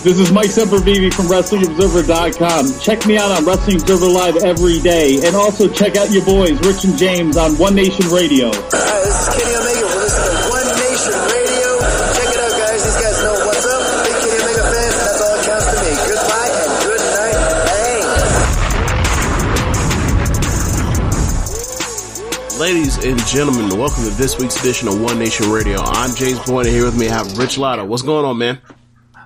This is Mike Sempervive from WrestlingObserver.com. Check me out on Wrestling Observer Live every day. And also check out your boys, Rich and James, on One Nation Radio. Hi, this is Kenny Omega. We're listening to One Nation Radio. Check it out, guys. These guys know what's up. Big Kenny Omega fans. That's all it counts to me. Goodbye and good night. Bang. Ladies and gentlemen, welcome to this week's edition of One Nation Radio. I'm James Boyd, and here with me I have Rich Latta. What's going on, man?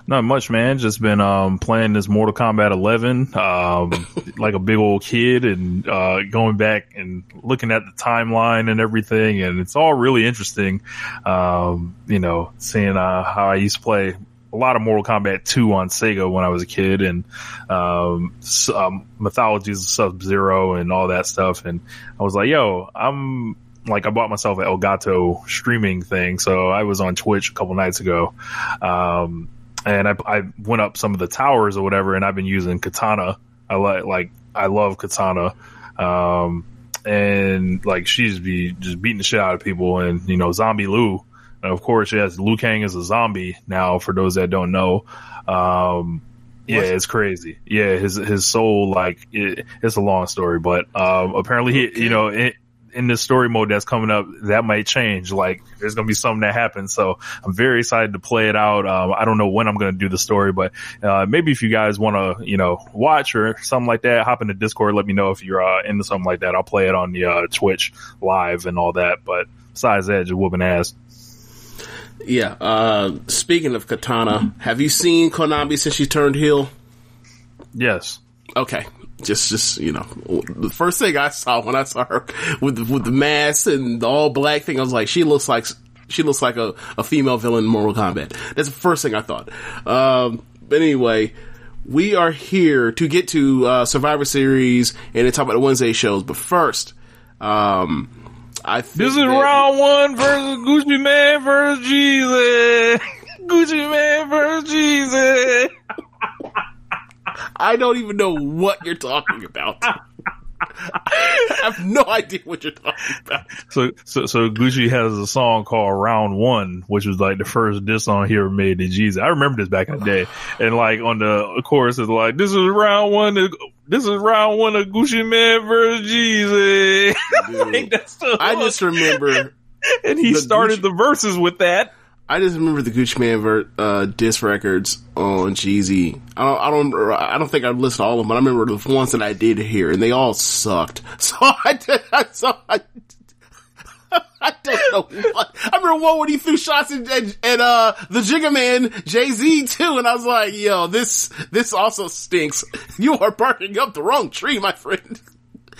Not much, man. Just been um, playing this Mortal Kombat 11 um, like a big old kid, and uh, going back and looking at the timeline and everything, and it's all really interesting. Um, you know, seeing uh, how I used to play a lot of Mortal Kombat 2 on Sega when I was a kid, and um, um, mythologies of Sub Zero and all that stuff. And I was like, yo, I'm like, I bought myself an Elgato streaming thing, so I was on Twitch a couple nights ago. Um, and I, I went up some of the towers or whatever, and I've been using Katana. I like, like, I love Katana. Um, and like, she's be just beating the shit out of people, and you know, Zombie Liu. And of course, yes, Liu Kang is a zombie now. For those that don't know, um, yeah, it's crazy. Yeah, his his soul, like, it, it's a long story, but um, apparently, he, you know, it, in this story mode that's coming up, that might change. Like, there's gonna be something that happens. So I'm very excited to play it out. Um, I don't know when I'm gonna do the story, but uh, maybe if you guys want to, you know, watch or something like that, hop into Discord. Let me know if you're uh, into something like that. I'll play it on the uh, Twitch live and all that. But besides that, just whooping ass. Yeah. Uh, speaking of Katana, have you seen Konami since she turned heel? Yes. Okay. Just, just you know, the first thing I saw when I saw her with the, with the mask and the all black thing, I was like, she looks like she looks like a, a female villain in Mortal Kombat. That's the first thing I thought. Um, but anyway, we are here to get to uh, Survivor Series and to talk about the Wednesday shows. But first, um, I think This is round one versus Gucci Mane versus Jeezy. Gucci Mane versus Jeezy. I don't even know what you're talking about. I have no idea what you're talking about. So, so, so Gucci has a song called Round One, which was like the first diss song he ever made to Jeezy. I remember this back in the day. And like on the chorus is like, this is round one, of- this is round one of Gucci Mane versus Jeezy. like that's the I just remember, and he the started Gucci- the verses with that. I just remember the Gucci Mane ver- uh, disc records on Jeezy. I don't, I don't, I don't think I've listened to all of them, but I remember the ones that I did hear, and they all sucked. So I did, so I, I don't know what. I remember one when he threw shots at, at, at uh, the Jigga Man, Jay-Z too, and I was like, yo, this, this also stinks. You are barking up the wrong tree, my friend.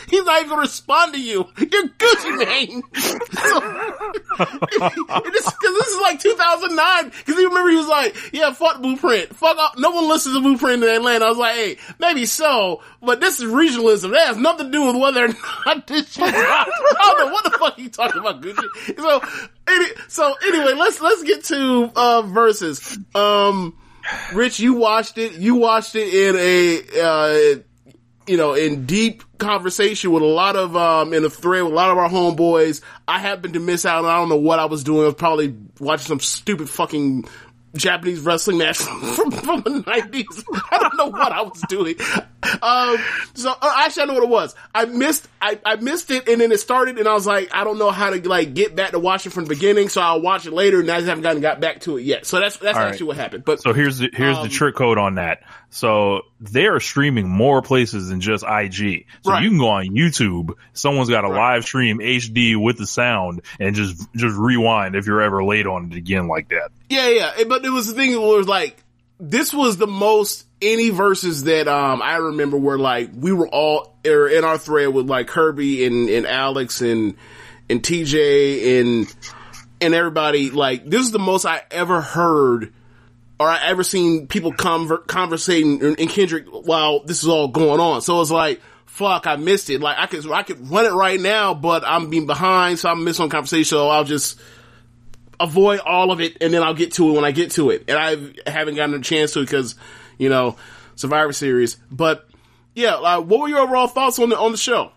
He's not even gonna respond to you. You're Gucci Mane. This, cause this is like 2009. Cause you remember he was like, yeah, fuck Blueprint. Fuck off. No one listens to Blueprint in Atlanta. I was like, hey, maybe so, but this is regionalism. That has nothing to do with whether or not this shit know what the fuck are you talking about, Gucci. So, any, so anyway, let's, let's get to, uh, verses. Um, Rich, you watched it. You watched it in a, uh, you know, in deep conversation with a lot of, um, in a thread with a lot of our homeboys. I happened to miss out and I don't know what I was doing. I was probably watching some stupid fucking Japanese wrestling match from, from the 90s. I don't know what I was doing. Um, so uh, actually, I know what it was. I missed, I, I missed it, and then it started, and I was like, I don't know how to like get back to watch it from the beginning, so I'll watch it later, and I just haven't gotten got back to it yet. So that's that's All right. actually what happened. But So here's the here's Um, the trick code on that. So they are streaming more places than just IG. So Right. you can go on YouTube. Someone's got a live stream HD with the sound and just just rewind if you're ever late on it again like that. Yeah, yeah. But it was the thing it was like, this was the most any verses that, um, I remember where like, we were all er, in our thread with like Kirby and, and Alex and, and TJ and, and everybody. Like, this is the most I ever heard or I ever seen people conver- conversating in, Kendrick while this is all going on. So it's like, fuck, I missed it. Like, I could, I could run it right now, but I'm being behind, so I'm missing on conversation, so I'll just, avoid all of it and then I'll get to it when I get to it. And I haven't gotten a chance to because, you know, Survivor Series. But yeah, uh, what were your overall thoughts on the on the show?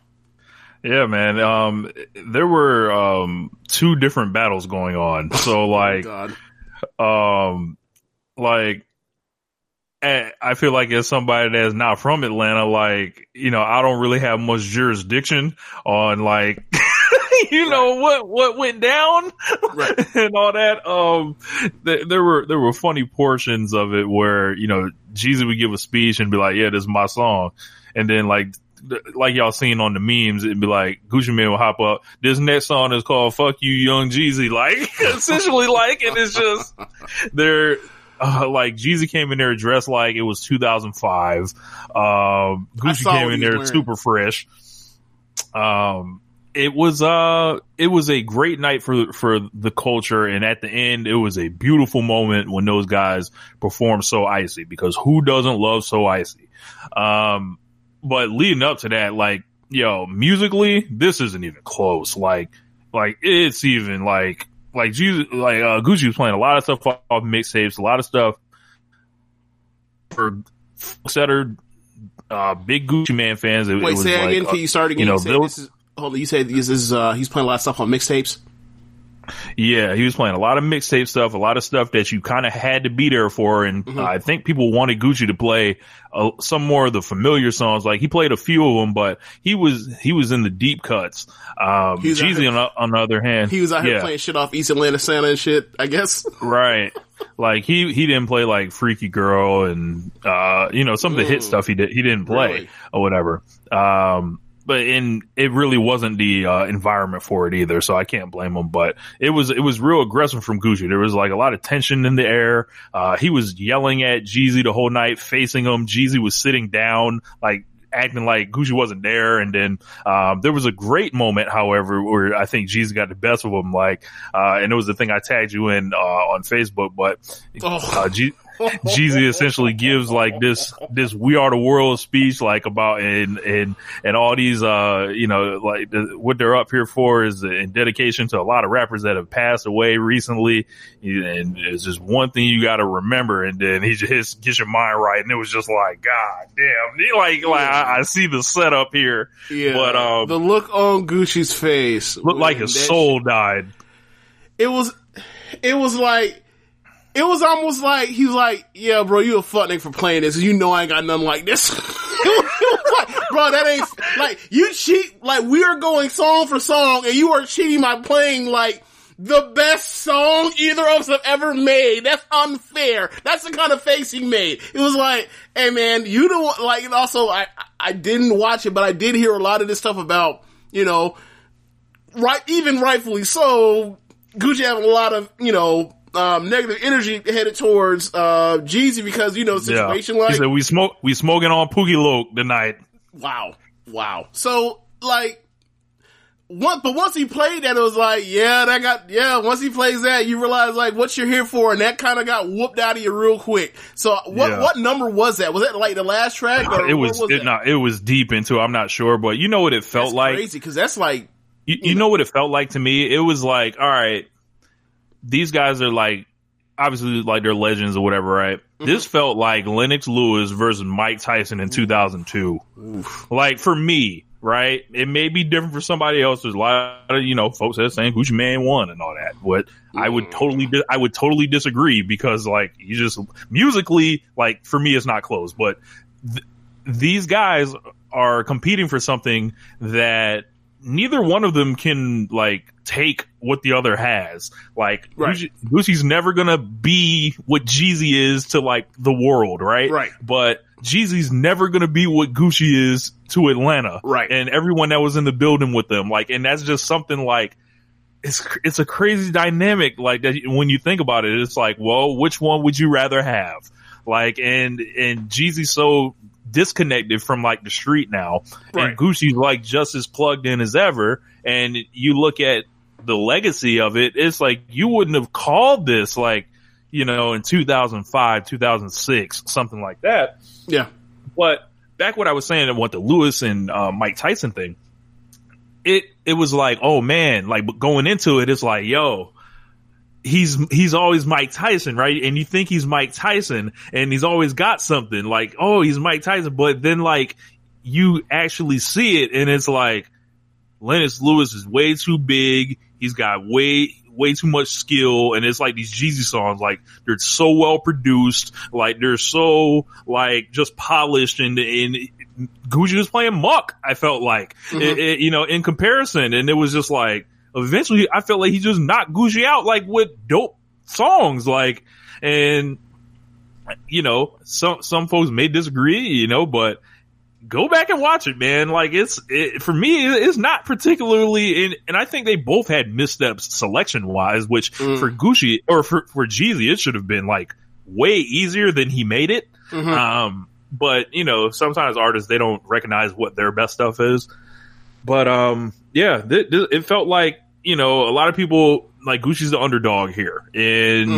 Yeah, man. Um, there were um two different battles going on. So like, God, um, like, eh, I feel like as somebody that's not from Atlanta, like, you know, I don't really have much jurisdiction on like, you know, what, what went down Right. and all that. Um, th- there were, there were funny portions of it where, you know, Jeezy would give a speech and be like, yeah, this is my song. And then like, th- like y'all seen on the memes, it'd be like Gucci Mane will hop up. This next song is called "Fuck You, Young Jeezy." Like essentially, like, and it's just they're uh, like Jeezy came in there dressed like it was 2005. Um, Gucci came in there wearing. super fresh. Um, it was uh, it was a great night for for the culture, and at the end, it was a beautiful moment when those guys performed "So Icy" because who doesn't love "So Icy"? Um, but leading up to that, like, yo, musically, this isn't even close. Like, like it's even like, like Jeezy, like uh, Gucci was playing a lot of stuff off mixtapes, a lot of stuff for are uh, big Gucci Mane fans. It, it wait, was say like, again. uh, Can you start again? you know, you Bill- this is, hold on, you said this is uh, he's playing a lot of stuff on mixtapes. Yeah, he was playing a lot of mixtape stuff, a lot of stuff that you kind of had to be there for, and Mm-hmm. I think people wanted Gucci to play uh, some more of the familiar songs. Like he played a few of them, but he was he was in the deep cuts. Um, Jeezy on, the- on the other hand, He was out here yeah, playing shit off East Atlanta Santa and shit. I guess. right. Like he he didn't play like Freaky Girl and uh you know some of the hit stuff he did he didn't play Really? or whatever. Um but in it really wasn't the uh, environment for it either, so I can't blame him. But it was it was real aggressive from Gucci. There was like a lot of tension in the air. Uh, he was yelling at Jeezy the whole night, facing him. Jeezy was sitting down, like acting like Gucci wasn't there. And then um, there was a great moment, however, where I think Jeezy got the best of him. Like, uh, and it was the thing I tagged you in uh, on Facebook, but Oh. uh, G- Jeezy essentially gives like this this "We Are the World" speech, like about and and and all these uh you know like the, what they're up here for is in dedication to a lot of rappers that have passed away recently, and it's just one thing you got to remember, and then he just gets your mind right, and it was just like God damn, He like like I, I see the setup here, Yeah, but um, the look on Gucci's face looked like his soul died. it was it was like it was almost like he was like, "Yeah, bro, you a fuck nigga for playing this. You know I ain't got nothing like this." bro, that ain't like you cheat. Like we are going song for song, and you are cheating by playing like the best song either of us have ever made. That's unfair. That's the kind of face he made. It was like, hey man, you don't like. And also, I I didn't watch it, but I did hear a lot of this stuff about you know right, even rightfully so, Gucci having a lot of, you know, um, negative energy headed towards, uh, Jeezy because, you know, Yeah, situation he like, said we smoke we smoking on Pookie Loc tonight. wow, wow. So, like, one, but once he played that, it was like, yeah, that got, yeah, once he plays that, you realize, like, what you're here for, and that kind of got whooped out of you real quick. So, what, Yeah. what number was that? Was that, like, the last track? Or it was, was it, not, it was deep into I'm not sure, but you know what it felt That's like. crazy, because that's like, You, you know what it felt like to me? It was like, all right, these guys are like, obviously like they're legends or whatever, right? Mm-hmm. This felt like Lennox Lewis versus Mike Tyson in 2002. Like for me, right? It may be different for somebody else. There's a lot of, you know, folks that are saying who's Gucci Mane won and all that, but I Mm. would totally, di- I would totally disagree because like you just musically, like for me, it's not close, but th- these guys are competing for something that neither one of them can like take what the other has. Like Right. Gucci, Gucci's never gonna be what Jeezy is to like the world, right? Right. But Jeezy's never gonna be what Gucci is to Atlanta, Right. And everyone that was in the building with them, like, and that's just something like it's it's a crazy dynamic. Like that when you think about it, it's like, well, which one would you rather have? Like, and and Jeezy's so disconnected from like the street now, Right. and Gucci's like just as plugged in as ever. And you look at the legacy of it, it's like you wouldn't have called this like you know in 2005, 2006, something like that. Yeah. But back what I was saying about the Lewis and uh, Mike Tyson thing, it it was like, oh man, like going into it, it's like, yo, he's he's always Mike Tyson, right? And you think he's Mike Tyson, and he's always got something like, oh, he's Mike Tyson, but then like you actually see it, and it's like Lennox Lewis is way too big. He's got way way too much skill, and it's like these Jeezy songs, like they're so well produced, like they're so like just polished, and and Gucci was playing muck. I felt like, mm-hmm. It- it- you know, in comparison, and it was just like eventually I felt like he just knocked Gucci out like with dope songs, like and you know some some folks may disagree, you know, but go back and watch it, man. Like it's it, for me, it's not particularly, in, and I think they both had missteps selection wise, which for Gucci or for for Jeezy, it should have been like way easier than he made it. Um, but you know, sometimes artists they don't recognize what their best stuff is. But um, yeah, th- th- it felt like you know a lot of people like Gucci's the underdog here, and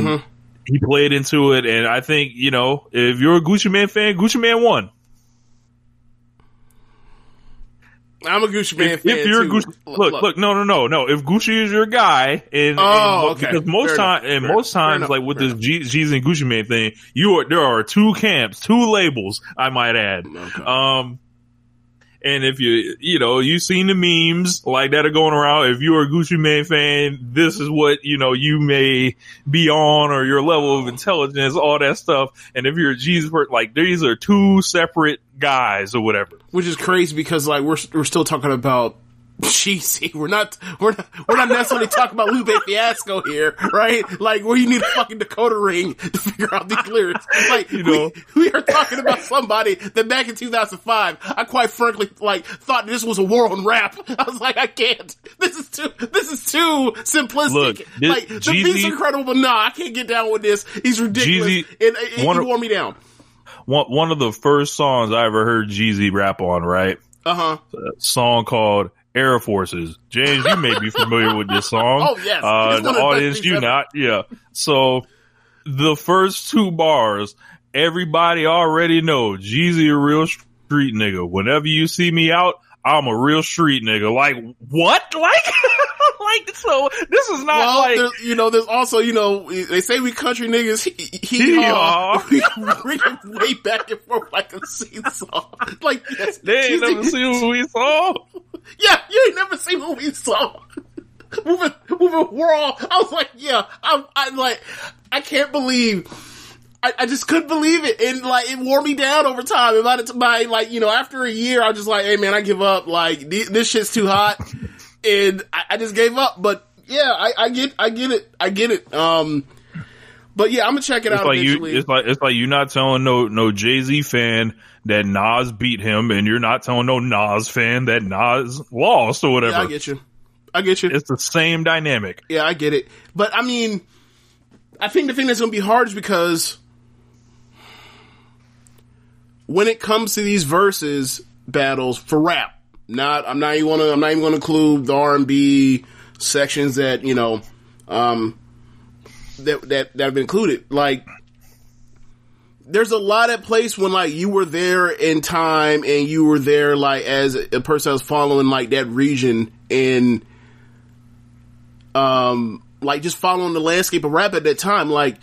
he played into it. And I think you know if you're a Gucci Mane fan, Gucci Mane won. I'm a Gucci Mane if, fan. if you're too. Gucci, look, look, no, no, no, no. If Gucci is your guy, and, Oh, and- okay. because most time, and Fair- most times, enough. like with Fair this G, G's and Gucci Mane thing, you are there are two camps, two labels. I might add. Okay. Um, and if you, you know, you've seen the memes like that are going around. If you're a Gucci Mane fan, this is what, you know, you may be on or your level of intelligence, all that stuff. And if you're a Jeezy like these are two separate guys or whatever. which is crazy because like we're we're still talking about Cheesy. We're not we're not we're not necessarily talking about Lupe Fiasco here, right? Like where you need a fucking Dakota ring to figure out these lyrics. Like You know. we, we are talking about somebody that back in 2005, I quite frankly like thought this was a war on rap. I was like, I can't. This is too this is too simplistic. Look, this- like the Jeezy- beat's incredible, but nah, I can't get down with this. He's ridiculous. Jeezy- and, one he wore me down. One, one of the first songs I ever heard Jeezy rap on, right? Uh huh. song called Air Forces. James, you may be familiar with this song. Oh, yes. Uh, the of the best audience, you not. Yeah. So the first two bars, everybody already know Jeezy a real street nigga. Whenever you see me out, I'm a real street nigga. Like what? Like, like so this is not Well, like you know, there's also, you know, they say we country niggas, he, he, Hee-haw. we bring it way back and forth like a seesaw. Like, yes, they ain't never seen what we saw. yeah, you ain't never seen what we saw. moving, moving world. I was like, yeah, I'm, I'm like, I can't believe, I, I just couldn't believe it. And like, it wore me down over time. And by the by, like, you know, after a year, I was just like, hey man, I give up. Like, th- this shit's too hot. and I, I just gave up. But yeah, I, I get, I get it. I get it. Um, but yeah, I'm gonna check it It's out like you. It's like it's like you're not telling no no Jay Z fan that Nas beat him, and you're not telling no Nas fan that Nas lost or whatever. yeah, I get you. I get you. It's the same dynamic. Yeah, I get it. But I mean, I think the thing that's going to be hard is because when it comes to these verses battles for rap, not I'm not even to I'm not even to include the R and B sections that you know um, that that that have been included. Like, there's a lot at place when like you were there in time and you were there like as a person that was following like that region and um, like just following the landscape of rap at that time, like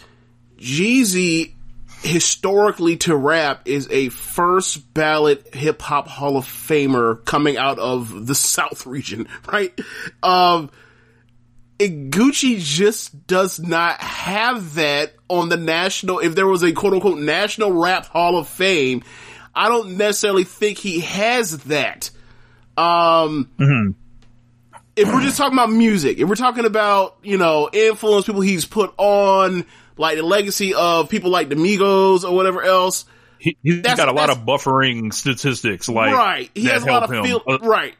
Jeezy historically to rap is a first ballot hip hop hall of famer coming out of the South region, right? Um, and Gucci just does not have that on the national, if there was a quote unquote national rap hall of fame, I don't necessarily think he has that. Um, if we're just talking about music, if we're talking about, you know, influence people he's put on, like the legacy of people like the Migos or whatever else, He, he's That's- got a lot of buffering statistics, like right. He has a lot of fil- Uh, right.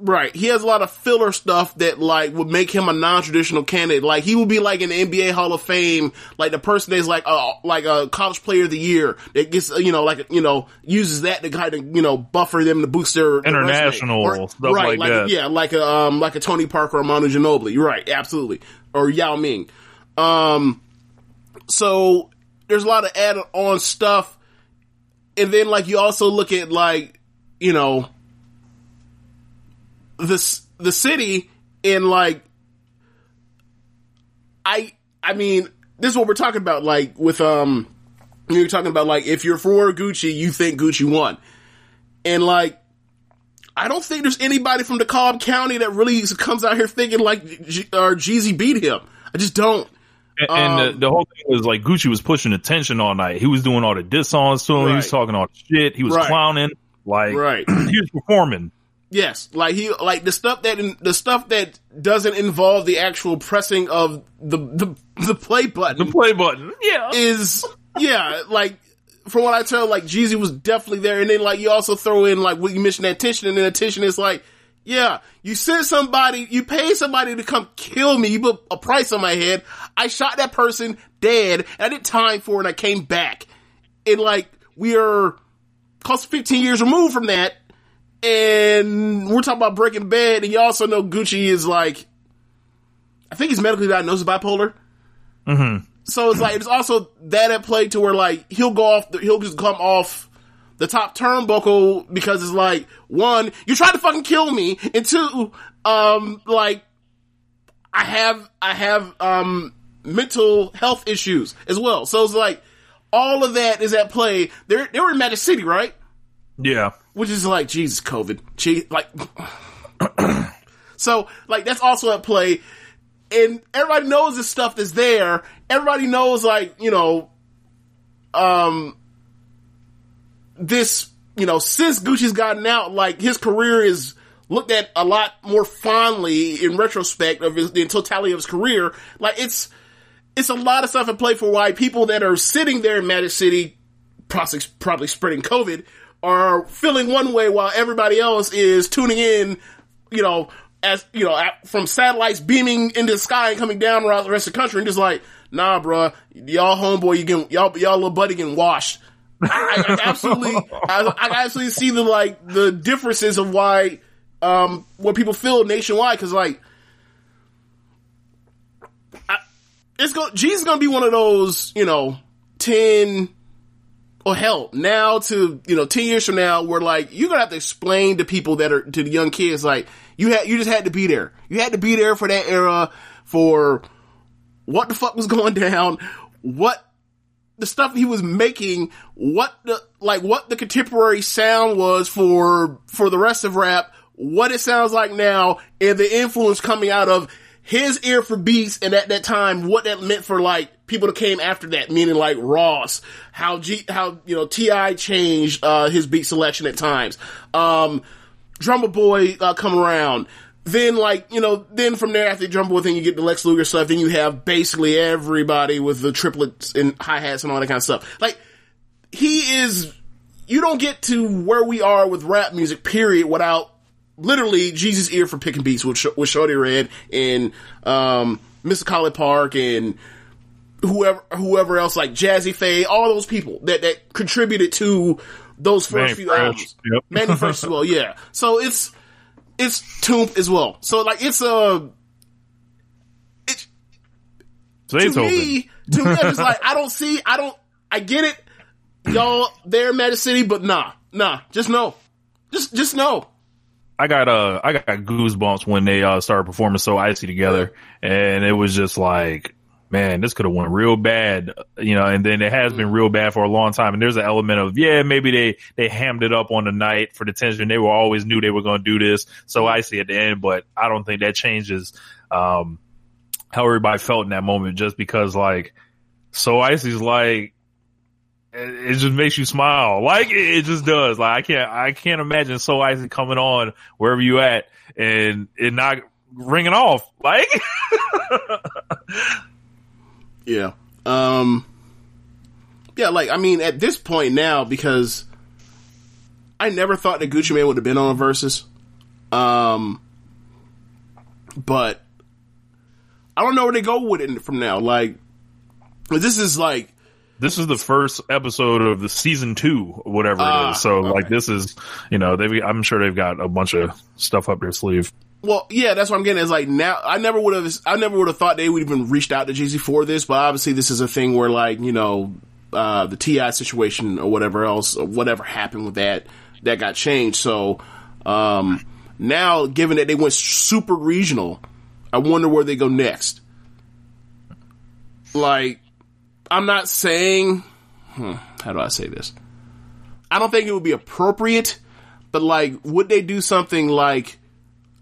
Right. He has a lot of filler stuff that like would make him a non-traditional candidate. Like he would be like in the NBA Hall of Fame, like the person that's like a like a college player of the year that gets you know like you know uses that to kind of you know buffer them to boost their International stuff right, like that. Yeah, like a um like a Tony Parker or Manu Ginobili. Right, absolutely. Or Yao Ming. Um so there's a lot of added on stuff. And then like you also look at like, you know, the the city in like I I mean, this is what we're talking about like with um you're talking about like if you're for Gucci, you think Gucci won. And like I don't think there's anybody from DeKalb County that really comes out here thinking like G- or Jeezy beat him. I just don't. And, Um, the, the whole thing was like Gucci was pushing attention all night. He was doing all the diss songs to him. He was talking all the shit. He was Right. clowning. Like Right. he was performing. Yes, like he like the stuff that the stuff that doesn't involve the actual pressing of the the the play button. The play button. Yeah. is yeah, like from what I tell, like Jeezy was definitely there, and then like you also throw in like what you mentioned that attention, and then attention is like, yeah, you sent somebody, you paid somebody to come kill me, you put a price on my head, I shot that person dead, and I did time for it, and I came back, and like we are close to 15 years removed from that, and we're talking about Breaking Bad, and you also know Gucci is like, I think he's medically diagnosed bipolar. So it's like it's also that at play to where like he'll go off, the, he'll just come off the top turnbuckle because it's like one, you tried to fucking kill me, and two, um, like I have I have um mental health issues as well. So it's like all of that is at play. They're they were in Magic City, right? Yeah. Which is like Jesus COVID. Gee, like so like that's also at play, and everybody knows this stuff is there. Everybody knows like you know, um, this you know since Gucci's gotten out, like his career is looked at a lot more fondly in retrospect of his, the totality of his career. Like it's it's a lot of stuff at play for why people that are sitting there in Magic City, probably, probably spreading COVID, are feeling one way while everybody else is tuning in, you know, as, you know, from satellites beaming into the sky and coming down around the rest of the country and just like, nah, bro, y'all homeboy, you getting, y'all, y'all little buddy getting washed. I, I absolutely, I, I absolutely see the, like, the differences of why, um, what people feel nationwide, cause like, it's going is going to be one of those, you know, 10 or hell, now to, you know, 10 years from now we're like you're to have to explain to people that are to the young kids like you had you just had to be there. You had to be there for that era for what the fuck was going down, what the stuff he was making, what the like what the contemporary sound was for for the rest of rap, what it sounds like now, and the influence coming out of his ear for beats and at that time what that meant for like people that came after that, meaning like Ross, how G how you know T.I. changed uh his beat selection at times. Um Drumma Boy uh, come around. Then like, you know, then from there after Drumma Boy, then you get the Lex Luger stuff, then you have basically everybody with the triplets and hi-hats and all that kind of stuff. Like, he is, you don't get to where we are with rap music, period, without literally Jeezy's ear for picking beats with, Sh- with Shawty Redd and, um, Mr. Collipark and whoever, whoever else, like Jazze Pha, all those people that, that contributed to those first Mannie few Fresh, albums. yep. Mannie Fresh as well, yeah. So it's, it's Toomp as well. So like, it's a, it, to Beethoven. me, to me, it's like I don't see, I don't, I get it, y'all there in Magic City, but nah, nah, just no, just just no. I got uh I got goosebumps when they uh started performing so icy together, and it was just like, man, this could have went real bad, you know. And then it has been real bad for a long time. And there's an element of yeah, maybe they they hammed it up on the night for the tension. They were always knew they were going to do this so icy at the end, but I don't think that changes um how everybody felt in that moment. Just because like so icy's like it, just makes you smile. Like it, just does. Like I can't, I can't imagine So Icy coming on wherever you at and it not ringing off. Like, Yeah. Um Yeah, like I mean at this point now because I never thought that Gucci Mane would have been on a versus. Um but I don't know where they go with it from now. Like this is like this is the first episode of the season two, whatever Ah, it is. So okay. like this is, you know, they've, I'm sure they've got a bunch of stuff up their sleeve. Well, yeah, that's what I'm getting. Is like now, I never would have, I never would have thought they would even reached out to Z for this, but obviously this is a thing where like you know, uh, the T.I. situation or whatever else, or whatever happened with that, that got changed. So um, now, given that they went super regional, I wonder where they go next. Like, I'm not saying, hmm, how do I say this? I don't think it would be appropriate, but like, would they do something like?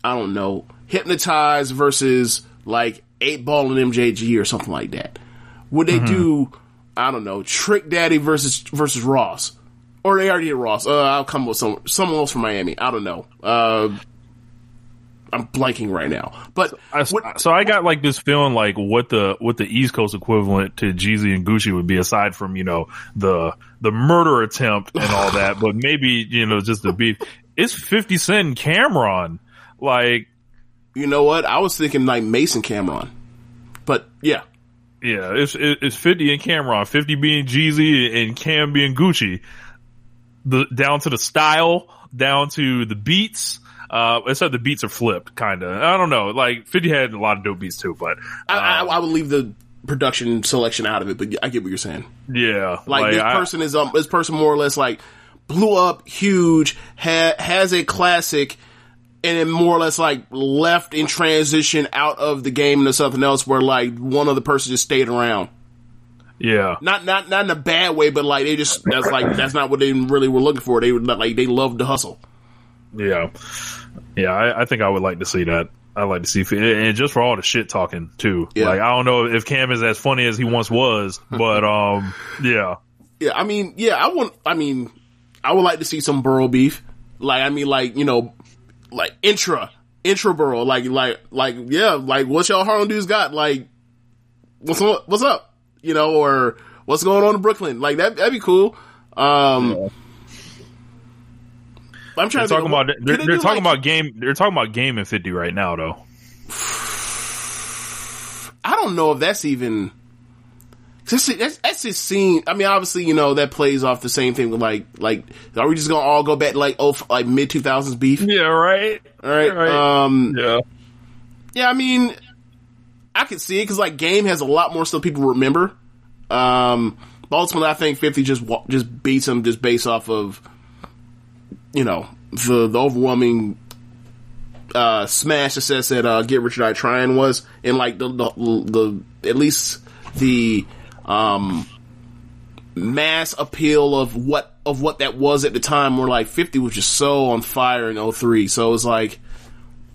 I don't know, hypnotize versus like eight ball and MJG or something like that. Would they do, I don't know, Trick Daddy versus versus Ross, or they already did Ross? Uh, I'll come with some someone else from Miami. I don't know. Uh, I'm blanking right now, but I, what- so I got like this feeling like what the what the East Coast equivalent to Jeezy and Gucci would be aside from you know the the murder attempt and all that, but maybe you know just the beef. It's Fifty Cent and Cam'ron. Like you know what? I was thinking like Mason Cam'ron, but yeah, yeah, it's it's Fifty and Cam'ron. Fifty being Jeezy and Cam being Gucci. The down to the style, down to the beats. Uh, except the beats are flipped, kind of. I don't know. Like Fifty had a lot of dope beats too, but I, I, um, I would leave the production selection out of it. But I get what you're saying. yeah, Like, this I- person is um this person more or less like blew up huge, ha- has a classic, and then more or less like left in transition out of the game into something else where like one other person just stayed around. yeah. Not not not in a bad way, but like they just that's like that's not what they really were looking for. They were like they loved the hustle. Yeah, yeah. I, I think I would like to see that. I like to see, and just for all the shit talking too. Yeah. Like I don't know if Cam is as funny as he once was, but um, yeah, Yeah, I mean, yeah, I want. I mean, I would like to see some borough beef. Like, I mean, like you know, like intra, intra borough. Like, like, like, yeah, like what's y'all Harlem dudes got? Like, what's what's up? You know, or what's going on in Brooklyn? Like that, that'd be cool. Um, I'm trying they're to talking about they're, they they're talking like- about game. They're talking about game and fifty right now though. I don't know if that's even. That's, that's, that's just seen. I mean, obviously, you know that plays off the same thing with like, like, are we just gonna all go back to like, oh, like mid two thousands beef? Yeah, right. All right. Right. Um, Yeah, yeah, I mean, I could see it because like game has a lot more stuff people remember. Um, but ultimately, I think fifty just just beats him just based off of, you know, the the overwhelming uh, smash success that uh, Get Rich or Die Trying was, and like the the, the at least the um mass appeal of what of what that was at the time where like 50 was just so on fire in 03 so it was like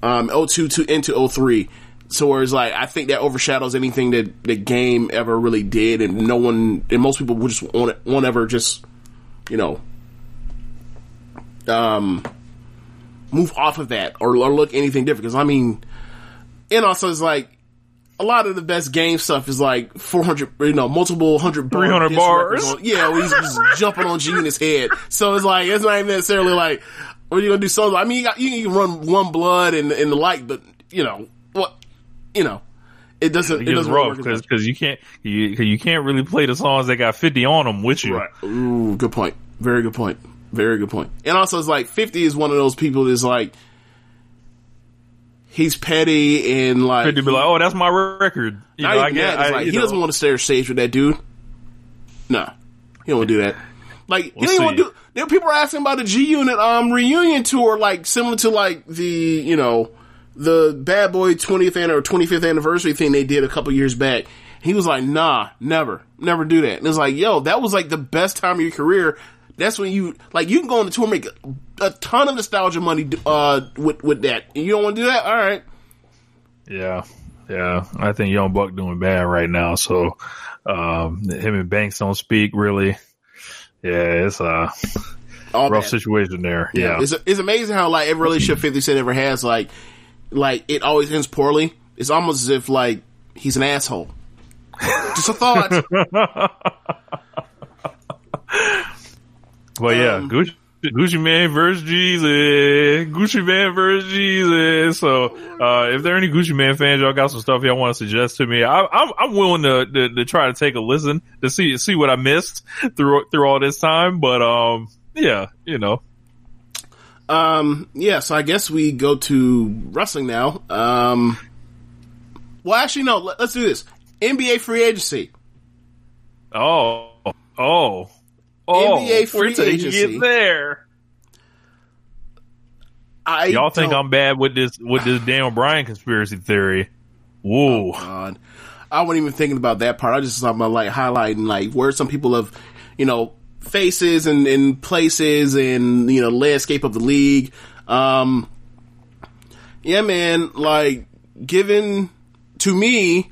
um 02 to into 03 so where it's like I think that overshadows anything that the game ever really did and no one and most people would just won't, won't ever just you know um move off of that or, or look anything different because I mean and also it's like a lot of the best game stuff is like 400, you know, multiple hundred bar 300 bars. on- yeah, where he's just jumping on G in his head. So it's like, it's not even necessarily like, what are you gonna do solo? I mean, you got, you can run one blood and, and the like, but, you know, what, you know, it doesn't, it it doesn't rough work because you can't you you can't really play the songs that got fifty on them with you. Right. Ooh, good point. Very good point. Very good point. And also, it's like 50 is one of those people that's like, he's petty and like, Fifty be like, oh, that's my record. You know, I get. that. I, like, he know. doesn't want to share stage with that dude. Nah, he don't want to do that. Like he We'll don't want to do. There people are asking about the G Unit um reunion tour, like similar to like the you know the Bad Boy 20th an- or 25th anniversary thing they did a couple years back. He was like, nah, never, never do that. And it's like, yo, that was like the best time of your career. That's when you like you can go on the tour and make a, a ton of nostalgia money uh with with that. And you don't want to do that? All right. Yeah, yeah. I think Young Buck doing bad right now. So um, him and Banks don't speak really. Yeah, it's a All rough bad. situation there. Yeah. It's, it's amazing how like every relationship 50 Cent ever has, like, like it always ends poorly. It's almost as if like he's an asshole. Just a thought. But yeah, Um, Gucci, Gucci Mane versus Jeezy. Gucci Mane versus Jeezy. So, uh, if there are any Gucci Mane fans, y'all got some stuff y'all want to suggest to me. I, I'm, I'm willing to, to, to try to take a listen to see, see what I missed through, through all this time. But, um, yeah, you know, Um, yeah, so I guess we go to wrestling now. Um, well, actually, no. Let, us do this. NBA free agency. oh, oh, oh, NBA free we're agency. it there. I Y'all think I'm bad with this, with this Daniel Bryan conspiracy theory? Whoa. God. I wasn't even thinking about that part. I just thought about like highlighting like where some people have, you know, faces and, and places and, you know, landscape of the league. Um, yeah, man, like given to me,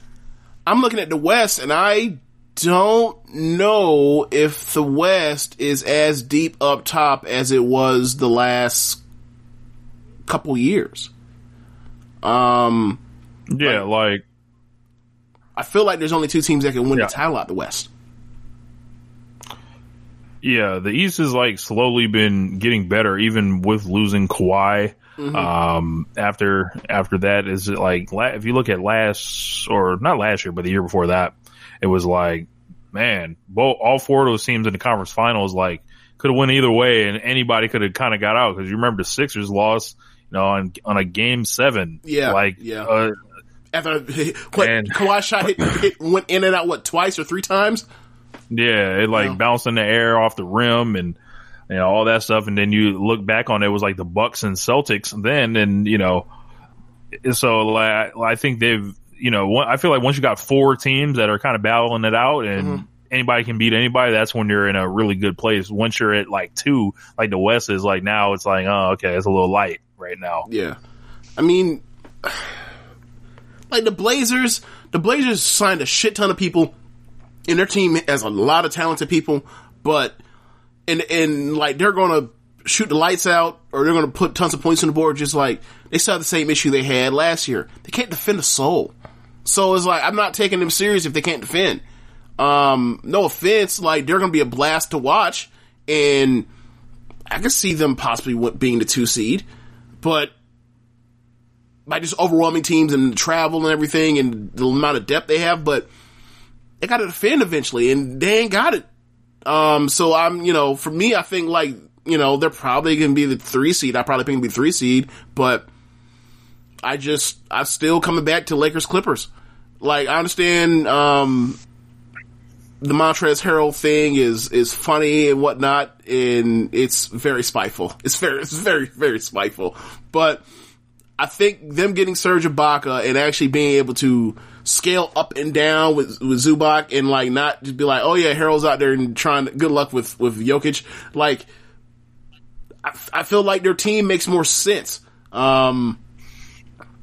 I'm looking at the West and I don't know if the West is as deep up top as it was the last couple years. Um, Yeah, like, I feel like there's only two teams that can win Yeah. the title out the West. Yeah, the East has like slowly been getting better, even with losing Kawhi. Um, after after that, is it like if you look at last or not last year, but the year before that, it was like, man, both all four of those teams in the conference finals like could have went either way, and anybody could have kind of got out because you remember the Sixers lost, you know, on on a game seven, Yeah, like yeah. uh, After what Kawhi shot hit, hit went in and out what twice or three times. Yeah, it like Yeah. bounced in the air off the rim and you know all that stuff, and then you look back on it, it was like the Bucks and Celtics then, and you know, so like I think they've you know I feel like once you got four teams that are kind of battling it out and. Mm-hmm. Anybody can beat anybody. That's when you're in a really good place. Once you're at like two, like the West is like now, it's like, oh, okay, it's a little light right now. Yeah, I mean, like the Blazers. The Blazers signed a shit ton of people, and their team has a lot of talented people. But and and like they're gonna shoot the lights out, or they're gonna put tons of points on the board. Just like they still have the same issue they had last year. They can't defend a soul. So it's like I'm not taking them serious if they can't defend. Um, no offense, like they're gonna be a blast to watch, and I can see them possibly being the two seed, but by just overwhelming teams and travel and everything and the amount of depth they have, but they got to defend eventually, and they ain't got it. Um, so I'm, you know, for me, I think like, you know, they're probably going to be the three seed. I probably think be three seed, but I just, I'm still coming back to Lakers Clippers. Like, I understand, um, the Montrez Harrell thing is, is funny and whatnot, and it's very spiteful. It's very, it's very, very spiteful. But I think them getting Serge Ibaka and actually being able to scale up and down with, with Zubac and like not just be like, oh yeah, Harrell's out there and trying to, good luck with, with Jokic. Like, I, I feel like their team makes more sense. Um,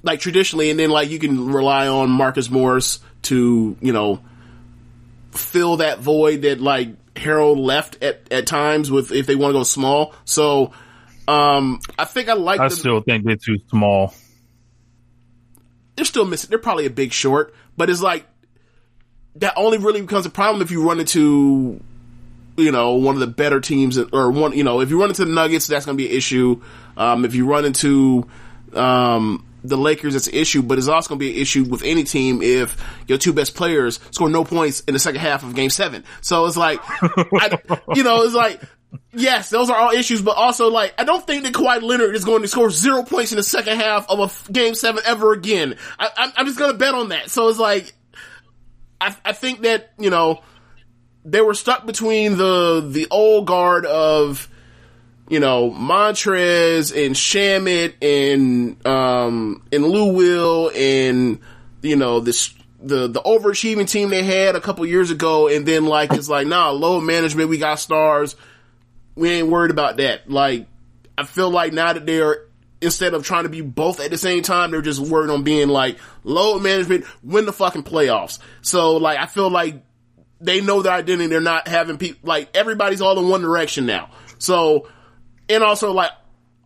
like traditionally, and then like you can rely on Marcus Morris to, you know, fill that void that like Harrell left at, at times with if they want to go small. So, um, I think I like I them. still think they're too small. they're still missing. They're probably a big short, but it's like that only really becomes a problem if you run into, you know, one of the better teams or one, you know, if you run into the Nuggets, that's going to be an issue. Um, if you run into, um, the Lakers, it's an issue, but it's also going to be an issue with any team if your two best players score no points in the second half of game seven. So it's like, I, you know, it's like, yes, those are all issues, but also like, I don't think that Kawhi Leonard is going to score zero points in the second half of a f- game seven ever again. I, I'm, I'm just going to bet on that. So it's like, I, I think that, you know, they were stuck between the, the old guard of, you know, Montrez and Shamet and, um, and Lou Will and, you know, this, the, the overachieving team they had a couple years ago. And then like, it's like, nah, low management, we got stars. We ain't worried about that. Like, I feel like now that they're, instead of trying to be both at the same time, they're just worried on being like load management, win the fucking playoffs. So like, I feel like they know their identity. They're not having people like everybody's all in one direction now. So, and also like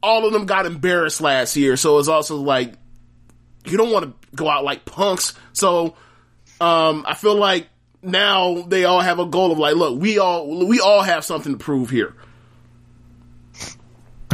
all of them got embarrassed last year. So it's also like you don't want to go out like punks. So, um, I feel like now they all have a goal of like, look, we all we all have something to prove here.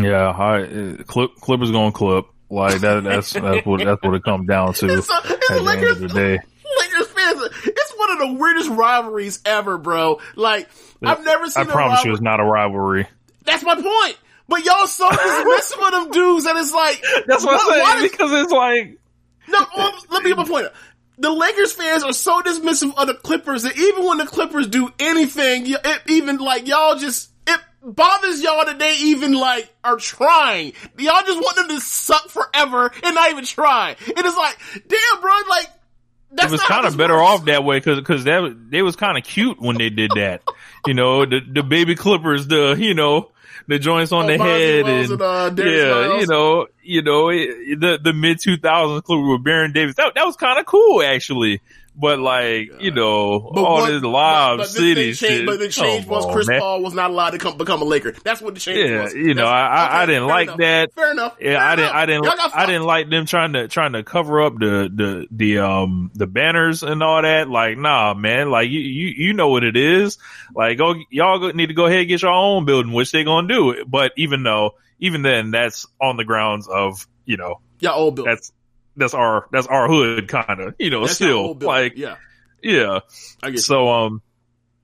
Yeah, I, clip Clippers going clip like that. That's that's what that's what it comes down to It's, uh, it's at the end Lakers, of the day. Lakers fans, it's one of the weirdest rivalries ever, bro. Like I've never seen. I a promise you, it's not a rivalry. That's my point. But y'all so dismissive of them dudes that it's like That's what why- I'm why saying does- because it's like No, well, let me get my point. The Lakers fans are so dismissive of the Clippers that even when the Clippers do anything, it even like y'all just it bothers y'all that they even like are trying. Y'all just want them to suck forever and not even try. It is like, damn, bro, like that's it was kind of better works. off that way because because that they was kind of cute when they did that. you know, the the baby clippers, the you know the joints on Oh, the head and, and, uh, yeah, Miles. you know, you know it, the the mid two thousands Clipper with Baron Davis. That that was kind of cool actually. But like you know, But all what- this live but, but city this thing changed, shit. But the change was on, Chris man. Paul was not allowed to come, become a Laker. That's what the change Yeah, was. you know, That's- I, I, I didn't like enough. that. Fair enough. Yeah, Fair I didn't, enough. I didn't, I didn't like them trying to, trying to cover up the, the, the, um, the banners and all that. Like, nah, man, like you, you, you know what it is. Like, go, y'all need to go ahead and get your own building, which they gonna do. But even though, even then, that's on the grounds of, you know, yeah all old Bill. that's, that's our, that's our hood kind of, you know, That's still like, yeah, yeah. So, um,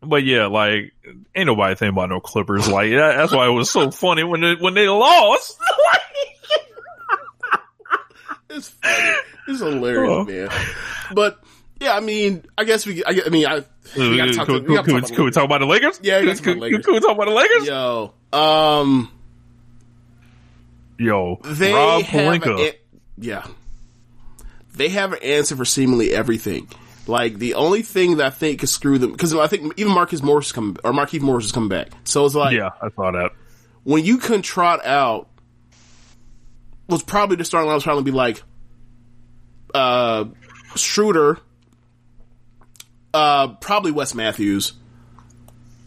but yeah, like, ain't nobody thinking about no Clippers. Like, that, that's why it was so funny when they, when they lost. It's funny. It's hilarious, Oh. man. But yeah, I mean, I guess we. I, I mean, I. We gotta talk, Could- we gotta could- talk could we about talk about the Lakers? Yeah, we gotta talk Could- about the Lakers. Could we talk about the Lakers? Yo, um, Yo, they Rob Pelinka. a- yeah, they have an answer for seemingly everything. Like the only thing that I think could screw them because I think even Marcus Morris is coming or Markieff Morris is coming back. So it's like yeah, I saw that. when you can trot out was probably the starting line was to be like uh Schroeder, uh probably Wes Matthews,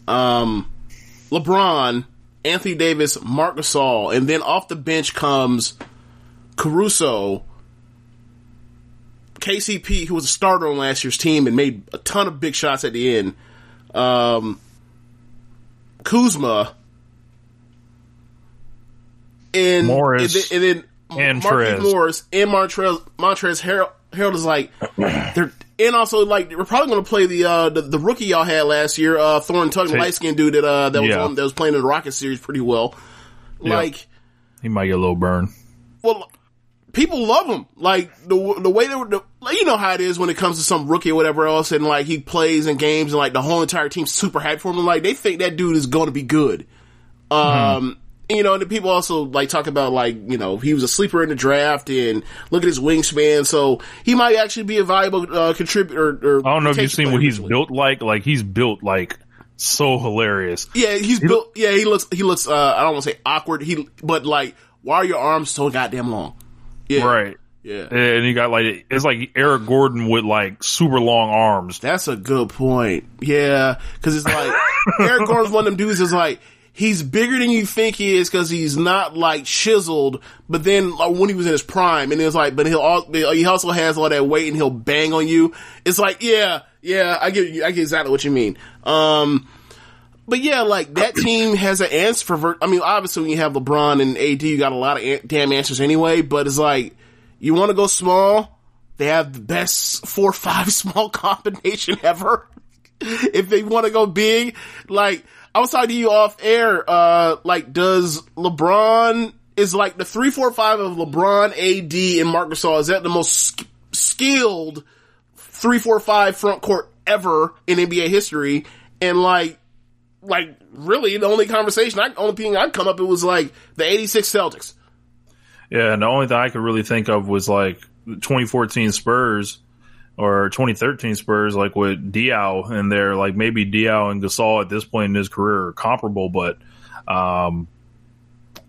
um LeBron, Anthony Davis, Marc Gasol, and then off the bench comes Caruso, KCP, who was a starter on last year's team and made a ton of big shots at the end. Um Kuzma, and Morris and then, and then and Marquise Trez. Morris and Montrezl Montrezl Harrell, Harrell is like they're and also like we're probably going to play the uh the, the rookie y'all had last year uh Horton-Tucker, the Take- light skinned dude that uh that was Yeah. on, that was playing in the Rocket series pretty well. Yeah. Like He might get a little burn. well, people love him. Like the the way they were, the, you know how it is when it comes to some rookie or whatever else, and like he plays in games, and like the whole entire team's super hyped for him. Like they think that dude is going to be good. Um, you know, and the people also like talk about like you know he was a sleeper in the draft, and look at his wingspan, so he might actually be a valuable uh, contributor. Or, I don't know if you've seen what he's eventually. built like. Like he's built like so hilarious. Yeah, he's built. Yeah, he looks. He looks. Uh, I don't want to say awkward. He, but like, why are your arms so goddamn long? Yeah, Right. Yeah, And he got like it's like Eric Gordon with like super long arms. That's a good point. Yeah, because it's like Eric Gordon's one of them dudes is like he's bigger than you think he is because he's not like chiseled. But then like, when he was in his prime, and it's like, but he'll al- he also has all that weight and he'll bang on you. It's like, yeah, yeah, I get. I get exactly what you mean. Um, but yeah, like that team has an answer for. Ver- I mean, obviously when you have LeBron and AD, you got a lot of damn answers anyway. But it's like you want to go small. They have the best four five small combination ever. if they want to go big, like I was talking to you off air, uh, like does LeBron is like the three four five of LeBron, AD, and Marc Gasol is that the most sk- skilled three four five front court ever in NBA history? And like, like really, the only conversation, I only thing I'd come up, it was like the eighty six Celtics. Yeah, and the only thing I could really think of was like 2014 Spurs or 2013 Spurs, like with Diaw and they're like maybe Diaw and Gasol at this point in his career are comparable, but um,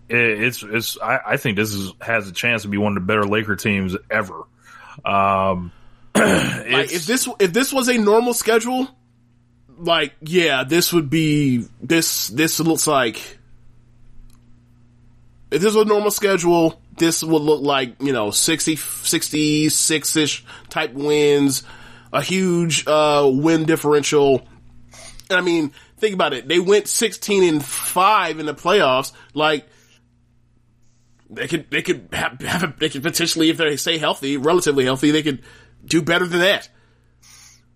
it, it's it's I, I think this is has a chance to be one of the better Laker teams ever. Um, Like if this if this was a normal schedule, like yeah, this would be this. This looks like if this was a normal schedule, this would look like you know 60, 66 ish type wins, a huge uh, win differential. I mean, think about it. They went sixteen and five in the playoffs. Like they could they could have, have a, they could potentially if they stay healthy, relatively healthy, they could do better than that.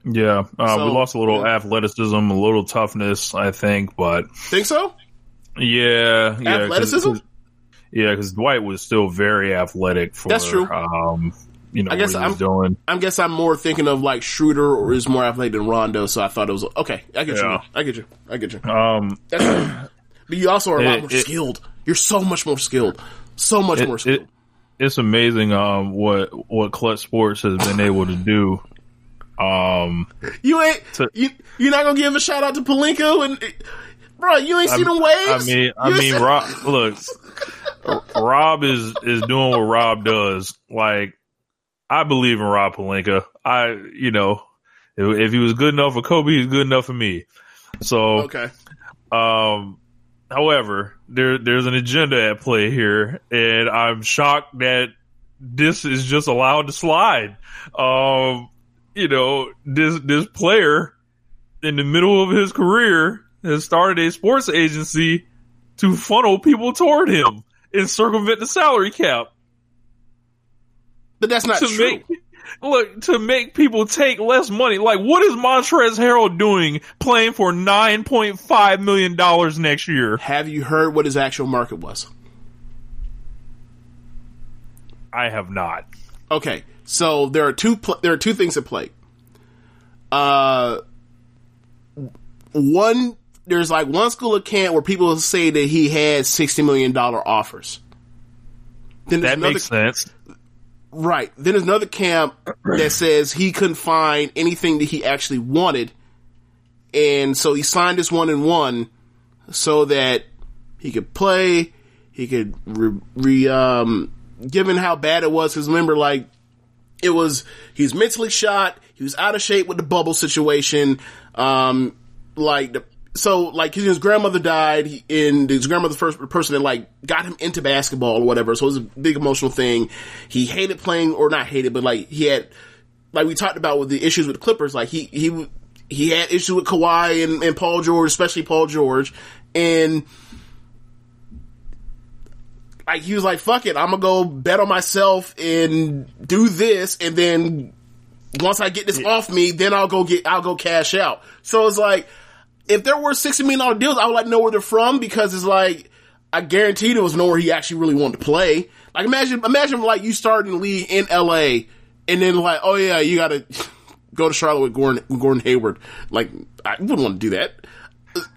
Yeah, uh, So, we lost a little yeah. athleticism, a little toughness, I think, but Think so? yeah, yeah, 'cause- Athleticism? 'cause- yeah, because Dwight was still very athletic for That's true. Um, you know, I guess what he I'm- doing. I guess I'm more thinking of like Schroeder or is more athletic than Rondo, so I thought it was okay. I get Yeah. you. I get you. I get you. Um, But you also are a lot It- more it- skilled. You're so much more skilled. So much it- more skilled. it- it's amazing um what what Clutch Sports has been able to do. Um, you ain't to- you you're not gonna give a shout out to Pelinka and bro, you ain't seen I- them waves. I mean, I You mean, Rob, look, Rob is is doing what Rob does. Like, I believe in Rob Pelinka. I, you know, if, if he was good enough for Kobe, he's good enough for me. So, okay. um, however, there there's an agenda at play here, and I'm shocked that this is just allowed to slide. Um, you know, this this player in the middle of his career has started a sports agency to funnel people toward him and circumvent the salary cap But that's not to true. make look to make people take less money. Like, what is Montrezl Harrell doing playing for nine point five million dollars next year? Have you heard what his actual market was? I have not. Okay, so there are two pl- there are two things at play. Uh, one there's like one school of camp where people say that he had sixty million dollar offers. Then That another makes sense. right. Then there's another camp that says he couldn't find anything that he actually wanted, and so he signed this one and one so that he could play. He could re, re um, given how bad it was. Because remember, like it was, he's mentally shot. He was out of shape with the bubble situation. Um, like the, so like his grandmother died and his grandmother the first person that like got him into basketball or whatever. So it was a big emotional thing. He hated playing or not hated, but like he had, like we talked about with the issues with the Clippers, like he, he, he had issues with Kawhi and, and Paul George, especially Paul George. And like he was like, fuck it, I'm gonna go bet on myself and do this, and then once I get this off me, then I'll go get, I'll go cash out. So it's like, if there were sixty million dollar deals, I would like know where they're from because it's like, I guarantee there was nowhere he actually really wanted to play. Like imagine, imagine like you start in the league in LA, and then like, oh yeah, you gotta go to Charlotte with Gordon, Gordon Hayward. Like, I wouldn't want to do that.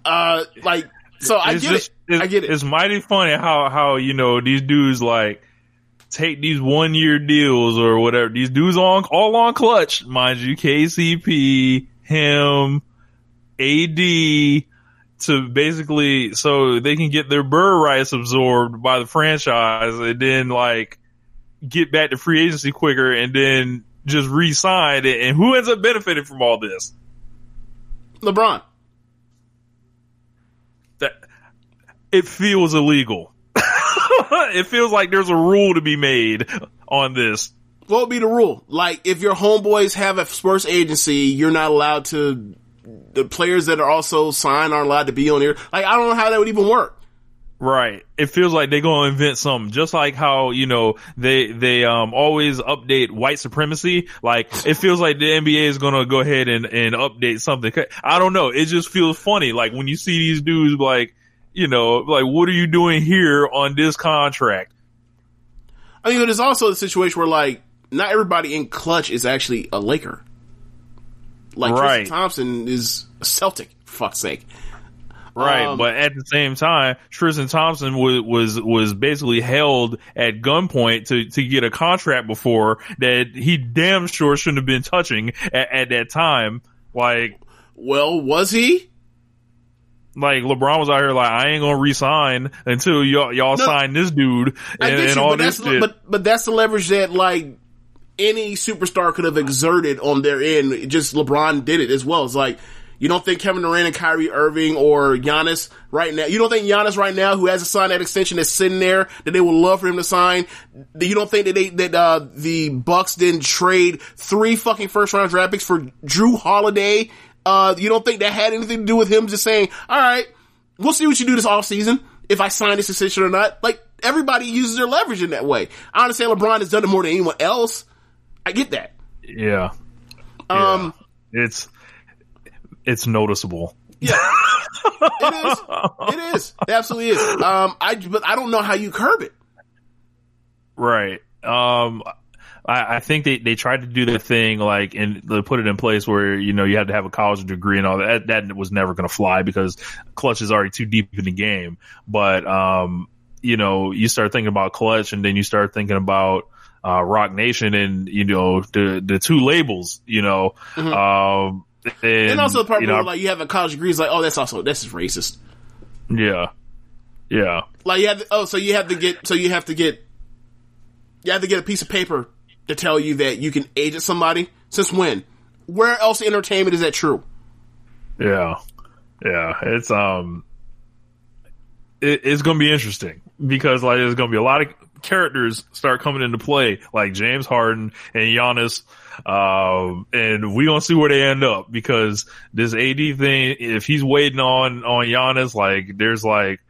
Uh, like, so I it's get just, it. It's, I get it. It's mighty funny how how you know these dudes like take these one year deals or whatever. These dudes on all on clutch, mind you. KCP, him, AD. To basically, so they can get their bird rights absorbed by the franchise, and then like get back to free agency quicker, and then just re-sign. it. And who ends up benefiting from all this? LeBron. that it feels illegal. it feels like there's a rule to be made on this. What would be the rule? Like, if your homeboys have a sports agency, you're not allowed to. The players that are also signed aren't allowed to be on here. Like, I don't know how that would even work. Right. It feels like they're going to invent something. Just like how, you know, they, they, um, always update white supremacy. Like, it feels like the NBA is going to go ahead and, and update something. I don't know. It just feels funny. Like when you see these dudes, like, you know, like, what are you doing here on this contract? I mean, but there's also a situation where, like, not everybody in clutch is actually a Laker. Like, Right. Tristan Thompson is a Celtic, for fuck's sake. Right, Um, but at the same time, Tristan Thompson was was was basically held at gunpoint to to get a contract before that he damn sure shouldn't have been touching at, at that time. Like Well, was he? Like LeBron was out here like I ain't gonna resign until y'all y'all No, sign this dude I and, get and all but this that's, shit. but, but that's the leverage that, like, any superstar could have exerted on their end. Just LeBron did it as well. It's like, You don't think Kevin Durant and Kyrie Irving or Giannis right now, you don't think Giannis right now, who has a signed that extension that's sitting there, that they would love for him to sign, you don't think that they, that, uh, the Bucks didn't trade three fucking first round draft picks for Jrue Holiday? Uh, you don't think that had anything to do with him just saying, alright, we'll see what you do this offseason, if I sign this extension or not? Like, everybody uses their leverage in that way. I understand LeBron has done it more than anyone else. I get that. Yeah. Um, Yeah. It's it's noticeable. Yeah, it is. It is. It absolutely is. Um, I but I don't know how you curb it. Right. Um, I, I think they, they tried to do the thing like and they put it in place where you know you had to have a college degree and all that. That was never going to fly because Clutch is already too deep in the game. But um, you know, you start thinking about Clutch and then you start thinking about uh, Roc Nation and you know the the two labels. You know, um, and, Mm-hmm. And also the part you where know, like you have a college degree is like, oh, that's also this is racist. yeah, yeah. Like you have to, oh, so you have to get so you have to get you have to get a piece of paper to tell you that you can agent somebody. Since when? Where else in entertainment is that true? Yeah, yeah. It's um, it, it's gonna be interesting because like there's gonna be a lot of characters start coming into play, like James Harden and Giannis. Um, and we gonna see where they end up because this AD thing, if he's waiting on on Giannis, like there's like.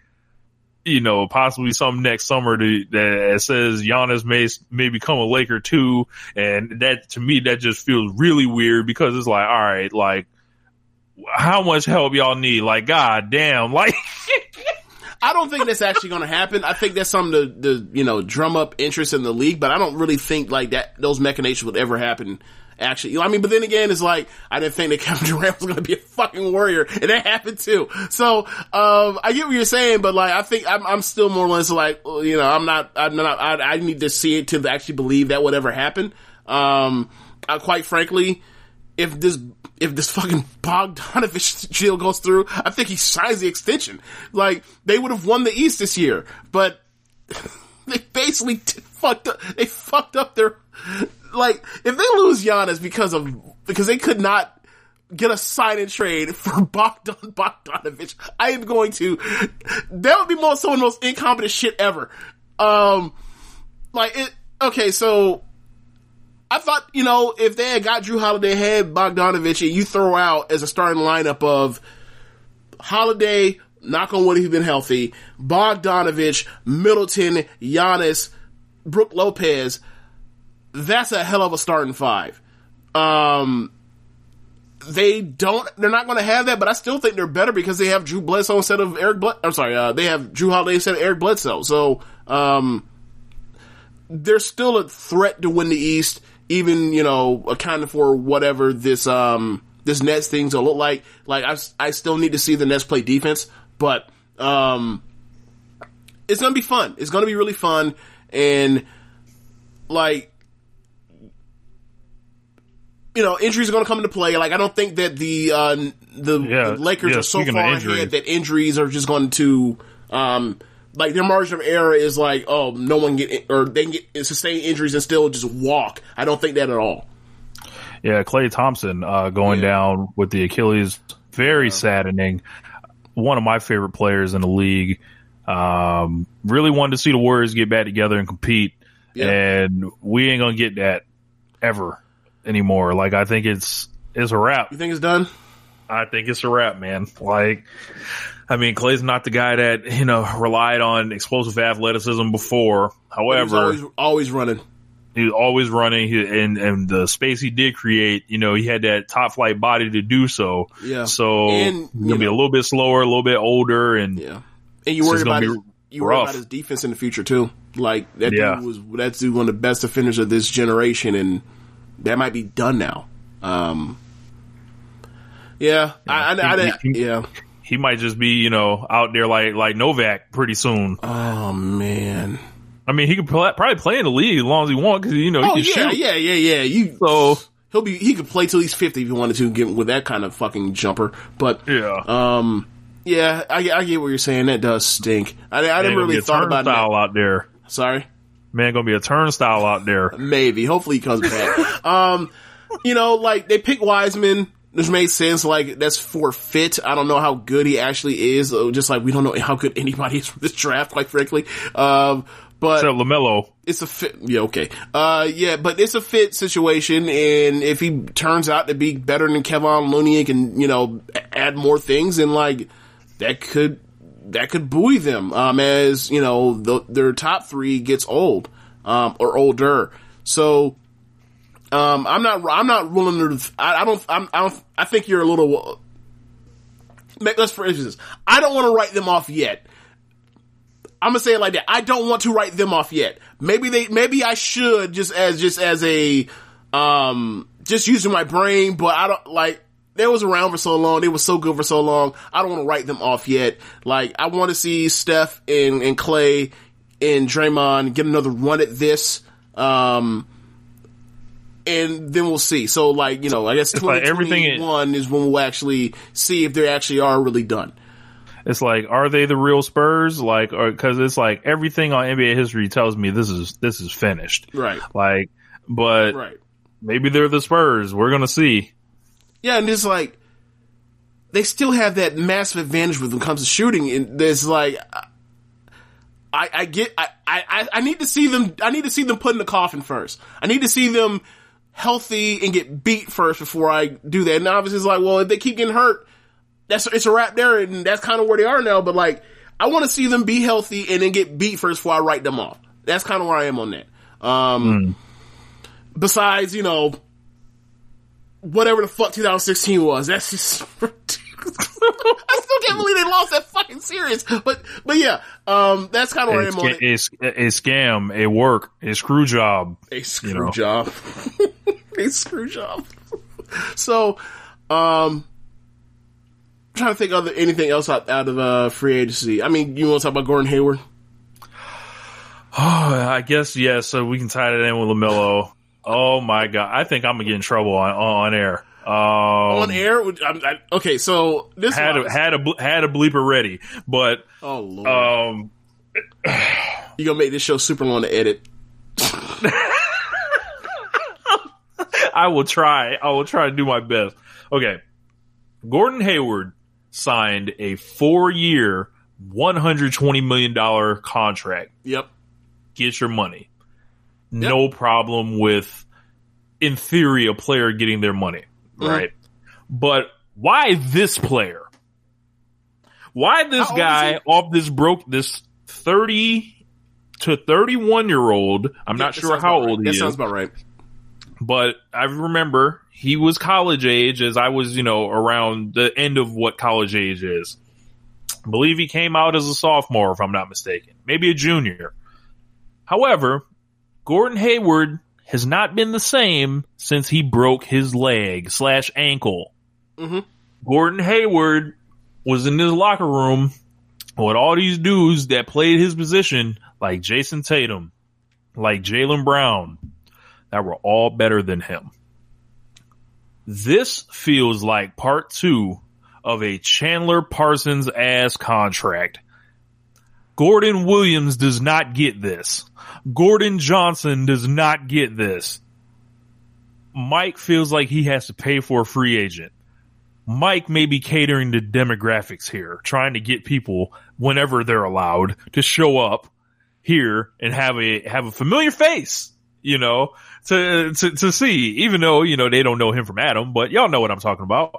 You know, possibly something next summer to, that says Giannis may may become a Laker too, and that to me that just feels really weird because it's like, all right, like how much help y'all need? Like, god damn, like, I don't think that's actually going to happen. I think that's something to, to, you know, drum up interest in the league, but I don't really think like that, those machinations would ever happen. Actually, I mean, but then again, it's like, I didn't think that Kevin Durant was going to be a fucking warrior, and that happened too. So, um, I get what you're saying, but like, I think I'm, I'm still more or less like, you know, I'm not, I'm not, I, I need to see it to actually believe that would ever happen. Um, I, quite frankly, if this if this fucking Bogdanovich deal goes through, I think he signs the extension. Like they would have won the East this year, but they basically fucked up. They fucked up their like if they lose Giannis because of because they could not get a sign and trade for Bogdan Bogdanovich. I am going to that would be most some of the most incompetent shit ever. Um, like it. Okay, so I thought, you know, if they had got Jrue Holiday, had Bogdanovich, and you throw out as a starting lineup of Holiday, knock on wood, he's been healthy, Bogdanovich, Middleton, Giannis, Brook Lopez, that's a hell of a starting five. Um, they don't, they're not going to have that, but I still think they're better because they have Drew Bledsoe instead of Eric Bled, I'm sorry, uh, they have Jrue Holiday instead of Eric Bledsoe. So, um, they're still a threat to win the East, even, you know, accounting for whatever this, um, this Nets thing's gonna look like. Like, I, I still need to see the Nets play defense, but, um, it's gonna be fun. It's gonna be really fun. And, like, you know, injuries are going to come into play. Like, I don't think that the uh, the, Yeah, the Lakers yeah, are so far ahead that injuries are just going to, um, like their margin of error is like, oh, no one get or they can get sustain injuries and still just walk. I don't think that at all. yeah, Klay Thompson uh, going Yeah. down with the Achilles, very saddening. One of my favorite players in the league. Um, really wanted to see the Warriors get back together and compete, Yeah. and we ain't gonna get that ever anymore. Like, I think it's it's a wrap. You think it's done? I think it's a wrap, man. Like, I mean, Klay's not the guy that, you know, relied on explosive athleticism before. He's However, always, always running. He was always running he, and, and the space he did create, you know, he had that top flight body to do so. Yeah. So, And, gonna be a little bit slower, a little bit older and Yeah, and you worry about his, you worry about his defense in the future too. Like that Yeah. dude was that's dude one of the best defenders of this generation, and that might be done now. Um, yeah, I, I, I, He- he- yeah. he might just be, you know, out there like, like Novak pretty soon. Oh man. I mean, he could pl- probably play in the league as long as he wants because, you know, he Oh can yeah, shoot. yeah, yeah, yeah. You So, he'll be he could play till he's fifty if he wanted to get with that kind of fucking jumper. But yeah. um, yeah, I, I get what you're saying. That does stink. I, I gonna really be a thought about that. out there. Sorry. Man, gonna be a turnstile out there. Maybe. Hopefully he comes back. um, you know, like they pick Wiseman. this makes sense. Like that's for fit. I don't know how good he actually is. uh, Just like we don't know how good anybody is from this draft, quite frankly. Um, but Except Lamelo. it's a fit. Yeah, okay. Uh, yeah, but it's a fit situation, and if he turns out to be better than Kevin Looney and can, you know, add more things, and like that could that could buoy them um, as you know the, their top three gets old um, or older. So um, I'm not I'm not willing to. I, I don't I'm, I don't I think you're a little. Let's for instance, I don't want to write them off yet. I'm gonna say it like that. I don't want to write them off yet. Maybe they, maybe I should just as, just as a, um, just using my brain, but I don't like, they was around for so long. They were so good for so long. I don't want to write them off yet. Like, I want to see Steph and, and Klay and Draymond get another run at this. Um, and then we'll see. So like, you know, I guess It's like everything in- 2021 is when we'll actually see if they actually are really done. It's like, are they the real Spurs? Like, or because it's like everything on NBA history tells me this is this is finished. Right. Like, but Right. maybe they're the Spurs. We're gonna see. Yeah, and it's like they still have that massive advantage when it comes to shooting. And there's like, I, I get, I, I, I need to see them. I need to see them put in the coffin first. I need to see them healthy and get beat first before I do that. And obviously, it's like, well, if they keep getting hurt, that's it's a wrap there, and that's kind of where they are now. But like, I want to see them be healthy and then get beat first before I write them off. That's kind of where I am on that. Um, besides, you know, whatever the fuck 2016 was. That's just. I still can't believe they lost that fucking series. But but yeah, um, that's kind of where I am on it. sca- a, scam, a work, a screw job. A screw know. job. a screw job. so, um, I'm trying to think of anything else out, out of uh, free agency. I mean, you want to talk about Gordon Hayward? Oh, I guess yes. So we can tie it in with Lamelo. Oh my god! I think I'm gonna get in trouble on on air. Um, On air? I'm- I, okay, so this had a, had a had a bleeper ready, but oh lord, um, you gonna make this show super long to edit? I will try. I will try to do my best. Okay. Gordon Hayward signed a four year, $120 million contract. Yep. Get your money. No problem with, in theory, a player getting their money. Mm-hmm. Right. But why this player? Why this How guy off this broke, this 30 to 31 year old? I'm not sure how about right. old he is. That is sounds about right. but I remember he was college age as I was, you know, around the end of what college age is. I believe he came out as a sophomore, if I'm not mistaken, maybe a junior. However, Gordon Hayward has not been the same since he broke his leg slash ankle. Mm-hmm. Gordon Hayward was in his locker room with all these dudes that played his position, like Jayson Tatum, like Jaylen Brown, that were all better than him. This feels like part two of a Chandler Parsons ass contract. Gordon Williams does not get this. Gordon Johnson does not get this. Mike feels like he has to pay for a free agent. Mike may be catering to demographics here, trying to get people whenever they're allowed to show up here and have a have a familiar face, you know, to to to see, even though you know they don't know him from Adam, but y'all know what I'm talking about.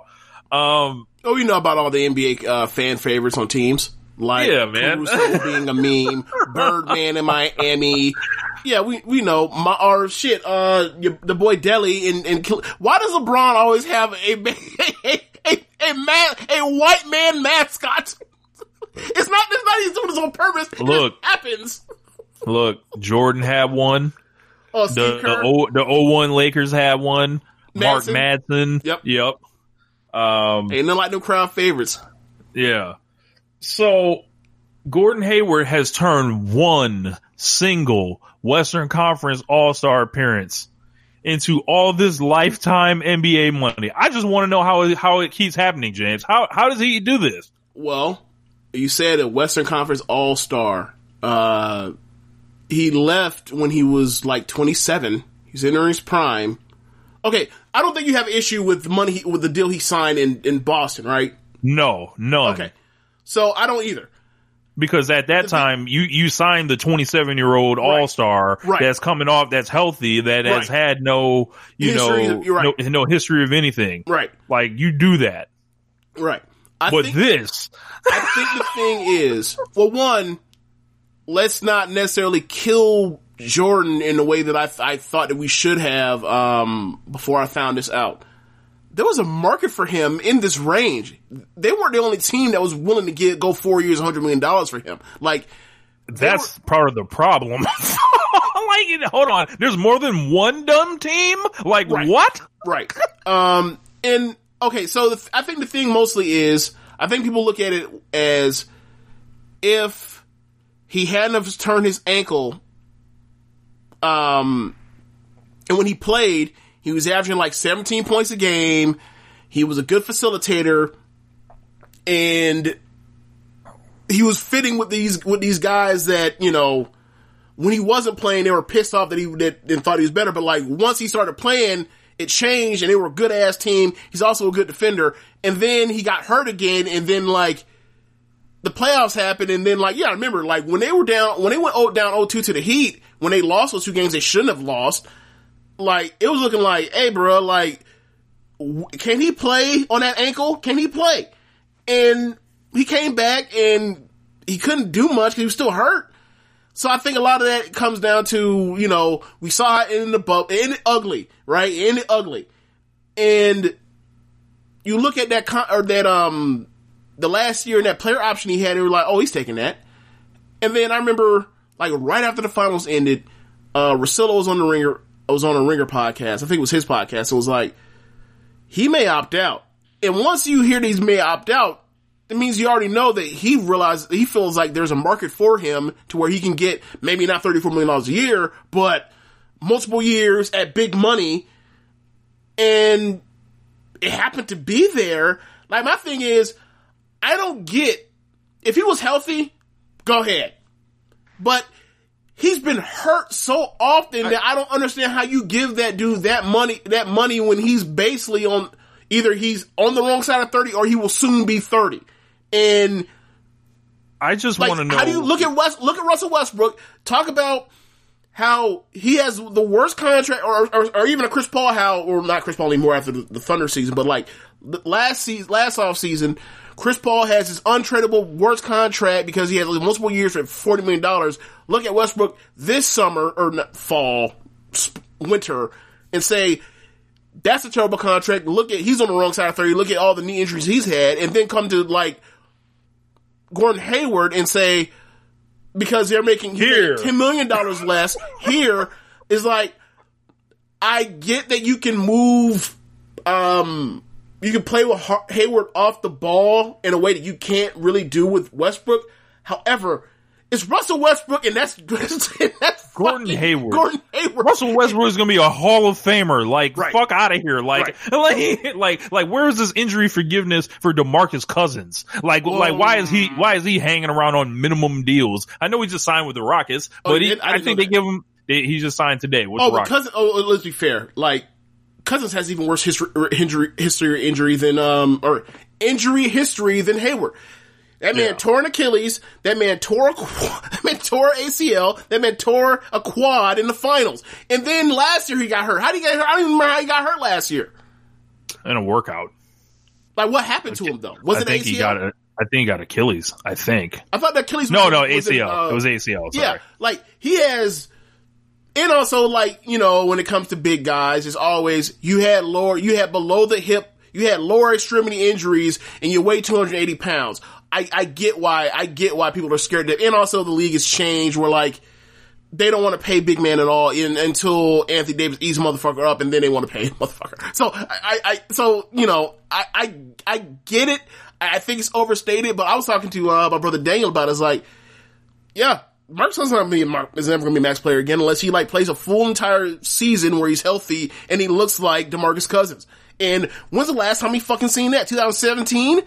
Um, Oh, you know about all the NBA uh, fan favorites on teams, like Yeah, man. Caruso being a meme, Birdman in Miami. Yeah, we we know my or shit. Uh, your, the boy Delly and and why does LeBron always have a a a, a man a white man mascot? It's not. It's not. He's doing this on purpose. It Look. just happens. look, Jordan had one. Oh, The the O the 01 Lakers had one. Mark Madsen. Madsen. Yep. Yep. Um, Ain't nothing like no crowd favorites. Yeah. So Gordon Hayward has turned one single Western Conference All Star appearance into all this lifetime NBA money. I just want to know how it, how it keeps happening, James. How how does he do this? Well, you said a Western Conference All Star. Uh, he left when he was like 27. He's entering his prime. Okay, I don't think you have issue with the money he, with the deal he signed in in Boston, right? No, none. Okay, so I don't either. Because at that time, you, you signed the 27 year old all star Right. that's coming off, that's healthy, that has Right. had no, you History, know, no, no history of anything. Right, Like you do that. right. I But think, this, I think the thing is, well, one, let's not necessarily kill Jordan in the way that I, I thought that we should have um, before I found this out. There was a market for him in this range. They weren't the only team that was willing to get go four years, hundred million dollars for him. Like that's part of the problem. like, hold on. There's more than one dumb team? Like, Right. what? Right. Um, and okay, so the, I think the thing mostly is, I think people look at it as if he hadn't have turned his ankle, um, and when he played, he was averaging like 17 points a game. He was a good facilitator and he was fitting with these, with these guys that, you know, when he wasn't playing, they were pissed off that he that, and thought he was better. But like once he started playing, it changed, and they were a good ass team. He's also a good defender. And then he got hurt again, and then like the playoffs happened, and then like yeah, I remember like when they were down when they went oh, down 0-2 to the Heat when they lost those two games they shouldn't have lost. Like it was looking like, hey, bro, like can he play on that ankle? Can he play? And he came back and he couldn't do much because he was still hurt. So I think a lot of that comes down to, you know, we saw it in the bubble, in it ugly, right? In it ugly. And you look at that, con- or that, um, the last year and that player option he had, we were like, oh, he's taking that. And then I remember, like, right after the finals ended, uh, Russillo was on the Ringer, I was on a Ringer podcast. I think it was his podcast. It was like, he may opt out. And once you hear these may opt out, it means you already know that he realizes he feels like there's a market for him to where he can get maybe not $34 million a year, but multiple years at big money. And it happened to be there. Like my thing is, I don't get if he was healthy, go ahead. But he's been hurt so often that I don't understand how you give that dude that money that money when he's basically on either he's on the wrong side of 30 or he will soon be 30. And I just like, want to know. how do you look at West? Look at Russell Westbrook. Talk about how he has the worst contract, or, or, or even a Chris Paul. How or not Chris Paul anymore after the, the Thunder season, but like last season, last off season, Chris Paul has his untradeable worst contract because he like, multiple years for forty million dollars. Look at Westbrook this summer or not, fall, sp- winter, and say. That's a terrible contract. Look at he's on the wrong side of thirty. Look at all the knee injuries he's had, and then come to like Gordon Hayward and say because they're making Here. ten million dollars less here is like I get that you can move um you can play with Hayward off the ball in a way that you can't really do with Westbrook. However, it's Russell Westbrook and that's that's Gordon Hayward. Gordon Hayward. Russell Westbrook is gonna be a Hall of Famer. Like, Right. fuck out of here. Like, like, like, like, where is this injury forgiveness for Demarcus Cousins? Like, oh. like, why is he, why is he hanging around on minimum deals? I know he just signed with the Rockets, Oh, but he he. I I, think they give him, he just signed today with Oh, the Rockets. Cousins. Oh, oh, let's be fair. Like Cousins has even worse history, injury, history, injury than um or injury history than Hayward. That man Yeah. tore an Achilles. That man tore a that man tore ACL. That man tore a quad in the finals. And then last year he got hurt. How did he get hurt? I don't even remember how he got hurt last year. in a workout. Like what happened to him though? Was I it think ACL? he got a, I think he got Achilles. I think. I thought that Achilles. No, was- no, was in, ACL. uh, it was ACL. Sorry. Yeah, like he has, and also like you know when it comes to big guys, it's always you had lower, you had below the hip, you had lower extremity injuries, and you weigh 280 pounds. I, I get why I get why people are scared. Of, and also the league has changed where like they don't want to pay big man at all in, until Anthony Davis eats motherfucker up, and then they want to pay motherfucker. So I, I, so you know I, I I get it. I I think it's overstated, but I was talking to uh, my brother Daniel about it. It's like yeah, Mark's not gonna be Mark is never gonna be a max player again unless he like plays a full entire season where he's healthy and he looks like Demarcus Cousins. And when's the last time he fucking seen that? 2017.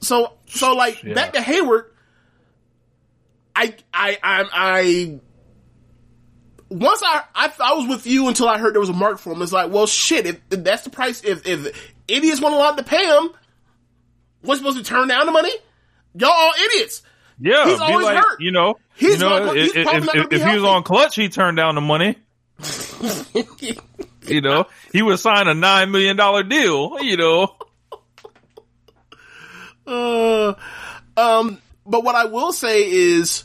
So so like Yeah. back to Hayward. I I I I once I, I I was with you until I heard there was a market for him. It's like, well, shit. If, if that's the price, if if idiots want a lot to pay him, what's supposed to turn down the money? Y'all all idiots. Yeah, He's always like, hurt. you know, He's you know, if, if, if, if he was on clutch, he turned down the money. You know, he would sign a nine million dollar deal. You know, Uh, um, but what I will say is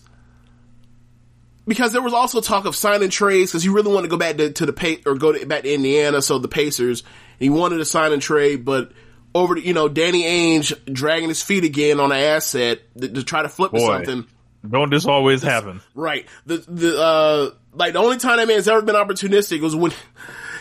because there was also talk of signing trades because he really wanted to go back to, to the pay or go to, back to Indiana, so the Pacers. He wanted to sign and trade, but over the, you know Danny Ainge dragging his feet again on an asset to, to try to flip to Boy. something. don't this always happen? Right. The the uh like the only time that man's ever been opportunistic was when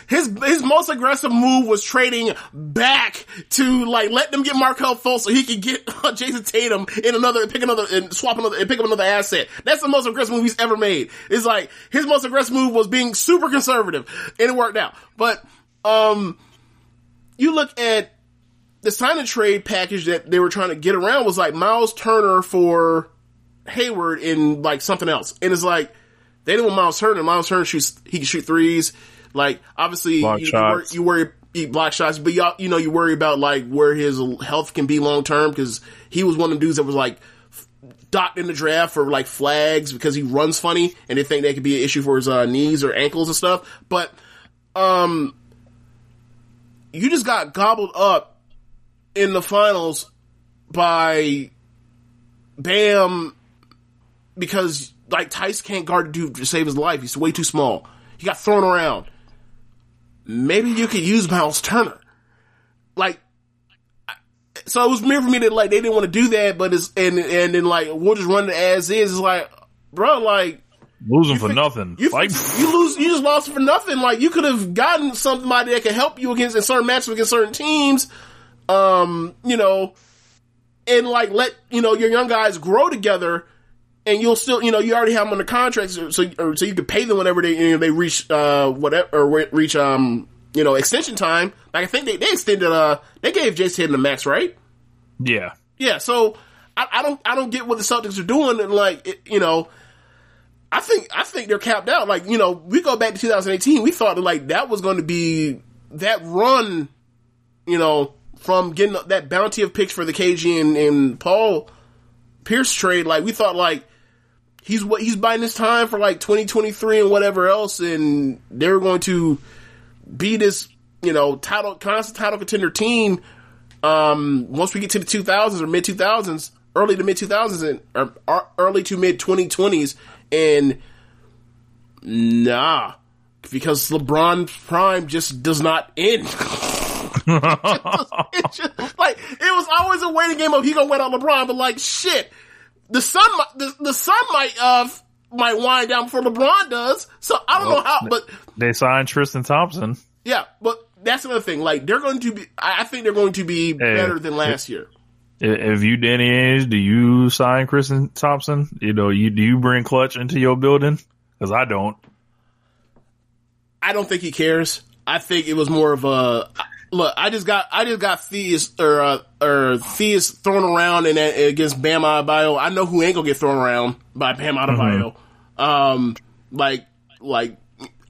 his his most aggressive move was trading back to like let them get Markelle Fultz so he could get uh, Jayson Tatum in another pick another and swap another and pick up another asset. That's the most aggressive move he's ever made. It's like his most aggressive move was being super conservative and it worked out. But um you look at the sign and trade package that they were trying to get around was like Miles Turner for Hayward in like something else. And it's like they didn't want Miles Turner. Miles Turner shoots he can shoot threes. Like obviously you, you, worry, you worry he block shots, but y'all you know you worry about like where his health can be long term because he was one of the dudes that was like docked in the draft for like flags because he runs funny and they think that could be an issue for his uh, knees or ankles and stuff. But um, you just got gobbled up in the finals by Bam because like Theis can't guard a dude to save his life. He's way too small. He got thrown around. Maybe you could use Miles Turner. Like, so it was weird for me that like they didn't want to do that, but it's and and then like we'll just run it as is. It's like, bro, like Losing for nothing. you like, you lose, you just lost for nothing. Like you could have gotten somebody that could help you against in certain matches against certain teams. Um, you know, and like let you know your young guys grow together, and you'll still you know you already have them under contracts, so so, or, so you can pay them whenever they you know, they reach uh whatever or reach um you know extension time. Like I think they they extended uh they gave Jayson Tatum the max right. yeah, Yeah, so I, I don't I don't get what the Celtics are doing, and like it, you know, I think I think they're capped out. Like you know, we go back to 2018, we thought that like that was going to be that run, you know, from getting that bounty of picks for the KG and, and Paul Pierce trade. Like we thought like he's what he's buying his time for like 2023 and whatever else, and they're going to be this you know title constant title contender team um, once we get to the 2000s or mid 2000s, early to mid 2000s and or, early to mid 2020s, and nah, because LeBron prime just does not end. it just, like it was always a waiting game of he gonna wait on LeBron, but like shit, the sun might- the, the sun might uh might wind down before LeBron does. So I don't know how, but they signed Tristan Thompson. yeah, but that's another thing. Like they're going to be, I I think they're going to be better than last year. If you Danny Ainge, do you sign Tristan Thompson? You know, you do you bring Clutch into your building? Because I don't. I don't think he cares. I think it was more of a look. I just got I just got Theis or uh, or Theis thrown around in that, against Bam Adebayo. I know who ain't gonna get thrown around by Bam Adebayo. Um, like like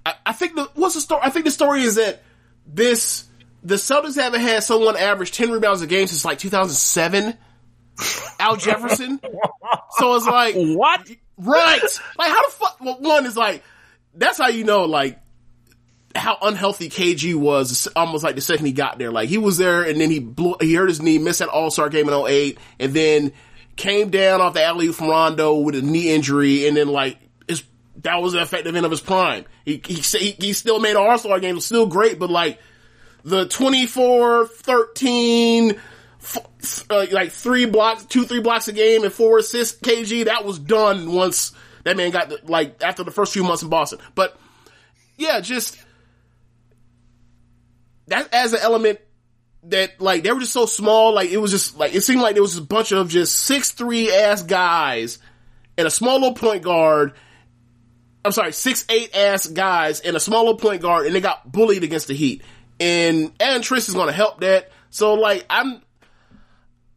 I, I think the what's the story? I think the story is that this the Celtics haven't had someone average ten rebounds a game since like 2007. Al Jefferson. so it's like What? Right. Like how the fuck? Well, one is like that's how you know like how unhealthy KG was almost like the second he got there. Like he was there and then he blew, he hurt his knee, missed that All Star game in 08 and then came down off the alley from Rondo with a knee injury and then like his, that was the effective end of his prime. He, he, he, still made an All Star game, was still great, but like the 24, 13, f- uh, like three blocks, two, three blocks a game and four assists KG, that was done once that man got the, like after the first few months in Boston. But yeah, just that as an element that like they were just so small, like it was just like it seemed like there was a bunch of just six three ass guys and a small little point guard. I'm sorry, six eight ass guys and a small little point guard, and they got bullied against the Heat. And Aaron Triss is going to help that. So like I'm,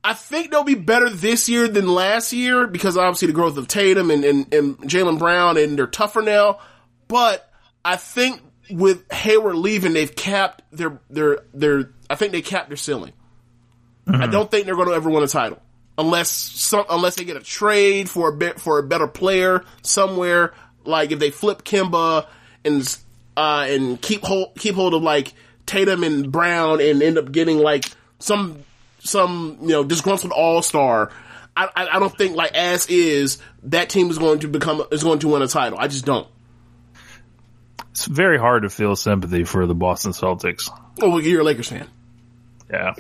I think they'll be better this year than last year because obviously the growth of Tatum and and, and Jaylen Brown and they're tougher now. but I think with Hayward leaving, they've capped their their their. I think they capped their ceiling. I don't think they're going to ever win a title unless some unless they get a trade for a bit for a better player somewhere. Like if they flip Kemba and uh and keep hold keep hold of like Tatum and Brown and end up getting like some some you know disgruntled all star. I, I I don't think like as is that team is going to become is going to win a title. I just don't. It's very hard to feel sympathy for the Boston Celtics. Oh, you're a Lakers fan. Yeah.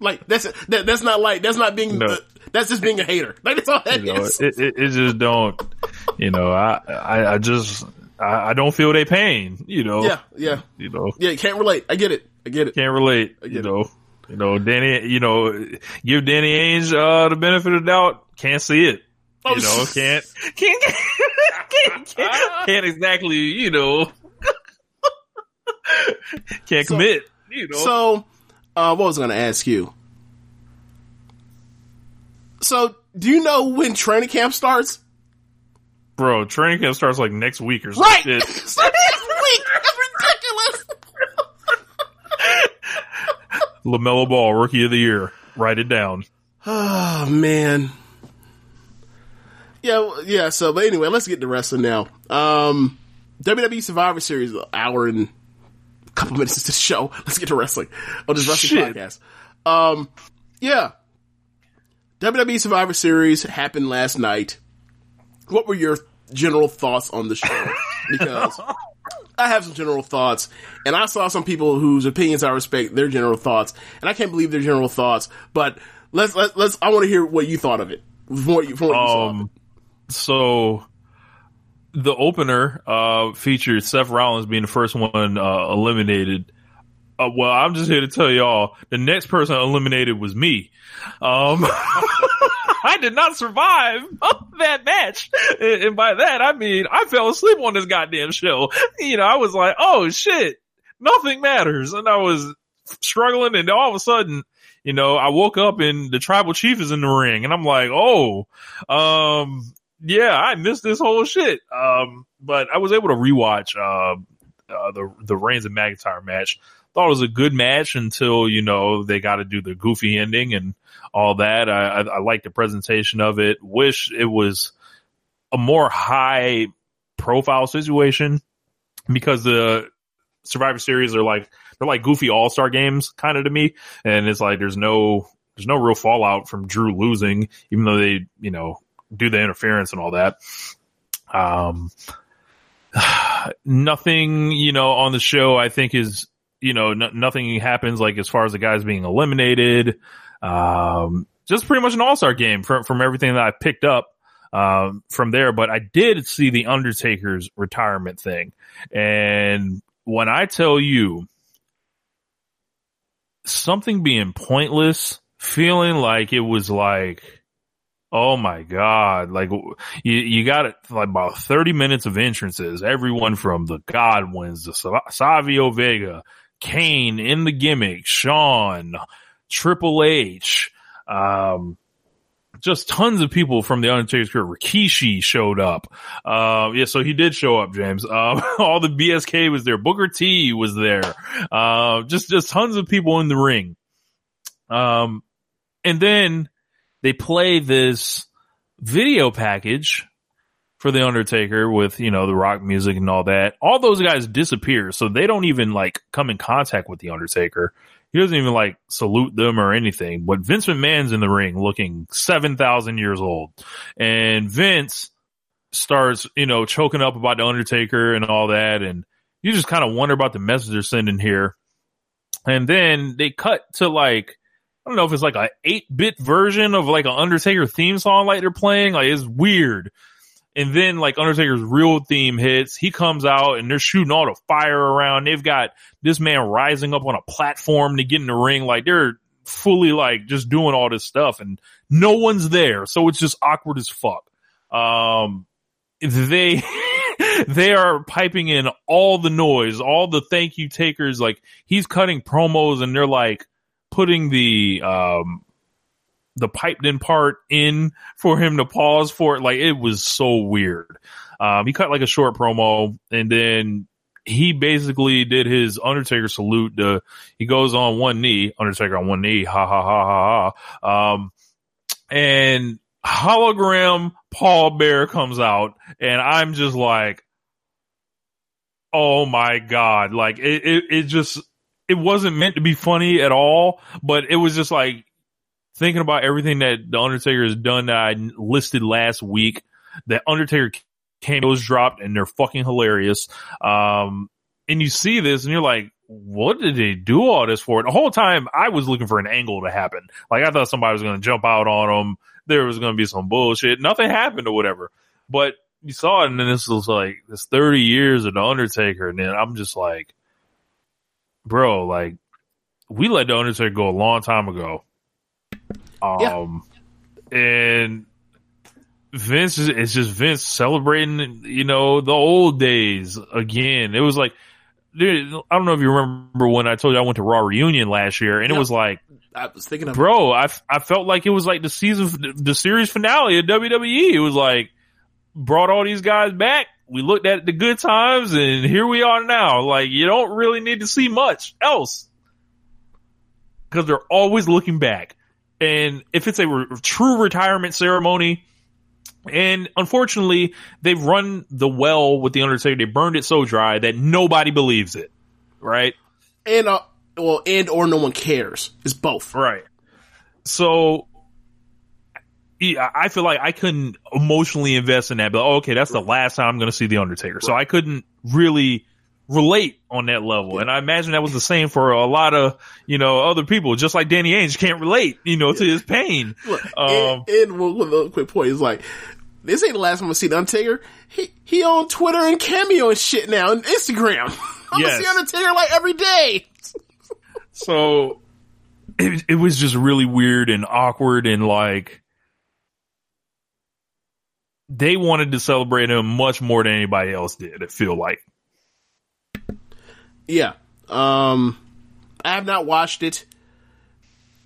Like that's that, that's not like that's not being No. that's just being a hater. Like that's all that You know, is. it, it, it just don't, you know, I, I, I just, I, I don't feel they pain, you know, yeah, yeah, you know, yeah. Can't relate. I get it. I get it. can't relate, get you it. know, you know, Danny, you know, give Danny Ainge, uh, the benefit of the doubt, can't see it. Oh, You know, can't, can't, can't, can't, can't exactly, you know, can't So- commit, you know. So, uh, what was I going to ask you? So, do you know when training camp starts? Bro, training camp starts like next week or something. Right. shit. So next week. That's ridiculous. LaMelo Ball, rookie of the year. Write it down. Oh man. Yeah, yeah. So, but anyway, let's get to wrestling now. Um, WWE Survivor Series, an hour and a couple minutes into the show. Let's get to wrestling on this wrestling Shit. podcast. Um, yeah. WWE Survivor Series happened last night. What were your general thoughts on the show? Because I have some general thoughts, and I saw some people whose opinions I respect their general thoughts, and I can't believe their general thoughts. But let's let's, let's I want to hear what you thought of it. From what you, from what you so the opener uh, featured Seth Rollins being the first one uh, eliminated. Uh, well, I'm just here to tell y'all the next person eliminated was me. Um, I did not survive that match, and by that I mean I fell asleep on this goddamn show. You know, I was like, "Oh shit, nothing matters," and I was struggling, and all of a sudden, you know, I woke up and the tribal chief is in the ring, and I'm like, "Oh, um, yeah, I missed this whole shit." Um, but I was able to rewatch uh, uh the the Reigns and McIntyre match. Thought it was a good match until you know they got to do the goofy ending and all that. I, I, I like the presentation of it. Wish it was a more high profile situation because the Survivor Series are like they're like goofy All Star games kind of to me, and it's like there's no there's no real fallout from Drew losing, even though they you know do the interference and all that. Um, nothing you know on the show I think is you know n- nothing happens like as far as the guys being eliminated. Um, just pretty much an All Star game from from everything that I picked up um, from there. But I did see the Undertaker's retirement thing, and when I tell you something being pointless, feeling like it was like, oh my god, like you you got it like about thirty minutes of entrances, everyone from the Godwinns, the Savio Vega, Kane in the gimmick, Shawn, Triple H, um, just tons of people from the Undertaker's career. Rikishi showed up. Uh, yeah, so he did show up, James. Um, all the BSK was there. Booker T was there. Uh, just, just tons of people in the ring. Um, and then they play this video package for the Undertaker with, you know, the rock music and all that. All those guys disappear. So they don't even like come in contact with the Undertaker. He doesn't even like salute them or anything. But Vince McMahon's in the ring looking 7,000 years old. And Vince starts, you know, choking up about the Undertaker and all that. And you just kind of wonder about the message they're sending here. And then they cut to like, I don't know if it's like a 8-bit version of like an Undertaker theme song like they're playing. Like it's weird. And then like Undertaker's real theme hits. He comes out and they're shooting all the fire around. They've got this man rising up on a platform to get in the ring. Like they're fully like just doing all this stuff and no one's there. So it's just awkward as fuck. Um, they, they are piping in all the noise, all the thank you takers. Like he's cutting promos and they're like putting the, um, the piped in part in for him to pause for it. Like it was so weird. Um, he cut like a short promo and then he basically did his Undertaker salute. To, he goes on one knee, Undertaker on one knee, ha ha ha ha ha. Um, and hologram Paul Bearer comes out, and I'm just like, oh my god! Like it, it, it just, it wasn't meant to be funny at all, but it was just like thinking about everything that the Undertaker has done that I listed last week. That Undertaker cameos dropped and they're fucking hilarious. Um, and you see this and you're like, what did they do all this for? The whole time I was looking for an angle to happen. Like I thought somebody was going to jump out on them. There was going to be some bullshit. Nothing happened or whatever. But you saw it and then this was like this 30 years of the Undertaker. And then I'm just like, bro, like we let the Undertaker go a long time ago. Um, and Vince is it's just Vince celebrating, you know, the old days again. It was like, dude, I don't know if you remember when I told you I went to Raw reunion last year, and it was like, I was thinking of bro, I I felt like it was like the season, the series finale of WWE. It was like brought all these guys back. We looked at the good times, and here we are now. Like you don't really need to see much else because they're always looking back. And if it's a re- true retirement ceremony, and unfortunately, they've run the well with the Undertaker. They burned it so dry that nobody believes it. Right? and uh, well, and or no one cares. It's both. Right. So, I feel like I couldn't emotionally invest in that. But oh, okay, that's the last time I'm going to see the Undertaker. So I couldn't really relate on that level. And I imagine that was the same for a lot of you know other people. Just like Danny Ainge can't relate, you know, to his pain. Look, Um, and, and one quick point is like, this ain't the last time I see the Undertaker. He he on Twitter and Cameo and shit now and Instagram. I'm Yes. gonna see Undertaker like every day. So it, it was just really weird and awkward and like they wanted to celebrate him much more than anybody else did. It feel like. Yeah. Um, I have not watched it.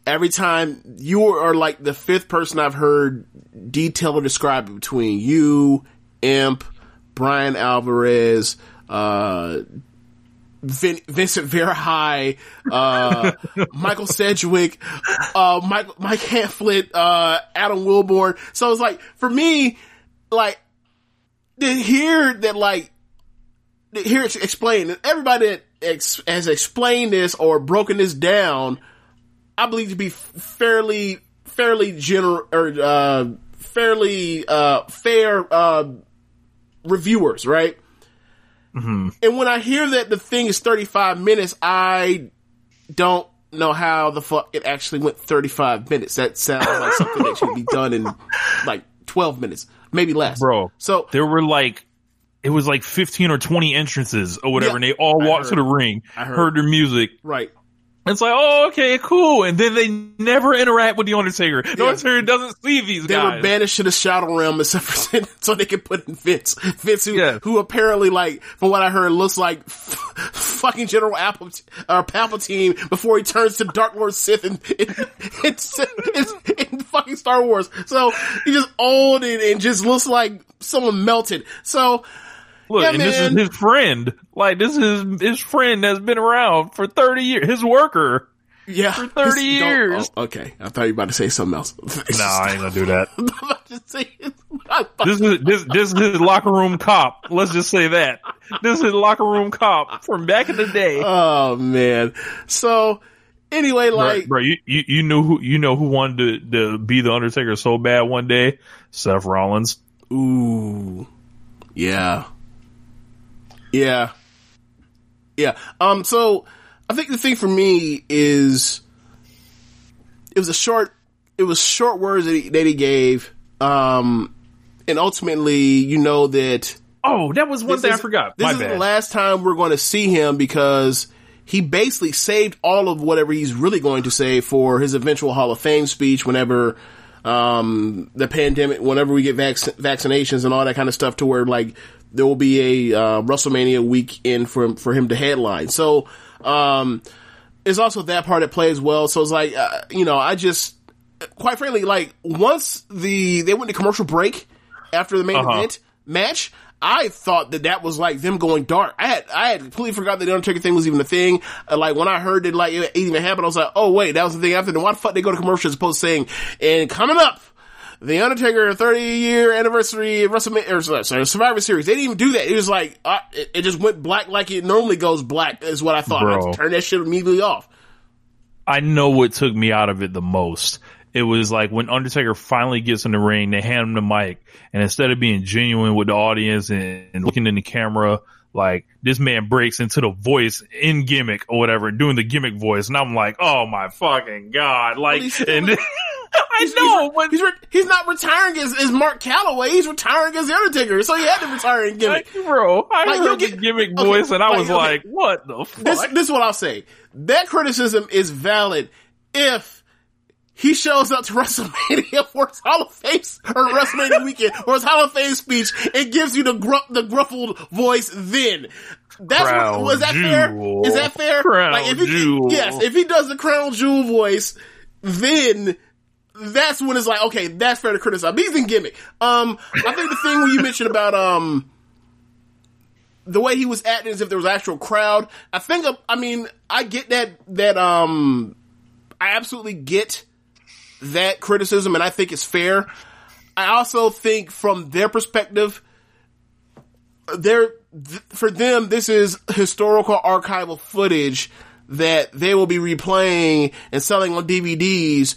Every time you are like the fifth person I've heard detail or describe between you, Imp, Bryan Alvarez, uh, Vin- Vincent Verhei, uh, Michael Sedgwick, uh, Mike, Mike Hanflet, uh, Adam Wilborn. So it's like, for me, like, to hear that, like, to hear it explained, and everybody that ex- has explained this or broken this down, I believe to be fairly, fairly general, or, uh, fairly, uh, fair, uh, reviewers, right? And when I hear that the thing is 35 minutes, I don't know how the fuck it actually went 35 minutes. That sounds like something that should be done in like 12 minutes, maybe less. Bro. So, There were like it was like 15 or 20 entrances or whatever Yeah, and they all walked to the ring, I heard. heard their music. right. It's like, oh, okay, cool. And then they never interact with the Undertaker. The Yeah. Undertaker doesn't see these They guys. They were banished to the Shadow Realm except for so they could put in Vince. Vince, who, Yeah. who apparently, like, from what I heard, looks like f- fucking General Apple or Palpatine before he turns to Dark Lord Sith in, in, in, in, in fucking Star Wars. So he just old and, and just looks like someone melted. So Look, Yeah, and this is his friend. Like, this is his friend that's been around for 30 years. His worker. yeah, For 30 Don't- oh, years. oh, okay, I thought you were about to say something else. No, I ain't gonna do that. I'm about to say. This is this this is his locker room cop. Let's just say that. This is locker room cop from back in the day. oh man. So anyway, like. bro, bro, you, you you knew who you know who wanted to, to be the Undertaker so bad one day? Seth Rollins. Ooh. Yeah. Yeah. Yeah. Um, so I think the thing for me is it was a short it was short words that he, that he gave. Um and ultimately you know that Oh, that was one thing I forgot. This My is the last time we're going to see him because he basically saved all of whatever he's really going to say for his eventual Hall of Fame speech whenever um, the pandemic, whenever we get vac- vaccinations and all that kind of stuff to where like there will be a uh, WrestleMania weekend for for him to headline. So um, there's also that part at play as well. So it's like uh, you know I just quite frankly like once the they went to commercial break after the main Uh-huh. event match, I thought that that was like them going dark. I had, I had completely forgot that the Undertaker thing was even a thing. Uh, like when I heard that like it even happened, I was like, oh wait, that was the thing after. Then why the fuck they go to commercial as opposed to saying, and coming up, the Undertaker 30 year anniversary of WrestleMania, or sorry, Survivor Series. They didn't even do that. It was like, uh, it, it just went black like it normally goes black is what I thought. I turned that shit immediately off. I know what took me out of it the most. It was like when Undertaker finally gets in the ring, they hand him the mic, and instead of being genuine with the audience and, and looking in the camera, like this man breaks into the voice in gimmick or whatever, doing the gimmick voice, and I'm like, oh my fucking god! Like, and I He's- know, he's, but he's, re- he's not retiring as, as Mark Calaway. He's retiring as the Undertaker. So he had to retire in gimmick. like, bro, I Like, heard get- the gimmick okay, voice, and I like, was okay. like, what the fuck? This, this is what I'll say. That criticism is valid if he shows up to WrestleMania for his Hall of Fame or WrestleMania weekend or his Hall of Fame speech and gives you the gru- the gruffled voice then. That's Crown what, was that jewel. fair? Is that fair? Crown like if he, jewel. yes, if he does the crown jewel voice, then that's when it's like, okay, that's fair to criticize. He's in gimmick. Um, I think the thing when you mentioned about, um, the way he was acting as if there was actual crowd. I think, uh, I mean, I get that, that, um, I absolutely get that criticism and I think it's fair. I also think from their perspective, they're, th- for them, this is historical archival footage that they will be replaying and selling on DVDs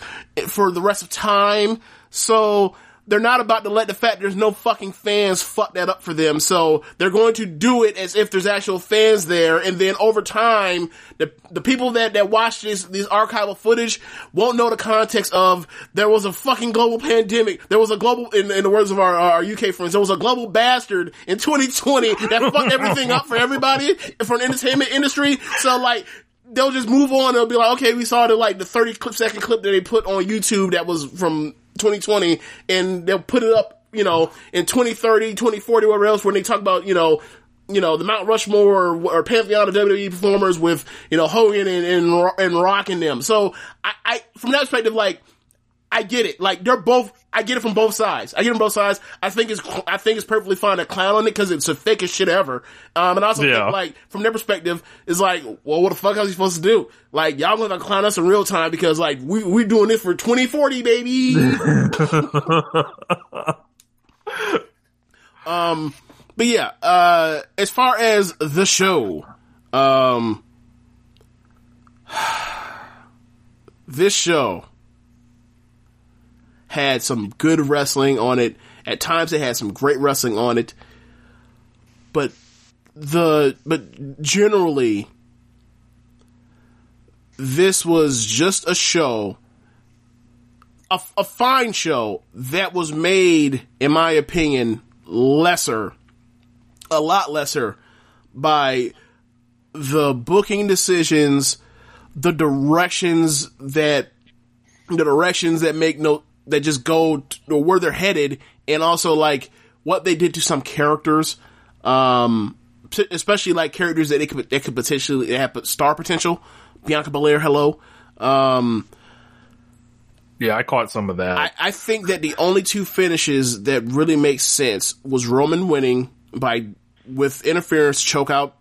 for the rest of time. So they're not about to let the fact there's no fucking fans fuck that up for them. So they're going to do it as if there's actual fans there. And then over time, the, the people that, that watch this, this archival footage won't know the context of there was a fucking global pandemic. There was a global, in, in the words of our, our UK friends, there was a global bastard in 2020 that fucked everything up for everybody for an entertainment industry. So like, they'll just move on. They'll be like, okay, we saw the like the 30 clip second clip that they put on YouTube that was from 2020 and they'll put it up, you know, in 2030, 2040, whatever else when they talk about, you know, you know, the Mount Rushmore or, or Pantheon of WWE performers with, you know, Hogan and, and, and Rock and them. So I, I, from that perspective, like, I get it. Like they're both. I get it from both sides. I get it from both sides. I think it's. I think it's perfectly fine to clown on it because it's the thickest shit ever. Um, and I also Yeah. think like from their perspective, it's like, well, what the fuck else you supposed to do? Like y'all gonna clown us in real time because like we we doing this for 2040, baby. um, but yeah. Uh, as far as the show, um, this show had some good wrestling on it. At times it had some great wrestling on it. But the but generally this was just a show a, a fine show that was made in my opinion lesser a lot lesser by the booking decisions the directions that the directions that make no that just go t- or where they're headed and also like what they did to some characters um especially like characters that they could they could potentially have star potential Bianca Belair hello um yeah, I caught some of that. I, I think that the only two finishes that really make sense was Roman winning by with interference choke out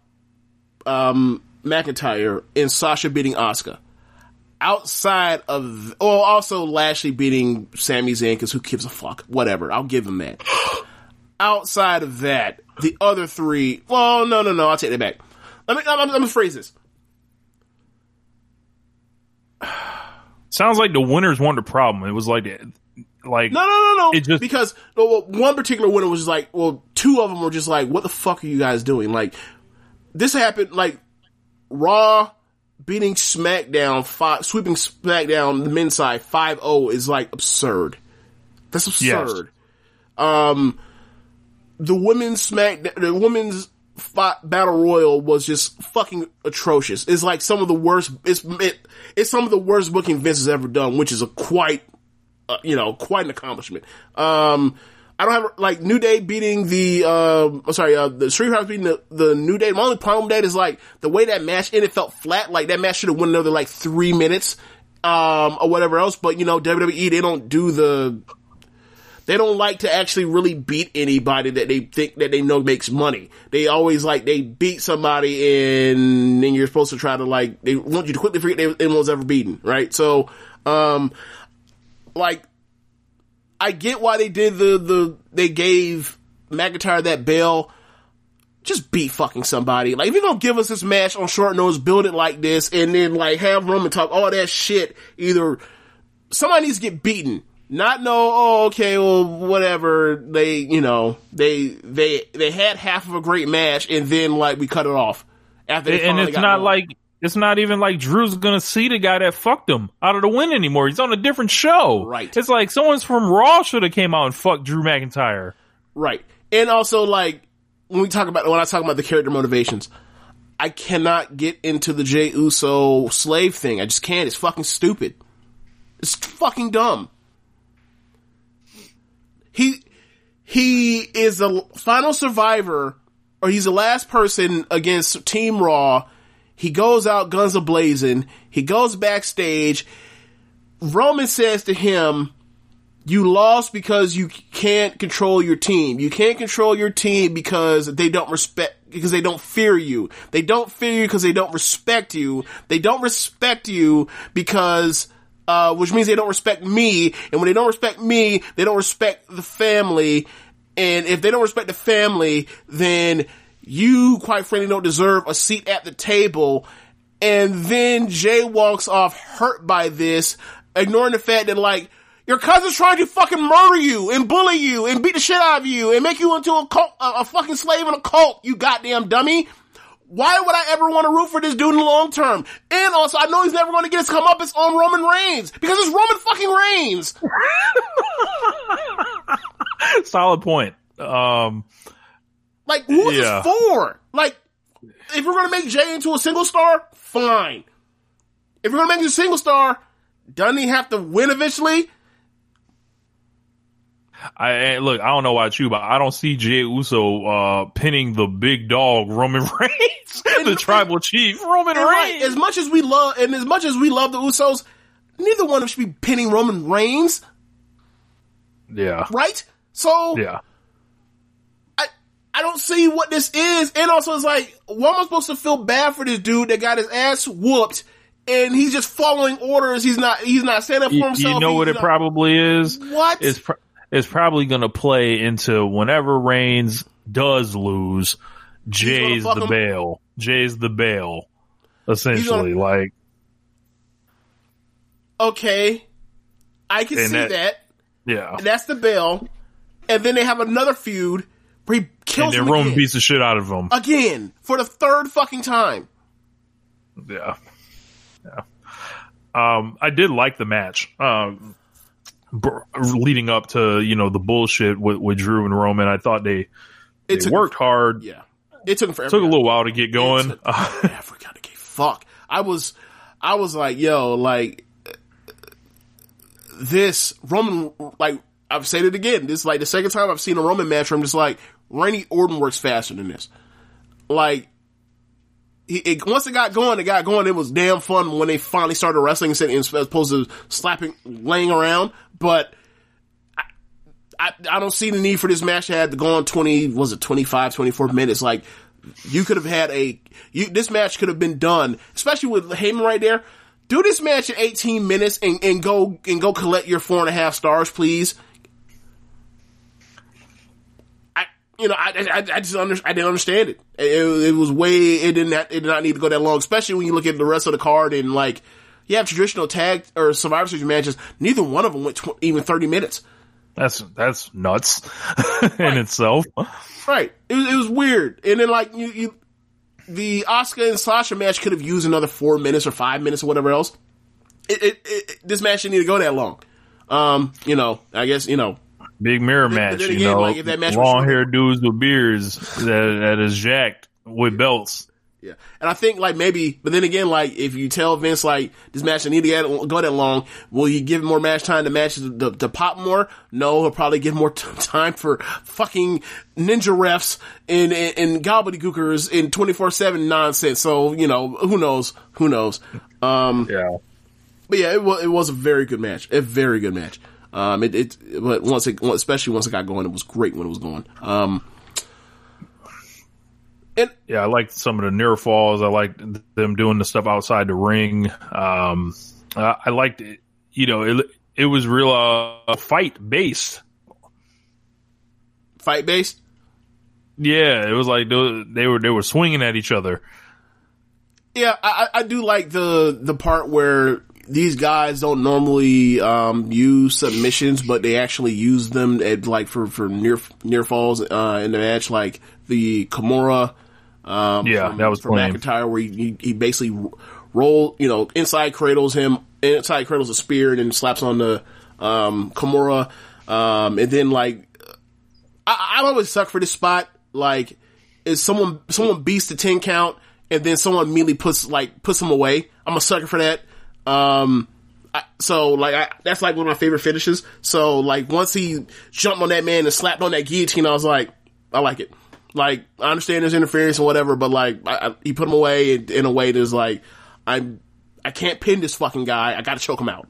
um, McIntyre and Sasha beating Asuka. Outside of, or also Lashley beating Sami Zayn because who gives a fuck? Whatever, I'll give him that. Outside of that, the other three, well, no, no, no, I'll take that back. Let me, I'm, I'm gonna phrase this. Sounds like the winners weren't the problem. It was like, like No, no, no, no. It just- because well, one particular winner was just like, well, two of them were just like, what the fuck are you guys doing? Like, this happened like Raw beating SmackDown, five, sweeping SmackDown the men's side 5-0 is like absurd. That's absurd. Um, the women's Smack, the women's battle royal was just fucking atrocious. It's like some of the worst. It's it, it's some of the worst booking Vince has ever done, which is a quite uh, you know, quite an accomplishment. Um, I don't have like New Day beating the, um, I'm sorry, uh, the Street Profits beating the, the New Day. My only problem with that is like the way that match ended felt flat. Like that match should have went another like three minutes, um, or whatever else. But you know, WWE they don't do the, They don't like to actually really beat anybody that they think that they know makes money. They always like they beat somebody and then you're supposed to try to like they want you to quickly forget they- anyone's ever beaten, right? So, um, like I get why they did the the they gave McIntyre that bell. Just beat fucking somebody. Like if you're gonna give us this match on short notice, build it like this, and then like have Roman talk all that shit. Either somebody needs to get beaten. Not know, oh, okay, well, whatever. They, you know, they, they, they had half of a great match and then like we cut it off after and it's not going. like it's not even like Drew's gonna see the guy that fucked him out of the win anymore. He's on a different show. Right. It's like someone's from Raw should have came out and fucked Drew McIntyre. Right. And also like when we talk about when I talk about the character motivations, I cannot get into the Jey Uso slave thing. I just can't. It's fucking stupid. It's fucking dumb. He he is the final survivor or he's the last person against Team Raw. He goes out guns a blazing. He goes backstage. Roman says to him, you lost because you can't control your team. You can't control your team because they don't respect, because they don't fear you. They don't fear you because they don't respect you. They don't respect you because, uh, which means they don't respect me. And when they don't respect me, they don't respect the family. And if they don't respect the family, then you, quite frankly, don't deserve a seat at the table. And then Jey walks off hurt by this, ignoring the fact that like, your cousin's trying to fucking murder you and bully you and beat the shit out of you and make you into a cult, a, a fucking slave in a cult, you goddamn dummy. Why would I ever want to root for this dude in the long term? And also, I know he's never going to get his come up. comeuppance on Roman Reigns because it's Roman fucking Reigns. Solid point. Um, Like, who's Yeah. this for? Like, if we're gonna make Jey into a single star, fine. If we're gonna make him a single star, doesn't he have to win eventually? I and look. I don't know about you, but I don't see Jey Uso uh, pinning the big dog Roman Reigns, the tribal chief Roman And right, Reigns. as much as we love, and as much as we love the Usos, neither one of them should be pinning Roman Reigns, yeah, right? So, yeah. I, don't see what this is. And also it's like, why am I supposed to feel bad for this dude that got his ass whooped and he's just following orders. He's not, he's not standing up for himself. you know what He's it not- probably is? What? It's pr- it's probably going to play into whenever Reigns does lose, Jey's the him. bail. Jey's the bail. Essentially, like Okay. I can see that- that. yeah. That's the bell. And then they have another feud he And kills then Roman again. beats the shit out of him. again for the third fucking time. Yeah. Yeah. Um, I did like the match. Um, br- leading up to, you know, the bullshit with, with Drew and Roman, I thought they, It they took worked hard. Yeah. It took forever. Took a little while to get going. It took forever to get fuck. I was, I was like, yo, like this Roman, like I've said it again. This is like the second time I've seen a Roman match where I'm just like, Randy Orton works faster than this. Like, he, it, once it got going, it got going. It was damn fun when they finally started wrestling instead as opposed to slapping, laying around. But I, I don't see the need for this match to have to go on 20, was it 25, 24 minutes? Like, you could have had a, you, this match could have been done, especially with Heyman right there. Do this match in 18 minutes and, and go, and go collect your four and a half stars, please. I, you know, I, I, I just under, I didn't understand it. it. It was way, it did not, it did not need to go that long, especially when you look at the rest of the card and like, you have traditional tag or Survivor Series matches. Neither one of them went tw- even 30 minutes. That's, that's nuts in itself. Right. It was, it was weird. And then like you, you, the Asuka and Sasha match could have used another four minutes or five minutes or whatever else. It, it, it this match didn't need to go that long. Um, you know, I guess, you know, Big mirror match, then you know, like, if that match long haired dudes with beards that, that is jacked with belts. yeah. And I think like maybe, but then again, like if you tell Vince like this match didn't need to get- go that long, will he give more match time to matches to, to pop more? No, he'll probably give more t- time for fucking ninja refs and, and, and gobbledygookers and 24-7 nonsense. So, you know, who knows? Who knows? Um, Yeah. But yeah, it was it was a very good match, a very good match. Um, it, it, but once it, especially once it got going, it was great when it was going. Um, and Yeah, I liked some of the near falls. I liked them doing the stuff outside the ring. Um, I, I liked it. You know, it it was real uh, fight based. fight based. Yeah, it was like they were- they were swinging at each other. Yeah, I, I I do like the the part where these guys don't normally um, use submissions, but they actually use them at like for for near near falls uh, in the match, like the Kimura. Um, Yeah, from, that was from clean. McIntyre, where he, he, basically roll, you know, inside cradles him, inside cradles a spear, and then slaps on the um, Kimura, um, and then like I, I always suck for this spot. Like, is someone someone beats the ten count and then someone immediately puts like puts them away? I'm a sucker for that. Um, I, so like I, that's like one of my favorite finishes. So like once he jumped on that man and slapped on that guillotine, I was like, I like it. Like I understand there's interference and whatever, but like I, he put him away in, in a way that's like I'm I can't pin this fucking guy. I got to choke him out.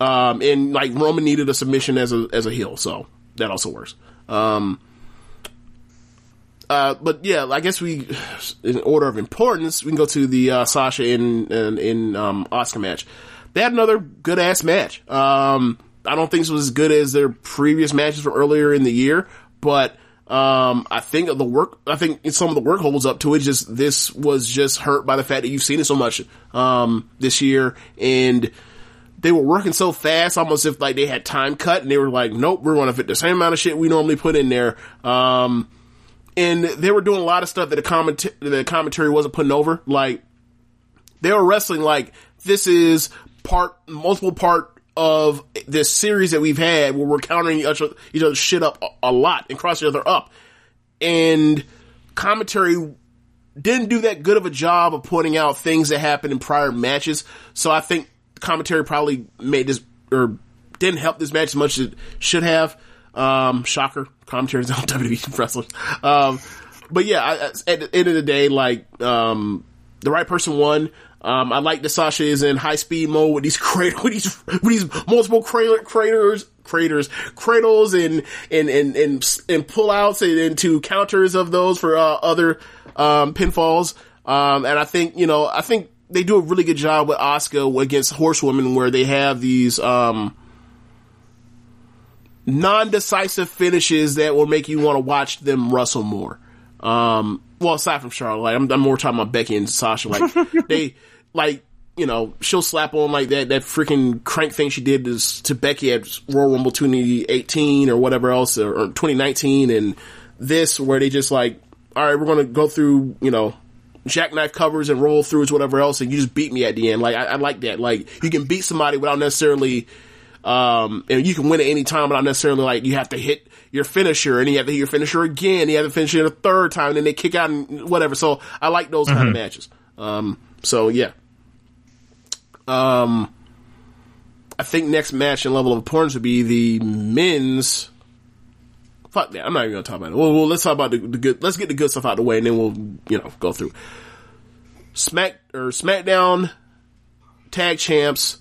Um, and like Roman needed a submission as a as a heel, so that also works. Um, uh, but yeah, I guess we, in order of importance, we can go to the uh, Sasha in in, in um, Asuka match. They had another good ass match. Um, I don't think this was as good as their previous matches from earlier in the year, but um, I think the work, I think some of the work holds up to it. Just this was just hurt by the fact that you've seen it so much um, this year, and they were working so fast, almost if like they had time cut, and they were like, "Nope, we're going to fit the same amount of shit we normally put in there." And they were doing a lot of stuff that the comment the commentary wasn't putting over. Like they were wrestling like this is part multiple part of this series that we've had where we're countering each other, each other's shit up a, a lot and cross each other up. And commentary didn't do that good of a job of pointing out things that happened in prior matches. So I think commentary probably made this or didn't help this match as much as it should have. Um, shocker, commentaries on WWE wrestlers. Um, but yeah, I, at the end of the day, like, um, the right person won. Um, I like that Sasha is in high speed mode with these cradle, with these, with these multiple craters, craters, cradles and, and, and, and, and pull outs and into counters of those for, uh, other, um, pinfalls. Um, and I think, you know, I think they do a really good job with Asuka against Horsewomen where they have these, um, non-decisive finishes that will make you want to watch them wrestle more. Um, well, aside from Charlotte, like I'm, I'm more talking about Becky and Sasha. Like they, like you know, she'll slap on like that that freaking crank thing she did to, to Becky at Royal Rumble 2018 or whatever else or, or 2019, and this where they just like, all right, we're gonna go through, you know. Jackknife covers and roll throughs, whatever else, and you just beat me at the end. Like I, I like that. Like you can beat somebody without necessarily um, and you can win at any time, but not necessarily like you have to hit your finisher and you have to hit your finisher again. You have to finish it a third time and then they kick out and whatever. So I like those kind of matches. Um, so yeah. Um, I think next match and level of importance would be the men's. Fuck that. I'm not even gonna talk about it. Well, well let's talk about the, the good. Let's get the good stuff out of the way and then we'll, you know, go through. Smack or SmackDown tag champs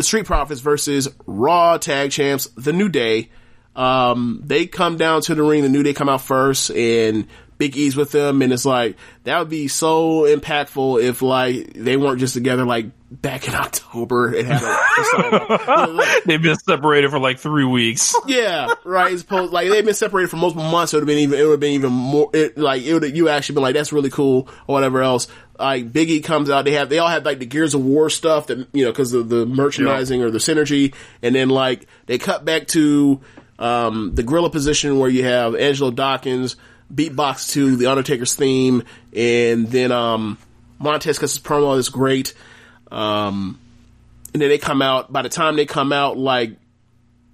Street Profits versus Raw Tag Champs, The New Day. Um, they come down to the ring. The New Day come out first, and Big E's with them, and it's like that would be so impactful if like they weren't just together like back in October and had a, They've been separated for like three weeks. yeah, right. It's supposed like they've been separated for multiple months. It would have been even. It would have been even more. It, like it would. You actually been like that's really cool or whatever else. Like Biggie comes out. They have. They all have like the Gears of War stuff that you know because of the merchandising or the synergy. And then like they cut back to um, the gorilla position where you have Angelo Dawkins beatbox to the Undertaker's theme, and then um, Montez cuts his promo is great. Um, and then they come out. By the time they come out, like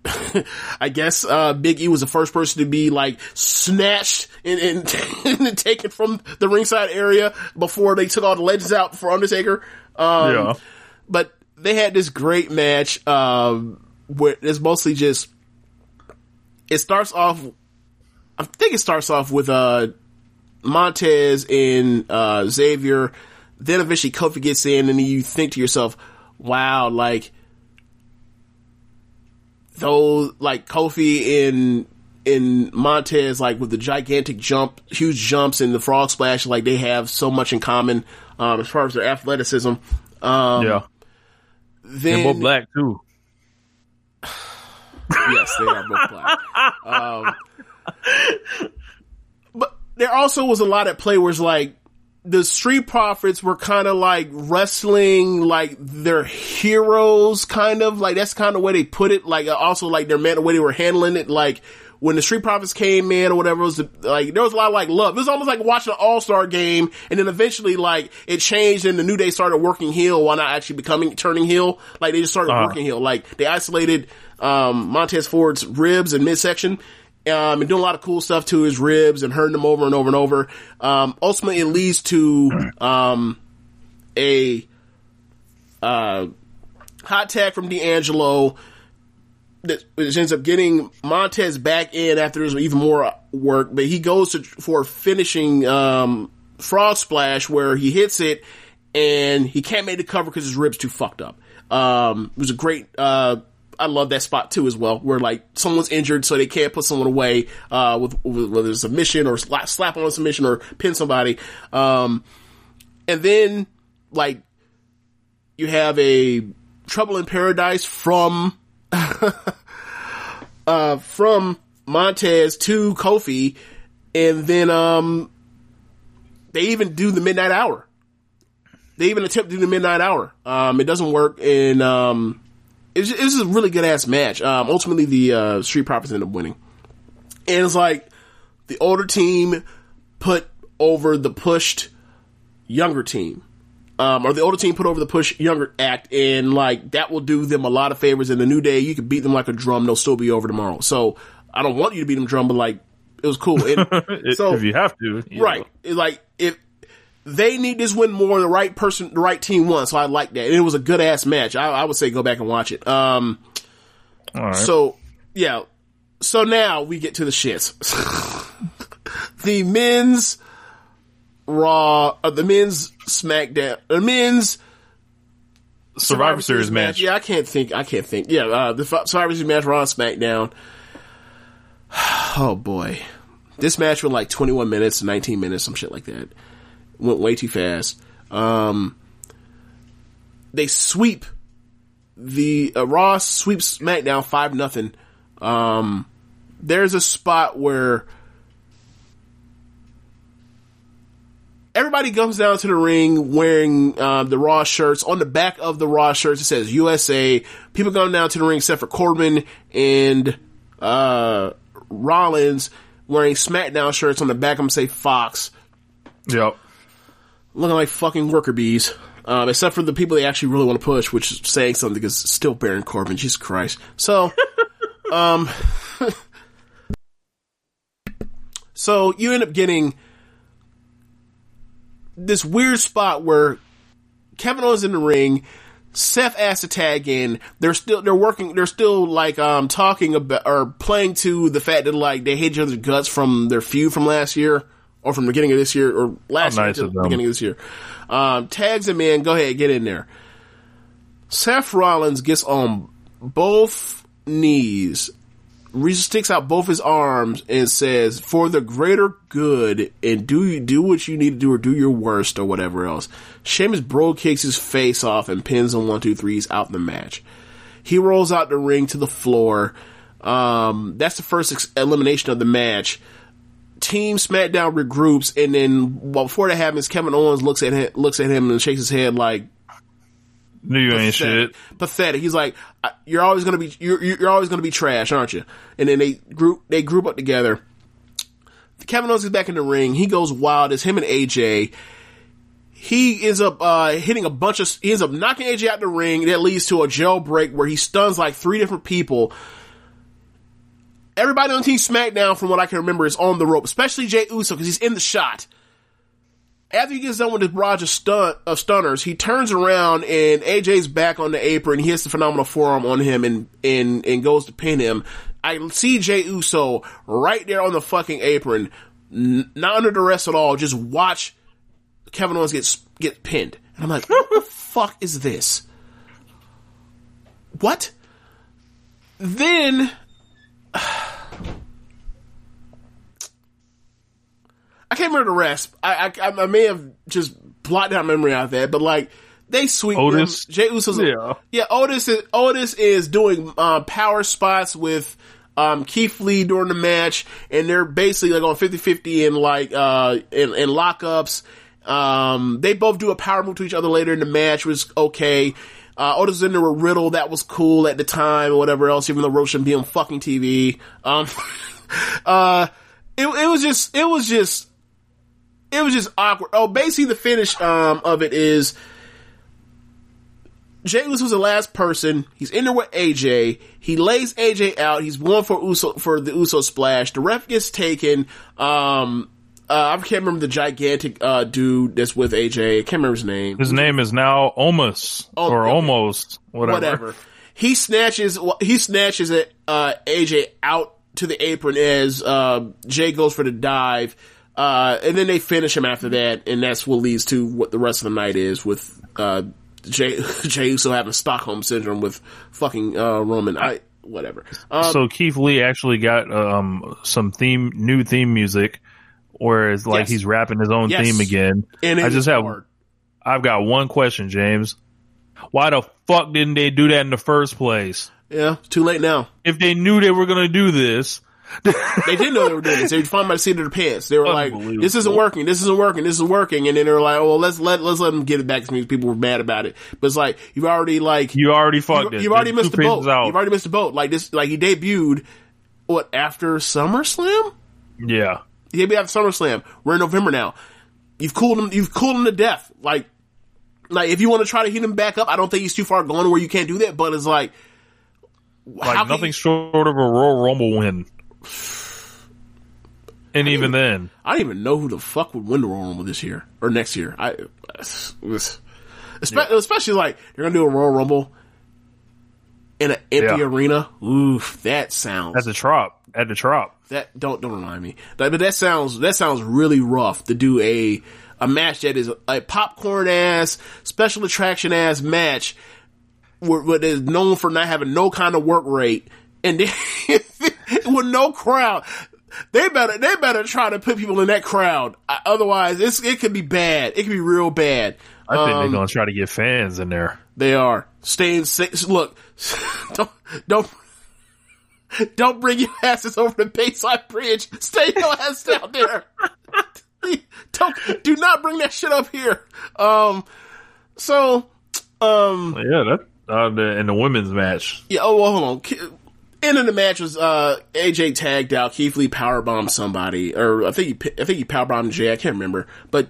I guess uh, Big E was the first person to be like snatched and, and, and taken from the ringside area before they took all the legends out for Undertaker. Um, Yeah. But they had this great match um, where it's mostly just. It starts off. I think it starts off with uh, Montez and uh, Xavier. Then eventually Kofi gets in, and you think to yourself, "Wow, like." those like Kofi and in Montez, like with the gigantic jump, huge jumps and the frog splash, like they have so much in common um, as far as their athleticism. Um, yeah. Then, And both black too. yes, they are both black. Um, but there also was a lot at play where it's like the Street Profits were kind of like wrestling like their heroes, kind of like that's kind of way they put it. Like also like their man, the way they were handling it, like. When the Street Profits came in or whatever, it was like there was a lot of like love. It was almost like watching an All Star game, and then eventually like it changed, and the New Day started working heel while not actually becoming turning heel. Like they just started Uh-huh. working heel. Like they isolated um, Montez Ford's ribs and midsection, um, and doing a lot of cool stuff to his ribs and hurting them over and over and over. Um, ultimately, it leads to um, a uh, hot tag from D'Angelo that which ends up getting Montez back in after there's even more work, but he goes to, for finishing um, frog splash where he hits it and he can't make the cover because his ribs too fucked up. Um, it was a great. Uh, I love that spot too as well, where like someone's injured, so they can't put someone away uh, with, with whether it's a submission or slap, slap on a submission or pin somebody. Um, and then like you have a Trouble in Paradise from uh, from Montez to Kofi, and then um, they even do the midnight hour. They even attempt to do the midnight hour. Um, it doesn't work, and um, it's it was a really good ass match. Um, ultimately, the uh, Street Profits end up winning, and it's like the older team put over the pushed younger team um, or the older team put over the push younger act, and like that will do them a lot of favors. In the new day, you can beat them like a drum; they'll still be over tomorrow. So I don't want you to beat them drum, but like it was cool. And so if you have to, you right. Like if they need this win more, than the right person, the right team won. So I like that, and it was a good ass match. I, I would say go back and watch it. Um, All right. so yeah, so now we get to the shits. the men's Raw, uh, the men's SmackDown, the men's Survivor Series match. Yeah, I can't think. I can't think. Yeah, uh, the F- Survivor Series match, Raw and SmackDown. Oh boy, this match went like 21 minutes, 19 minutes, some shit like that. Went way too fast. Um, they sweep the uh, Raw sweeps SmackDown five nothing. Um, there's a spot where everybody comes down to the ring wearing uh, the Raw shirts. On the back of the Raw shirts, it says USA. People come down to the ring except for Corbin and uh, Rollins wearing SmackDown shirts. On the back them say Fox, Yep. Looking like fucking worker bees. Um, except for the people they actually really want to push, which is saying something because it's still Baron Corbin. Jesus Christ. So, um, so you end up getting this weird spot where Kevin Owens in the ring, Seth asks to tag in. They're still they're working. They're still like um talking about or playing to the fact that like they hate each other's guts from their feud from last year or from the beginning of this year or last How year nice to the beginning of this year. Um, tags him in. Go ahead, get in there. Seth Rollins gets on both knees, re- sticks out both his arms, and says, "For the greater good, and do you do what you need to do, or do your worst, or whatever else." Sheamus bro kicks his face off and pins him one, two, threes out the match. He rolls out the ring to the floor. Um, that's the first ex- elimination of the match. Team SmackDown regroups, and then well, before that happens, Kevin Owens looks at him, looks at him and shakes his head like, Knew you ain't shit. Pathetic. He's like, you're always gonna be, you're, you're always gonna be trash, aren't you? And then they group, they group up together. Kevin Owens is back in the ring. He goes wild. It's him and AJ. He ends up uh, hitting a bunch of. He ends up knocking AJ out the ring. That leads to a jailbreak where he stuns like three different people. Everybody on Team SmackDown, from what I can remember, is on the rope, especially Jey Uso because he's in the shot after he gets done with his barrage of, stun, of stunners, he turns around and AJ's back on the apron. He hits the phenomenal forearm on him and, and, and goes to pin him. I see Jey Uso right there on the fucking apron, n- not under duress at all. Just watch Kevin Owens get, get pinned. And I'm like, what the fuck is this? What? then I can't remember the rest. I I, I may have just blotted out memory out of that, but like they sweep Otis? them. Jey Uso's Yeah. yeah. Otis is Otis is doing um, power spots with um, Keith Lee during the match, and they're basically like on 50-50 in like uh in, in lockups. Um, they both do a power move to each other later in the match, which was okay. Uh, Otis in there Riddle, that was cool at the time, or whatever else, even though Roach shouldn't be on fucking TV. Um, uh, it, it was just, it was just, it was just awkward. Oh, basically the finish, um, of it is, Jey Uso was the last person. He's in there with AJ. He lays AJ out. He's going for Uso, for the Uso splash. The ref gets taken. Um, uh, I can't remember the gigantic, uh, dude that's with AJ. I can't remember his name. His name is now Omos Oh, or okay. almost whatever. whatever. He snatches he snatches it uh AJ out to the apron as uh Jey goes for the dive. Uh and then they finish him after that and that's what leads to what the rest of the night is with uh Jey Jey Uso having Stockholm syndrome with fucking uh Roman. I whatever. Um so Keith Lee actually got um some theme new theme music, whereas like Yes. he's rapping his own Yes. theme again. and I just have hard. I've got one question, James. Why the fuck didn't they do that in the first place? Yeah, it's too late now. If they knew they were gonna do this, They didn't know they were doing this. They were finding by the seat of their pants. They were like, "This isn't working. This isn't working. This isn't working." And then they were like, "Oh, well, let's let let's let them get it back to me." People were mad about it, but it's like you've already like you already fucked you, it. You've already There's missed the boat. out. You've already missed the boat. Like this, like he debuted what after SummerSlam? yeah. He debuted after SummerSlam. We're in November now. You've cooled him. You've cooled him to death. Like, like if you want to try to heat him back up, I don't think he's too far gone where you can't do that. But it's like, Like nothing you- short of a Royal Rumble win. And even then, I don't even know who the fuck would win the Royal Rumble this year or next year. I, especially, especially like they're gonna do a Royal Rumble in an empty Yeah. arena. Oof, that sounds at the trop, at the trop. That don't don't remind me. That- but that sounds that sounds really rough to do a a match that is a popcorn ass special attraction ass match, where is known for not having no kind of work rate, and then with no crowd. They better they better try to put people in that crowd. Otherwise, it's it could be bad. It could be real bad. I think Um, they're gonna try to get fans in there. they are staying safe. Look, don't don't don't bring your asses over the Bayside Bridge. Stay your ass down there. don't do not bring that shit up here. Um. So, um. Yeah, that uh, the, in the women's match. Yeah. Oh, well, hold on. Ke- End of the match was uh AJ tagged out. Keith Lee powerbombed somebody, or I think he I think he powerbombed Jey. I can't remember, but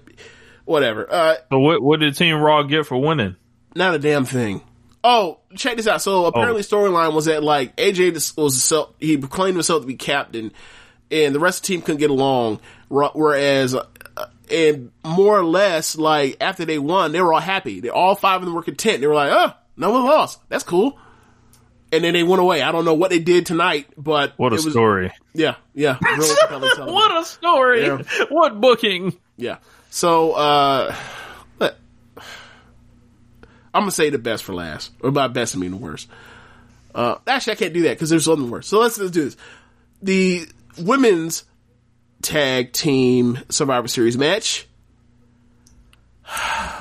whatever. Uh, So what what did Team Raw get for winning? Not a damn thing. Oh, check this out. So apparently, storyline was that like AJ was self, he proclaimed himself to be captain, and the rest of the team couldn't get along. Whereas, uh, and more or less, like after they won, they were all happy. They all five of them were content. They were like, "Oh, no one lost. That's cool." And then they went away. I don't know what they did tonight, but What a it was, story! Yeah, yeah. Really. What a story! Yeah. What booking? Yeah. So, uh, let- I'm gonna say the best for last, or by best I mean the worst. Uh, actually, I can't do that because there's something worse. So let's, let's do this. The women's tag team Survivor Series match.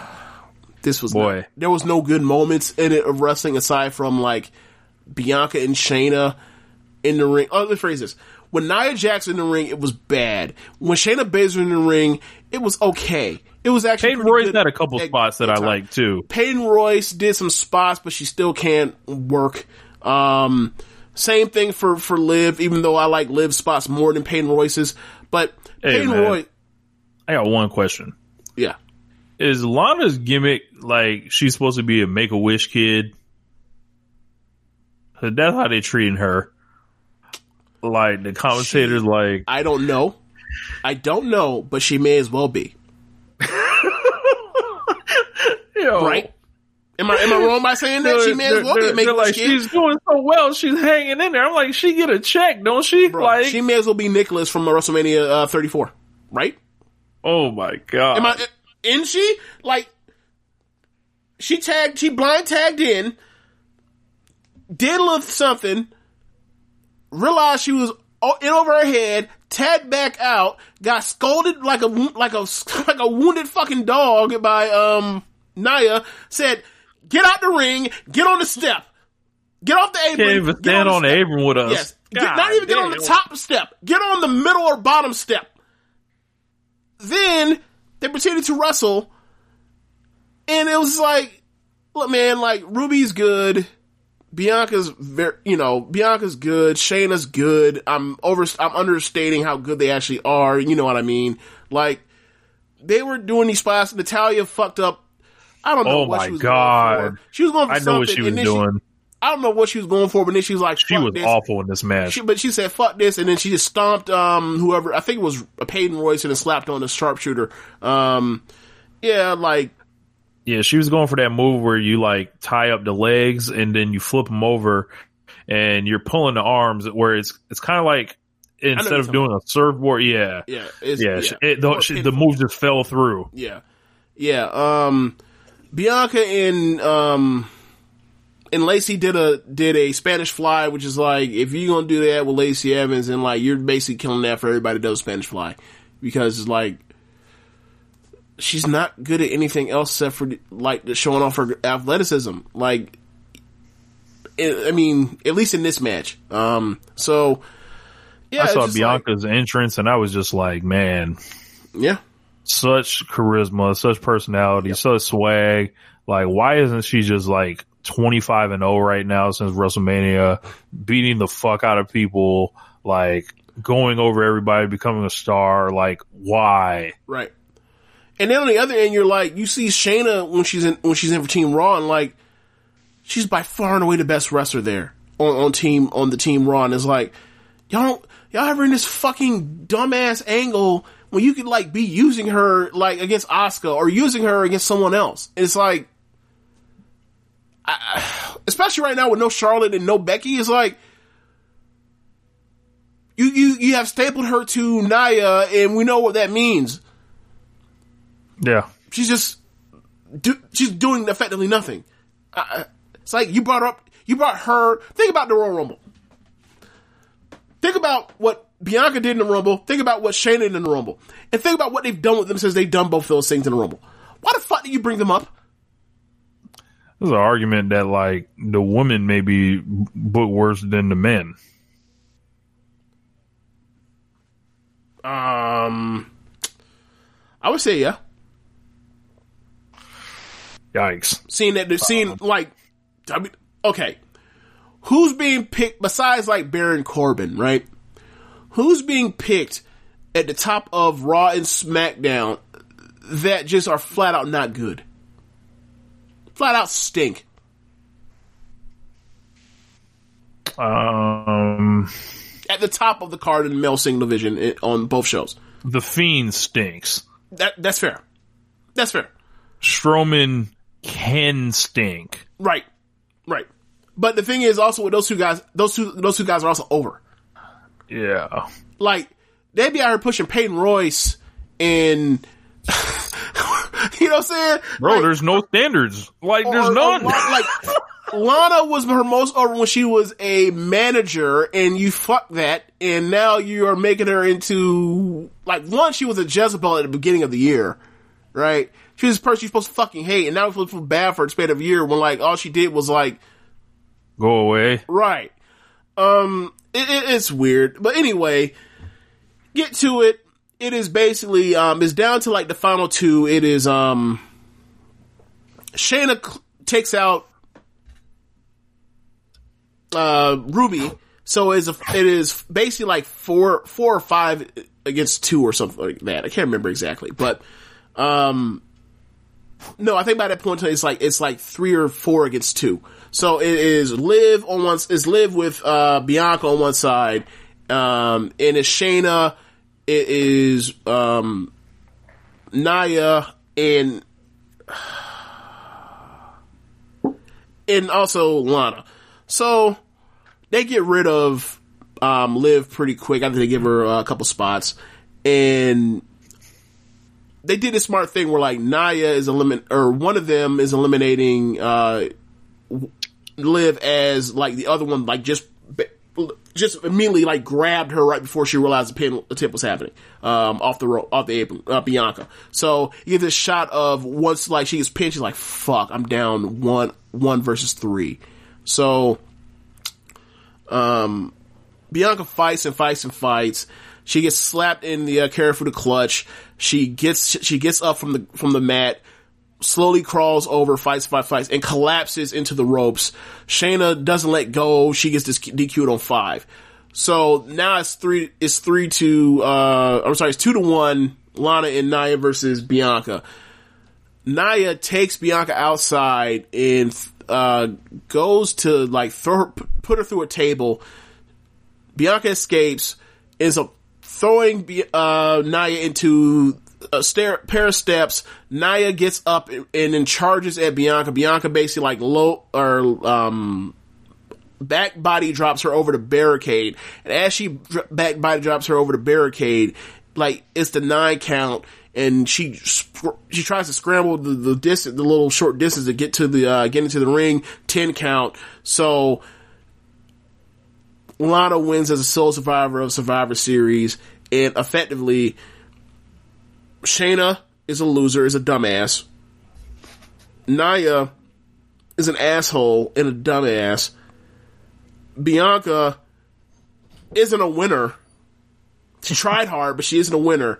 This was Boy. not- there was no good moments in it of wrestling aside from like Bianca and Shayna in the ring. Oh, let's phrase this. When Nia Jax in the ring, it was bad. When Shayna Baszler in the ring, it was okay. It was actually Peyton Royce good had a couple at- spots that I like too. Peyton Royce did some spots, but she still can't work. Um, same thing for for Liv, even though I like Liv spots more than Peyton Royce's. But Hey, Peyton man. Royce, I got one question: yeah, Is Lana's gimmick like she's supposed to be a Make a Wish kid? That's how they treating her. Like the commentators, like I don't know, I don't know, but she may as well be yo, right. Am I am I wrong by saying that she may as well be They're- making like she's doing so well, she's hanging in there. I'm like, she get a check, don't she? Bro, like, she may as well be Nicholas from WrestleMania uh, 34, right? oh my god, Am I? Isn't she like? She tagged. She blind tagged in. Did a little something. realized she was in over her head, tagged back out, got scolded like a like a like a wounded fucking dog by um Nia. Said, "Get out the ring, get on the step, get off the apron, Can't even get stand on the step." apron with us. Yes, Get- not even get on the top step, get on the middle or bottom step." Then they proceeded to wrestle, and it was like, look, man, like Ruby's good. Bianca's very, you know, Bianca's good. Shayna's good. I'm over, I'm understating how good they actually are. You know what I mean? Like, they were doing these spots. Natalya fucked up. I don't know Oh what my she was God. going for. She was going for I know what she was doing. I don't know what she was going for, but then she was like, She was this. awful in this match. She, but she said, fuck this, and then she just stomped, um, whoever, I think it was a Peyton Royce and slapped on the sharpshooter. Um, yeah, like, Yeah, she was going for that move where you like tie up the legs and then you flip them over and you're pulling the arms where it's it's kind of like instead of doing a surfboard, yeah. yeah, it's, Yeah, she- it, the, she, the move just fell through. Yeah. Yeah. Um, Bianca and, um, and Lacey did a, did a Spanish fly, which is like, if you're gonna do that with Lacey Evans and like, you're basically killing that for everybody that does Spanish fly. Because it's like, she's not good at anything else except for like showing off her athleticism. Like, I mean, at least in this match. Um, so, yeah. I saw just like- Bianca's entrance and I was just like, man, yeah. Such charisma, such personality, such swag. Like, why isn't she just like 25 and 0 right now since WrestleMania, beating the fuck out of people, like going over everybody, becoming a star? Like, why? Right. And then on the other end, you're like, you see Shayna when she's in when she's in for Team Raw, and like, she's by far and away the best wrestler there on, on team on the Team Raw, and it's like, y'all don't y'all ever in this fucking dumbass angle when you could like be using her like against Asuka or using her against someone else. It's like, I, I- especially right now with no Charlotte and no Becky, it's like. You, you, you have stapled her to Nia and we know what that means Yeah. she's just do, she's doing effectively nothing. Uh, it's like you brought her up, you brought her. Think about the Royal Rumble. Think about what Bianca did in the Rumble. Think about what Shayna did in the Rumble, and think about what they've done with them since they've done both those things in the Rumble. Why the fuck do you bring them up? There's an argument that like the women may be booked worse than the men. Um, I would say yeah. Yikes. Seeing that, they're seeing like, I mean, okay, who's being picked besides like Baron Corbin, right? Who's being picked at the top of Raw and SmackDown that just are flat out not good? Flat out stink. Um, At the top of the card in male single division on both shows. the Fiend stinks. That that's fair. That's fair. Strowman can stink. Right. Right. But the thing is also with those two guys, those two those two guys are also over. Yeah. like they'd be out here pushing Peyton Royce and you know what I'm saying? Bro, Like, there's no standards. Like, there's or- or none. La- like Lana was her most over when she was a manager and you fuck that and now you are making her into like one, she was a Jezebel at the beginning of the year, right? She was the person you're supposed to fucking hate and now we feel bad for the span of a year when like all she did was like Go away. Right. Um, it, it, it's weird, but anyway, get to it. It is basically um, it's down to like the final two. It is um, Shayna takes out uh Ruby, so it's a, it is basically like four four or five against two or something like that. I can't remember exactly, but um, no, I think by that point it's like it's like three or four against two. So it is live on one is live with uh Bianca on one side, um, and it's Shayna. It is um Nia and and also Lana. So they get rid of um Liv pretty quick. I think they give her a couple spots and they did a smart thing where like Nia is elimin or one of them is eliminating uh Liv as like the other one like just just immediately like grabbed her right before she realized the pin attempt was happening um, off the rope, off the uh, Bianca. So you get this shot of once like she gets pinned, she's like, "Fuck, I'm down one one versus three. So, um, Bianca fights and fights and fights. She gets slapped in the uh, Kirifuda clutch. She gets she gets up from the from the mat slowly crawls over, fights, fights, fights, and collapses into the ropes. Shayna doesn't let go. She gets DQ'd on five. So now it's three, it's three to, uh, I'm sorry, it's two to one, Lana and Nia versus Bianca. Nia takes Bianca outside and, uh, goes to like throw her, put her through a table. Bianca escapes, ends up throwing, uh, Nia into a stair, pair of steps. Nia gets up and, and then charges at Bianca. Bianca basically like low or um back body drops her over the barricade, and as she back body drops her over the barricade, like it's the nine count. And she she tries to scramble the, the distance, the little short distance to get to the uh, get into the ring. Ten count. So Lana wins as a sole survivor of Survivor Series, and effectively Shayna is a loser, is a dumbass. Nia is an asshole and a dumbass. Bianca isn't a winner. She tried hard, but she isn't a winner.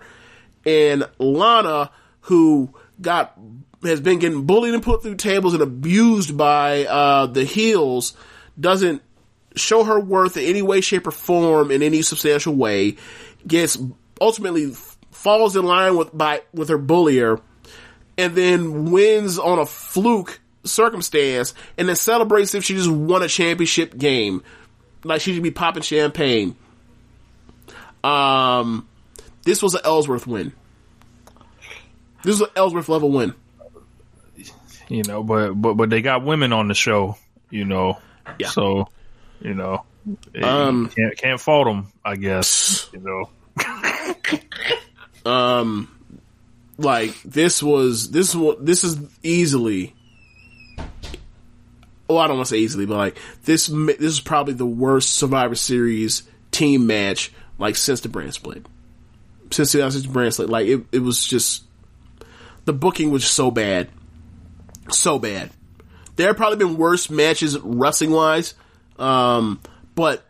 And Lana, who got has been getting bullied and put through tables and abused by uh, the heels, doesn't show her worth in any way, shape, or form in any substantial way. Gets ultimately falls in line with by with her bullier, and then wins on a fluke circumstance, and then celebrates if she just won a championship game, like she should be popping champagne. Um, this was an Ellsworth win. This was an Ellsworth level win. you know, but but but they got women on the show, you know. Yeah. So, you know, Um, can't can't fault them, I guess. You know. Um, like this was this was this is easily. Well, I don't want to say easily, but like this this is probably the worst Survivor Series team match like since the brand split. Since the the brand split, like it, it was just the booking was so bad, so bad. There have probably been worse matches wrestling wise, um, but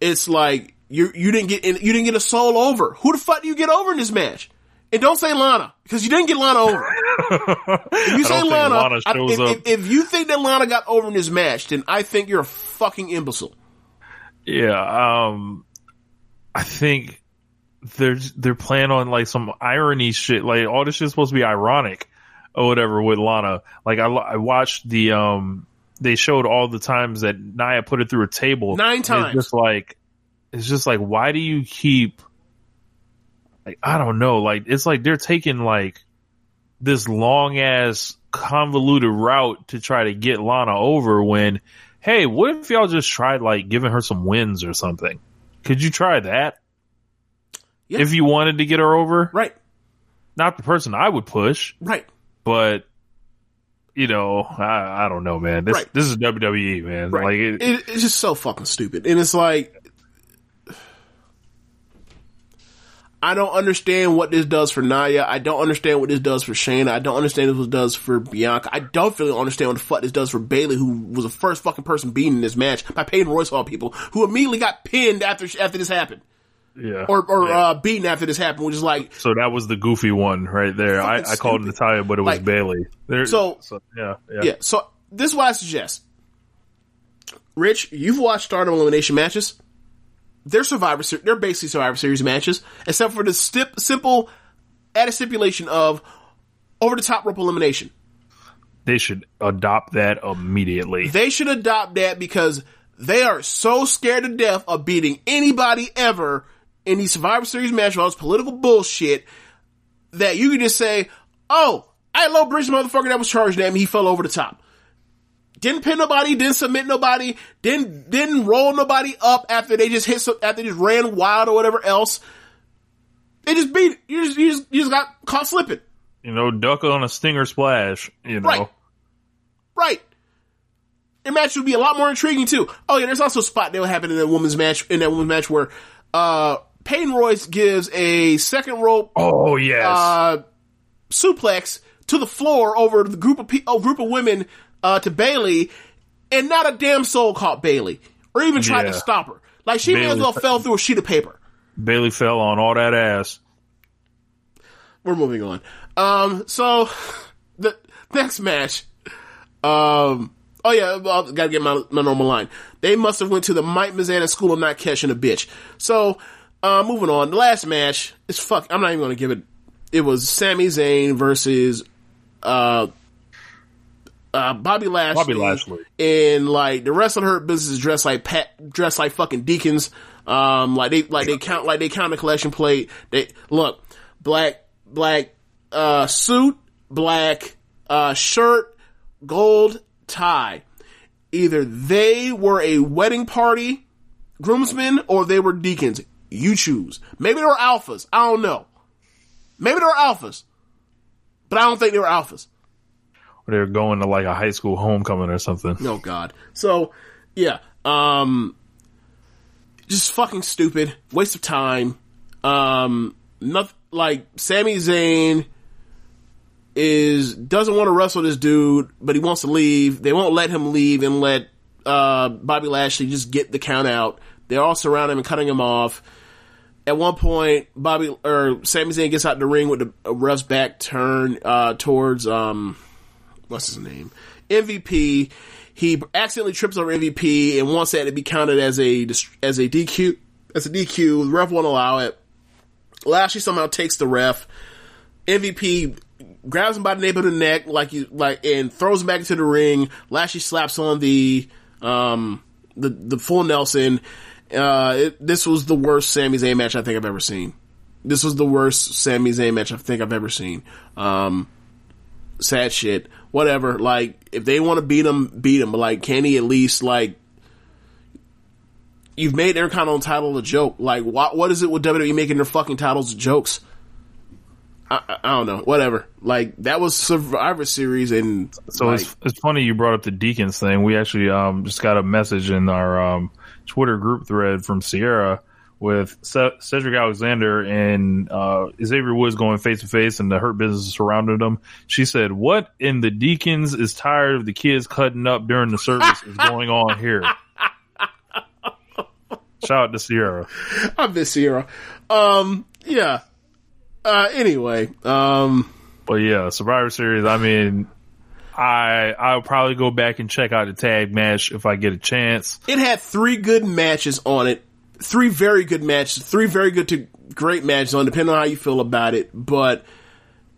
it's like you you didn't get you didn't get a soul over. Who the fuck do you get over in this match? And don't say Lana because you didn't get Lana over. If you say Lana, Lana I- if, if, if you think that Lana got over in this match, then I think you're a fucking imbecile. Yeah, um, I think they're they're playing on like some irony shit. Like all this shit's supposed to be ironic or whatever with Lana. Like I I watched the um they showed all the times that Nia put it through a table Nine And times. It's just like it's just like why do you keep like I don't know like it's like they're taking like this long ass convoluted route to try to get Lana over when hey what if y'all just tried like giving her some wins or something could you try that Yeah. if you wanted to get her over Right, not the person I would push right. but you know I, I don't know man this Right. this is WWE man Right. like it, It- it's just so fucking stupid. And it's like, I don't understand what this does for Nia. I don't understand what this does for Shayna. I don't understand what this does for Bianca. I don't really understand what the fuck this does for Bayley, who was the first fucking person beaten in this match by Peyton Royce Hall people, who immediately got pinned after after this happened, yeah or or Yeah. uh, beaten after this happened, which is like, So that was the goofy one right there. I, I called stupid. Natalya, but it was Like, Bayley. There, so- yeah, yeah, yeah. So this is what I suggest. Rich, you've watched Stardom elimination matches. They're Survivor. Ser- They're basically Survivor Series matches, except for the stip- simple added stipulation of over the top rope elimination. They should adopt that immediately. They should adopt that because they are so scared to death of beating anybody ever in these Survivor Series matches, all this political bullshit, that you can just say, "Oh, I low bridge motherfucker that was charged at me. He fell over the top." Didn't pin nobody, didn't submit nobody, didn't didn't roll nobody up after they just hit some, after they just ran wild or whatever else. They just beat. You just you just, you just got caught slipping. you know, duck on a stinger splash. You know, Right. Right. Their match would be a lot more intriguing too. Oh yeah, there's also a spot that will happen in that women's match in that women's match where uh Peyton Royce gives a second rope Oh yes. uh, suplex to the floor over the group of pe- oh, group of women uh, to Bayley, and not a damn soul caught Bayley or even tried Yeah. to stop her. Like she may as Bayley- well fell through a sheet of paper. Bayley fell on all that ass. We're moving on. Um, so the next match. Um, oh yeah, well, gotta get my, my normal line. They must have went to the Mike Mizanin School of Not Catching a Bitch. So, uh, moving on. The last match is fuck. I'm not even gonna give it. It was Sami Zayn versus uh, uh, Bobby Lashley. Bobby Lashley. And like the rest of Hurt Business is dressed like pet, dressed like fucking deacons. Um, like they, like they count, like they count the collection plate. They look black, black, uh, suit, black, uh, shirt, gold tie. Either they were a wedding party groomsmen or they were deacons. You choose. Maybe they were alphas. I don't know. Maybe they were alphas. But I don't think they were alphas. They're going to like a high school homecoming or something. Oh God. So yeah, um, just fucking stupid, waste of time. Um, nothing like Sami Zayn is doesn't want to wrestle this dude, but he wants to leave. They won't let him leave and let uh Bobby Lashley just get the count out. They're all surrounding him and cutting him off. At one point, Bobby or Sami Zayn gets out the ring with the ref's back turned uh, towards um what's his name? MVP. He accidentally trips over MVP and wants that to be counted as a as a DQ as a DQ. The ref won't allow it. Lashley somehow takes the ref. MVP grabs him by the nape of the neck like you like and throws him back into the ring. Lashley slaps on the um the the full Nelson. Uh, it, this was the worst Sami Zayn match I think I've ever seen. This was the worst Sami Zayn match I think I've ever seen. Um, sad shit. Whatever. Like, if they want to beat him, beat him. But like, can he at least like? You've made their kind of title a joke. Like, what what is it with WWE making their fucking titles jokes? I, I, don't know. Whatever. Like that was Survivor Series, and So like, it's it's funny you brought up the Deacons thing. We actually um just got a message in our um Twitter group thread from Sierra with Cedric Alexander and uh Xavier Woods going face to face and the Hurt Business surrounding them. She said, "What in the Deacons is tired of the kids cutting up during the service is going on here?" Shout out to Sierra. I miss Sierra. Um, yeah. Uh, anyway, um, But yeah, Survivor Series. I mean, I I'll probably go back and check out the tag match if I get a chance. it had three good matches on it. Three very good matches. Three very good to great matches on, depending on how you feel about it. But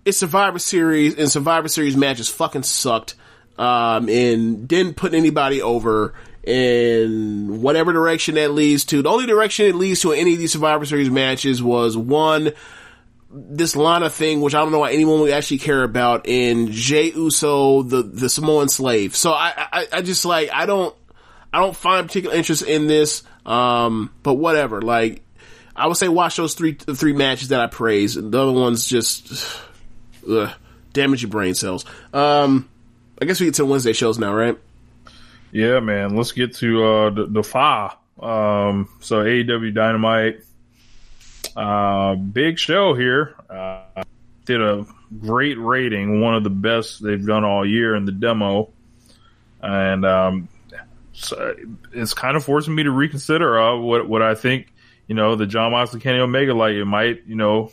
it's Survivor Series, and Survivor Series matches fucking sucked. Um, and didn't put anybody over in whatever direction that leads to. The only direction it leads to in any of these Survivor Series matches was one, this Lana thing, which I don't know why anyone would actually care about, and Jey Uso, the the Samoan slave. So I, I, I just like I don't, I don't find particular interest in this. Um, but whatever. Like I would say, watch those three three matches that I praise. The other ones just ugh, damage your brain cells. Um, I guess we get to Wednesday shows now, right? Yeah, man. Let's get to uh, the, the FA. Um, so AEW Dynamite, uh, big show here. Uh, did a great rating, one of the best they've done all year in the demo, and um, so it's kind of forcing me to reconsider uh, what what I think. You know, the Jon Moxley Kenny Omega, like it might. You know,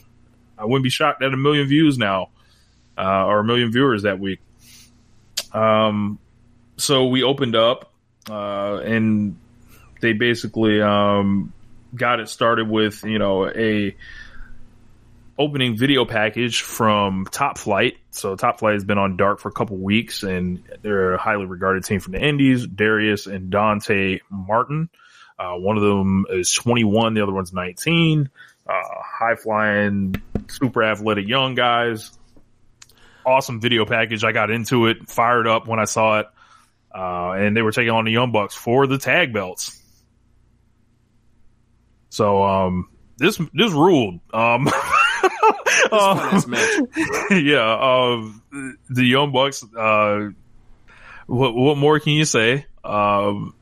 I wouldn't be shocked at a million views now, uh, or a million viewers that week. Um, so we opened up uh, and they basically um, got it started with you know a opening video package from Top Flight. So Top Flight has been on Dark for a couple weeks, and they're a highly regarded team from the Indies. Darius and Dante Martin. Uh, one of them is 21, the other one's 19. Uh, high flying, super athletic young guys. Awesome video package. I got into it, fired up when I saw it. Uh, and they were taking on the Young Bucks for the tag belts. So, um, this, this ruled. Um, uh, yeah, uh, the Young Bucks, uh, what, what more can you say? Um,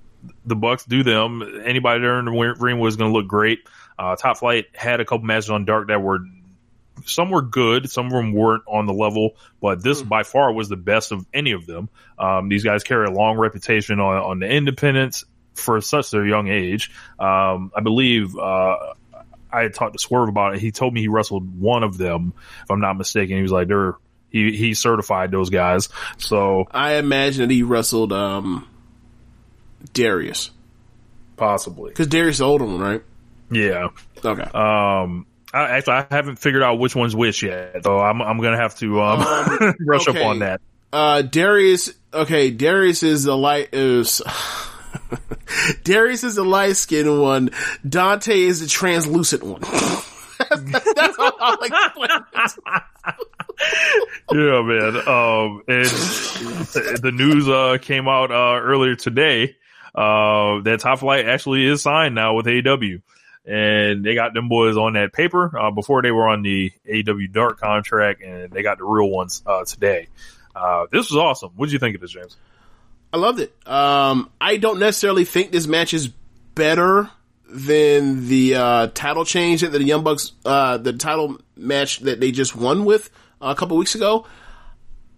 the Bucks do them. Anybody there in the ring was going to look great. Uh, Top Flight had a couple matches on Dark that were some were good, some of them weren't on the level, but this by far was the best of any of them. Um, these guys carry a long reputation on, on the independents for such their young age. Um, I believe, uh, I had talked to Swerve about it. He told me he wrestled one of them, if I'm not mistaken. He was like, they're, he, he certified those guys. So I imagine that he wrestled um, Darius possibly. because Darius is the older one, right? Yeah. Okay. Um, I, actually, I haven't figured out which one's which yet, so I'm I'm gonna have to um, brush okay. up on that. Uh, Darius. Okay, Darius is the light is. Darius is the light skinned one. Dante is the translucent one. that's, I'll explain. Yeah, man. Um, and the news uh came out uh earlier today. Uh, that Top Flight actually is signed now with AEW, and they got them boys on that paper. Uh, before they were on the AEW Dark contract, and they got the real ones uh today. Uh, this was awesome. What did you think of this, James? I loved it. Um, I don't necessarily think this match is better than the uh, title change that the Young Bucks, uh, the title match that they just won with uh, a couple weeks ago.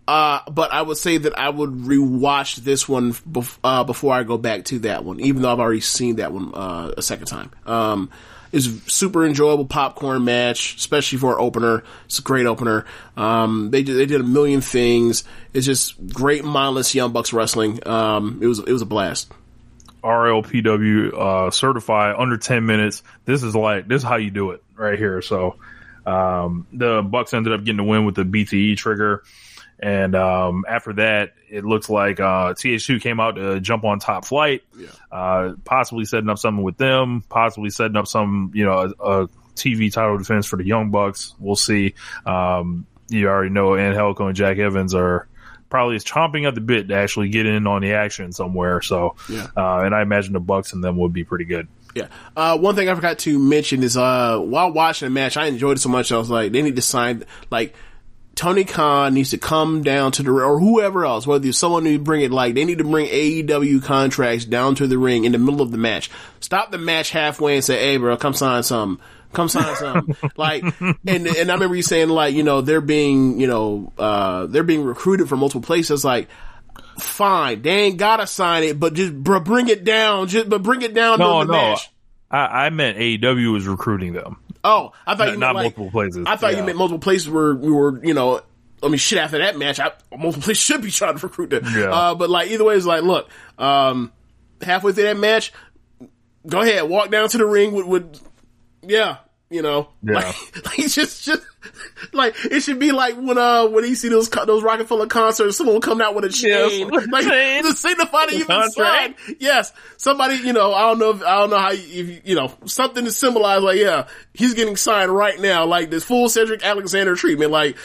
Uh, but I would say that I would rewatch this one bef- uh, before I go back to that one, even though I've already seen that one uh, a second time. Um, it's a super enjoyable popcorn match, especially for an opener. It's a great opener. Um, they did, they did a million things. It's just great mindless Young Bucks wrestling. Um, it was it was a blast. RLPW uh, certified under 10 minutes. This is like this is how you do it right here. So um, the Bucks ended up getting the win with the BTE trigger. And um, after that, it looks like uh, TH2 came out to jump on top flight, uh, possibly setting up something with them, possibly setting up some, you know, a, a TV title defense for the Young Bucks. We'll see. Um, you already know Angelico and Jack Evans are probably is chomping at the bit to actually get in on the action somewhere. So, Yeah. uh, and I imagine the Bucks and them would be pretty good. Yeah. Uh, one thing I forgot to mention is, uh, while watching the match, I enjoyed it so much. I was like, they need to sign, like, Tony Khan needs to come down to the, or whoever else, whether it's someone who bring it, like, they need to bring AEW contracts down to the ring in the middle of the match. Stop the match halfway and say, hey, bro, come sign something. Come sign something. like, and, and I remember you saying, like, you know, they're being, you know, uh, they're being recruited from multiple places. Like, fine, they ain't gotta sign it, but just, bro, bring it down. Just, but bring it down No, during the no. match. I, I meant AEW was recruiting them. Oh, I thought Not- you meant not like, multiple places. I thought Yeah. you meant multiple places where we were, you know, I mean, shit. After that match, I, multiple places should be trying to recruit them. Yeah. Uh, but like either way, it's like, look, um, halfway through that match, go ahead, walk down to the ring with, with yeah, you know, Yeah. like, like just, just like it should be like when uh when you see those those Roc-A-Fella concerts, someone will come out with a chain, a like to signify that you've been signed. Yes, somebody, you know, I don't know, if, I don't know how you, if you, you know, something to symbolize, like, yeah, he's getting signed right now, like this full Cedric Alexander treatment, like,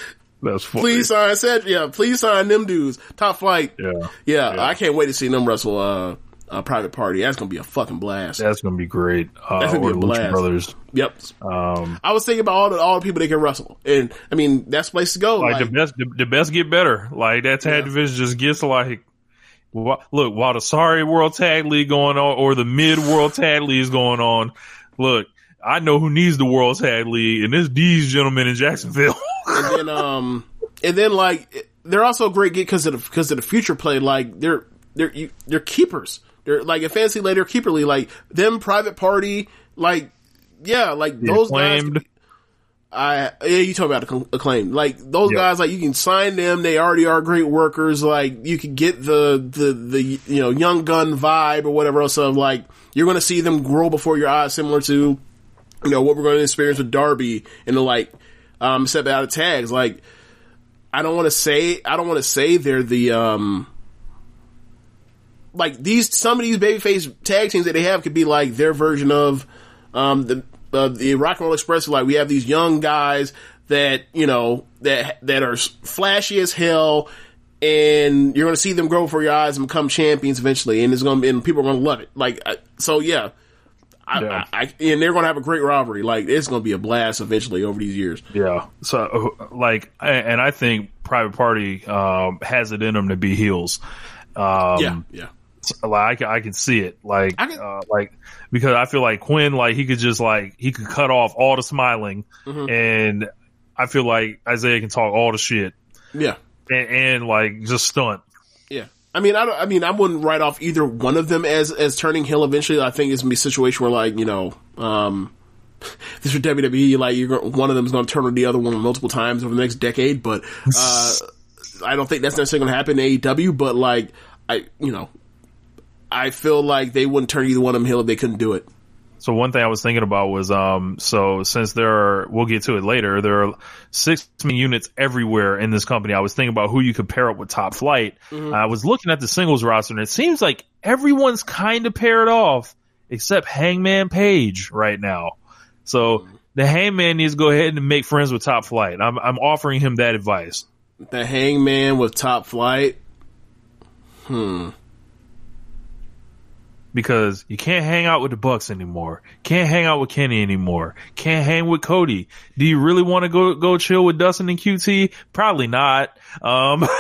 That's funny. please sign Cedric, yeah, please sign them dudes, top flight. Yeah. Yeah, Yeah. I can't wait to see them wrestle, uh, a private party. That's gonna be a fucking blast. That's gonna be great. Uh, That's gonna be a blast. Brothers. Yep. Um, I was thinking about all the all the people they can wrestle, and I mean that's the place to go. like, Like, the best, the, the best get better. Like that tag Yeah. division just gets like, wh- look, while the sorry World Tag League going on or the Mid World Tag League is going on, look, I know who needs the World Tag League, and it's these gentlemen in Jacksonville. and then um, and then like they're also great because of the because of the future play. Like they're they're you, they're keepers. They're like a fancy later keeper league. Like them private party. Like yeah, like those Acclaimed. guys. I yeah, you talk about the acclaim. Like those Yeah. guys, like you can sign them. They already are great workers. Like you can get the the the you know young gun vibe or whatever else. Of like you're going to see them grow before your eyes, similar to you know what we're going to experience with Darby and the like. Um, step out of tags. Like I don't want to say I don't want to say they're the um like these some of these babyface tag teams that they have could be like their version of um the uh, the Rock and Roll Express. Like we have these young guys that you know that that are flashy as hell. And you're going to see them grow before your eyes and become champions eventually, and it's going to be, and people are going to love it. Like, I, so yeah, I, Yeah. I, I, and they're going to have a great rivalry. Like, it's going to be a blast eventually over these years. Yeah. So, uh, like, and I think Private Party um, has it in them to be heels. Um, yeah, yeah. Like I can, I can see it, like, can- uh, like because I feel like Quinn, like he could just like he could cut off all the smiling, Mm-hmm. and I feel like Isaiah can talk all the shit Yeah. and, and like just stunt. Yeah. I mean, I don't, I mean, I wouldn't write off either one of them as, as turning heel eventually. I think it's gonna be a situation where like, you know, um, this for WWE, like you're going, one of them is going to turn on the other one multiple times over the next decade, but, uh, I don't think that's necessarily going to happen in AEW, but like, I, you know, I feel like they wouldn't turn either one of them heel if they couldn't do it. So one thing I was thinking about was, um, so since there are, we'll get to it later, there are six units everywhere in this company. I was thinking about who you could pair up with Top Flight. Mm-hmm. I was looking at the singles roster and it seems like everyone's kind of paired off except Hangman Page right now. So mm-hmm. the Hangman needs to go ahead and make friends with Top Flight. I'm, I'm offering him that advice. The Hangman with Top Flight. Hmm. Because you can't hang out with the Bucks anymore. Can't hang out with Kenny anymore. Can't hang with Cody. Do you really want to go go chill with Dustin and QT? Probably not. Um,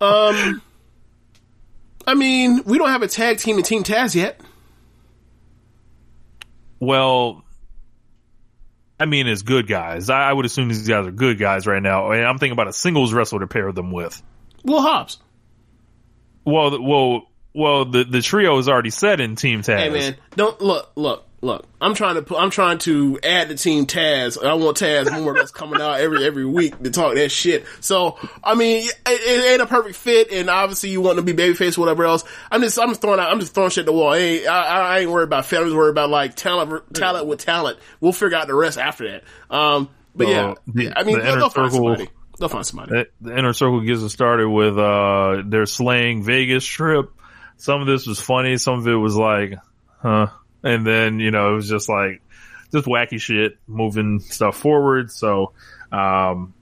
Um, I mean, we don't have a tag team in Team Taz yet. well, I mean, as good guys, I, I would assume these guys are good guys right now. And I'm thinking about a singles wrestler to pair them with. Will Hobbs. Well, well, well, the the trio is already set in Team Taz. Hey man, don't look, look, look. I'm trying to put, I'm trying to add the team Taz. I want Taz more that's coming out every every week to talk that shit. So I mean, it, it ain't a perfect fit, and obviously you want to be babyface, or whatever else. I'm just I'm just throwing out, I'm just throwing shit at the wall. I ain't, I, I ain't worried about fit. Worried about like talent talent with talent. We'll figure out the rest after that. Um, but yeah, the- I mean, the they'll, they'll find somebody. They'll find somebody. The- the inner circle gets us started with uh their slaying Vegas trip. Some of this was funny, some of it was like, huh. And then, you know, it was just like just wacky shit, moving stuff forward. So um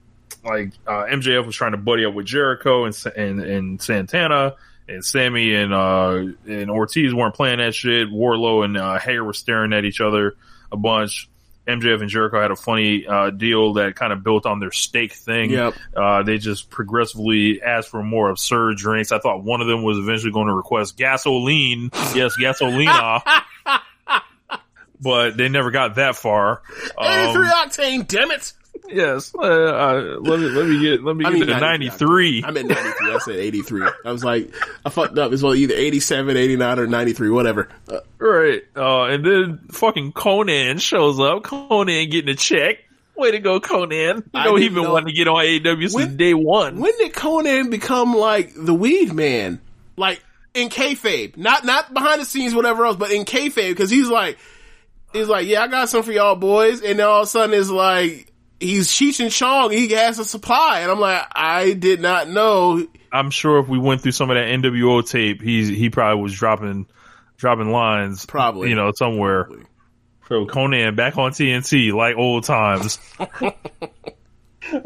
like uh MJF was trying to buddy up with Jericho and and, and Santana and Sammy and uh and Ortiz weren't playing that shit. Wardlow and uh Hager were staring at each other a bunch. MJF and Jericho had a funny uh, deal that kind of built on their steak thing. Yep. Uh, they just progressively asked for more absurd drinks. I thought one of them was eventually going to request gasoline. Yes, gasolina. but they never got that far. Um, 83 octane, damn it! Yes. Uh, uh, let me let me get let me I get mean, to 93. I meant 93. I said 83. I was like, I fucked up. It's well either 87, 89, or 93, whatever. Uh, Right. Uh, and then fucking Konnan shows up. Konnan getting a check. Way to go, Konnan. You I know he been wanting to get on AEW since day one. when did Konnan become like the weed man? Like in kayfabe, not not behind the scenes, whatever else, but in kayfabe, because he's like, he's like, yeah, I got some for y'all boys, and then all of a sudden it's like he's Cheech and Chong, he has a supply, and I'm like, I did not know. I'm sure if we went through some of that NWO tape, he's he probably was dropping dropping lines, Probably. you know, somewhere. So Konnan back on TNT like old times.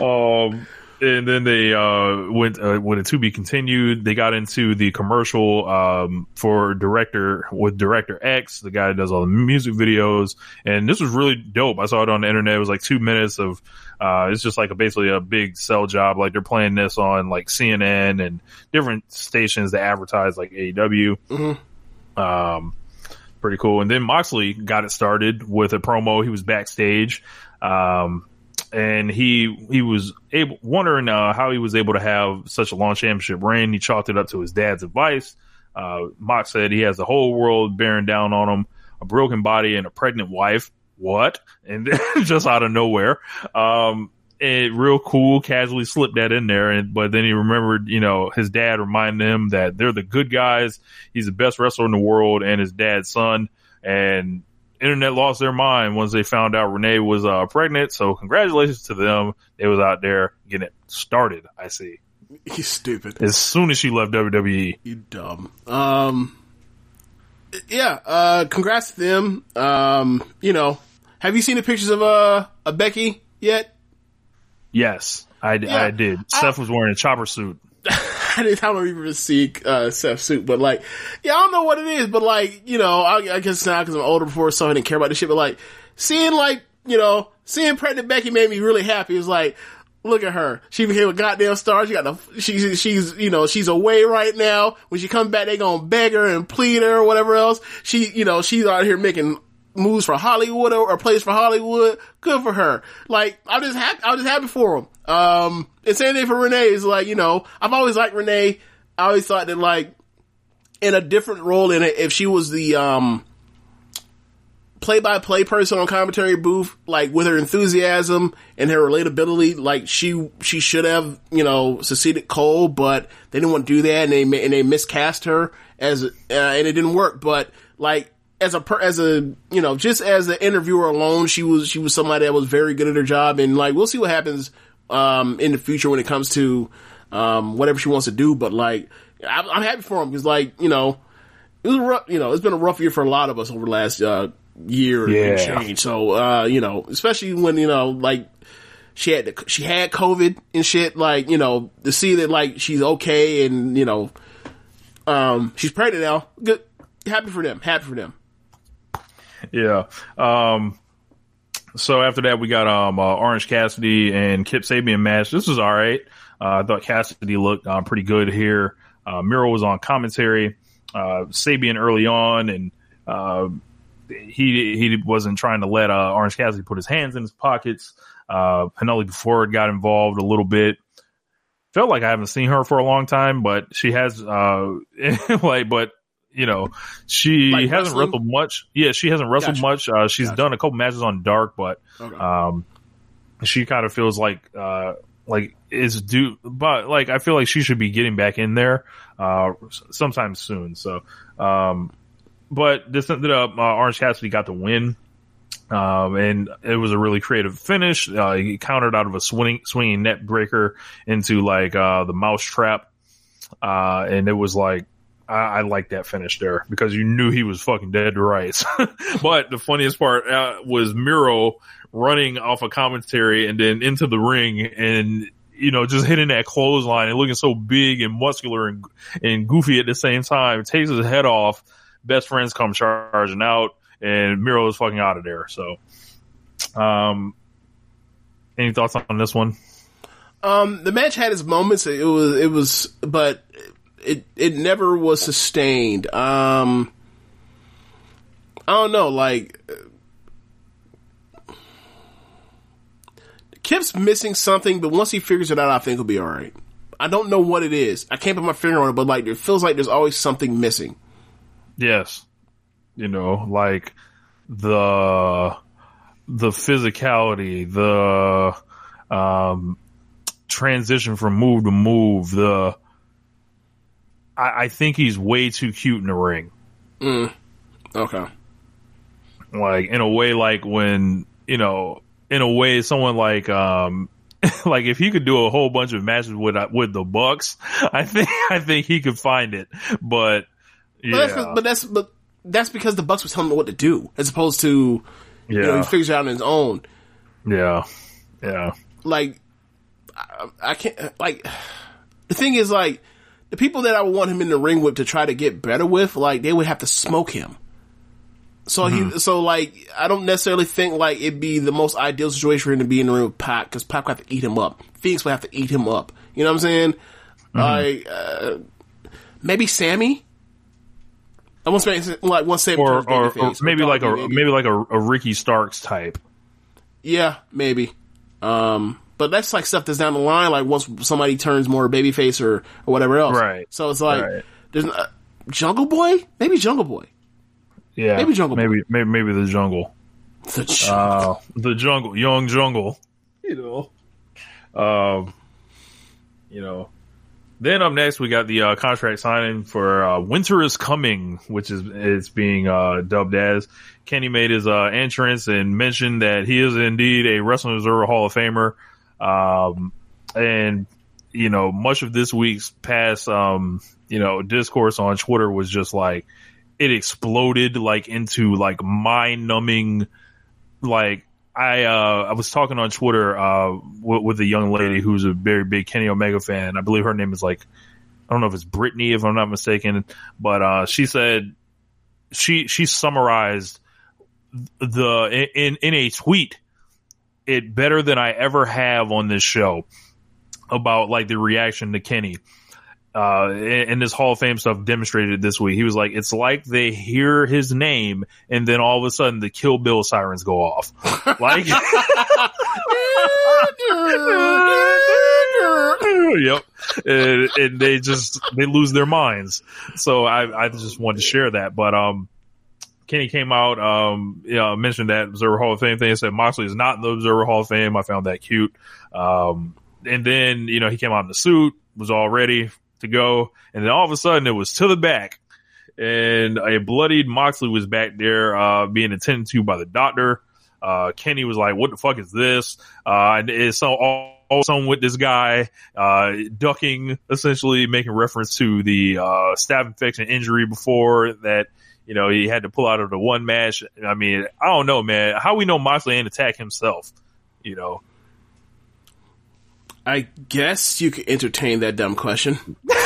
um, and then they uh went uh, when it to be continued. They got into the commercial um for director with director X, the guy that does all the music videos, and this was really dope. I saw it on the internet. It was like two minutes of. Uh, it's just like a, basically a big sell job. Like they're playing this on like CNN and different stations that advertise like AEW. Um, pretty cool. And then Moxley got it started with a promo. He was backstage. Um, and he, he was able, wondering, uh, how he was able to have such a long championship reign. He chalked it up to his dad's advice. Uh, said he has the whole world bearing down on him, a broken body and a pregnant wife. What? And just out of nowhere. Um, it real cool, casually slipped that in there. And, but then he remembered, you know, his dad reminded him that they're the good guys. He's the best wrestler in the world and his dad's son. And internet lost their mind once they found out Renee was, uh, pregnant. So congratulations to them. They was out there getting it started. I see. He's stupid. As soon as she left. WWE. You dumb. Um, yeah. Uh, congrats to them. Um, you know, have you seen the pictures of uh, a Becky yet? Yes, I, Yeah. I did. Seth was wearing a chopper suit. I didn't I don't even see uh, Seth's suit, but like, yeah, I don't know what it is, but like, you know, I, I guess now because I'm older before, so I didn't care about this shit. But like, seeing like, you know, seeing pregnant Becky made me really happy. It was like, Look at her. She became a goddamn star. She got the, she's, she's, you know, she's away right now. When she comes back, they gonna beg her and plead her or whatever else. She, you know, she's out here making moves for Hollywood or, or plays for Hollywood. Good for her. Like, I'm just happy, I'm just happy for him. Um, and same thing for Renee is like, you know, I've always liked Renee. I always thought that like, in a different role in it, if she was the, um, play-by-play person on commentary booth, like with her enthusiasm and her relatability, like she she should have, you know, succeeded Cole, but they didn't want to do that, and they and they miscast her as, uh, and it didn't work. But like as a per, as a you know, just as an interviewer alone, she was she was somebody that was very good at her job, and like we'll see what happens um in the future when it comes to um whatever she wants to do. But like I'm, I'm happy for him because like you know it was rough, you know it's been a rough year for a lot of us over the last uh, year and Yeah. change. So, uh, you know, especially when you know, like she had the, she had COVID and shit. Like, you know, to see that like she's okay and you know, um, she's pregnant now. Good, happy for them. Happy for them. Yeah. Um, so after that, we got um uh, Orange Cassidy and Kip Sabian match. This was all right. Uh, I thought Cassidy looked uh, pretty good here. Uh, Miro was on commentary. Uh, Sabian early on, and uh, he he wasn't trying to let Orange Cassidy put his hands in his pockets. Uh, Penelope Ford got involved a little bit. Felt like I haven't seen her for a long time, but she has uh like, but you know, she Like hasn't wrestling? wrestled much. Yeah, she hasn't wrestled Gotcha. much. Uh, she's Gotcha. done a couple matches on Dark, but Okay. um, she kind of feels like uh like is due, but like I feel like she should be getting back in there uh sometime soon. So um, but this ended up uh, Orange Cassidy got the win. Um, and it was a really creative finish. Uh, he countered out of a swinging, swinging neckbreaker into like, uh, the mouse trap. Uh, and it was like, I, I like that finish there because you knew he was fucking dead to rights. but the funniest part uh, was Miro running off a commentary and then into the ring and, you know, just hitting that clothesline and looking so big and muscular and, and goofy at the same time. Takes his head off. Best friends come charging out and Miro is fucking out of there. So, um, any thoughts on this one? Um, the match had its moments. It was, it was, but it, it never was sustained. Um, I don't know, like, Kip's missing something, but once he figures it out, I think he'll be alright. I don't know what it is. I can't put my finger on it, but like, it feels like there's always something missing. Yes. You know, like the the physicality, the um transition from move to move, the I, I think he's way too cute in the ring. Okay. Like in a way like when, you know, in a way someone like um like if he could do a whole bunch of matches with uh, with the Bucks, I think I think he could find it. But yeah. But that's, but that's, but that's because the Bucks was telling him what to do, as opposed to, you know, he figures it out on his own. Yeah. Yeah. like I, I can't like the thing is like the people that I would want him in the ring with to try to get better with like they would have to smoke him. So he so like I don't necessarily think like it'd be the most ideal situation for him to be in the ring with Pac because Pac would have to eat him up. Fenix would have to eat him up. You know what I'm saying? Like uh, maybe Sammy. I want to like one Sammy or, or, or maybe like a Darby, maybe like a, a Ricky Starks type. Yeah, maybe. Um, but that's like stuff that's down the line. Like once somebody turns more babyface or, or whatever else. Right. So it's like Right. there's uh, Jungle Boy. Maybe Jungle Boy. Yeah, Maybe Jungle Boy. maybe maybe maybe the jungle, The Jungle. uh, the jungle, young jungle. You know, um, you know. Then up next, we got the uh, contract signing for uh, "Winter is Coming," which is it's being uh, dubbed as. Kenny made his uh, entrance and mentioned that he is indeed a Wrestling Observer Hall of Famer. Um, and you know, much of this week's past, um, you know, discourse on Twitter was just like it exploded like into like mind numbing, like I uh I was talking on Twitter uh with, with a young lady who's a very big Kenny Omega fan. I believe her name is like I don't know if it's Brittany if I'm not mistaken, but uh she said she she summarized the in in a tweet it better than I ever have on this show about like the reaction to Kenny. Uh, and, this Hall of Fame stuff demonstrated this week. He was like, it's like they hear his name and then all of a sudden the Kill Bill sirens go off. Like, yep. And, and they just, they lose their minds. So I, I just wanted to share that. But, um, Kenny came out, um, you know, mentioned that Observer Hall of Fame thing, said Moxley is not in the Observer Hall of Fame. I found that cute. Um, and then, you know, he came out in the suit, was all ready to go. And then all of a sudden it was to the back and a bloodied Moxley was back there, uh, being attended to by the doctor. Uh, Kenny was like, what the fuck is this? Uh, and it's so all, someone with this guy, uh, ducking, essentially making reference to the, uh, staph infection injury before that, you know, he had to pull out of the one match. I mean, I don't know, man. How we know Moxley ain't attack himself, you know? I guess you could entertain that dumb question.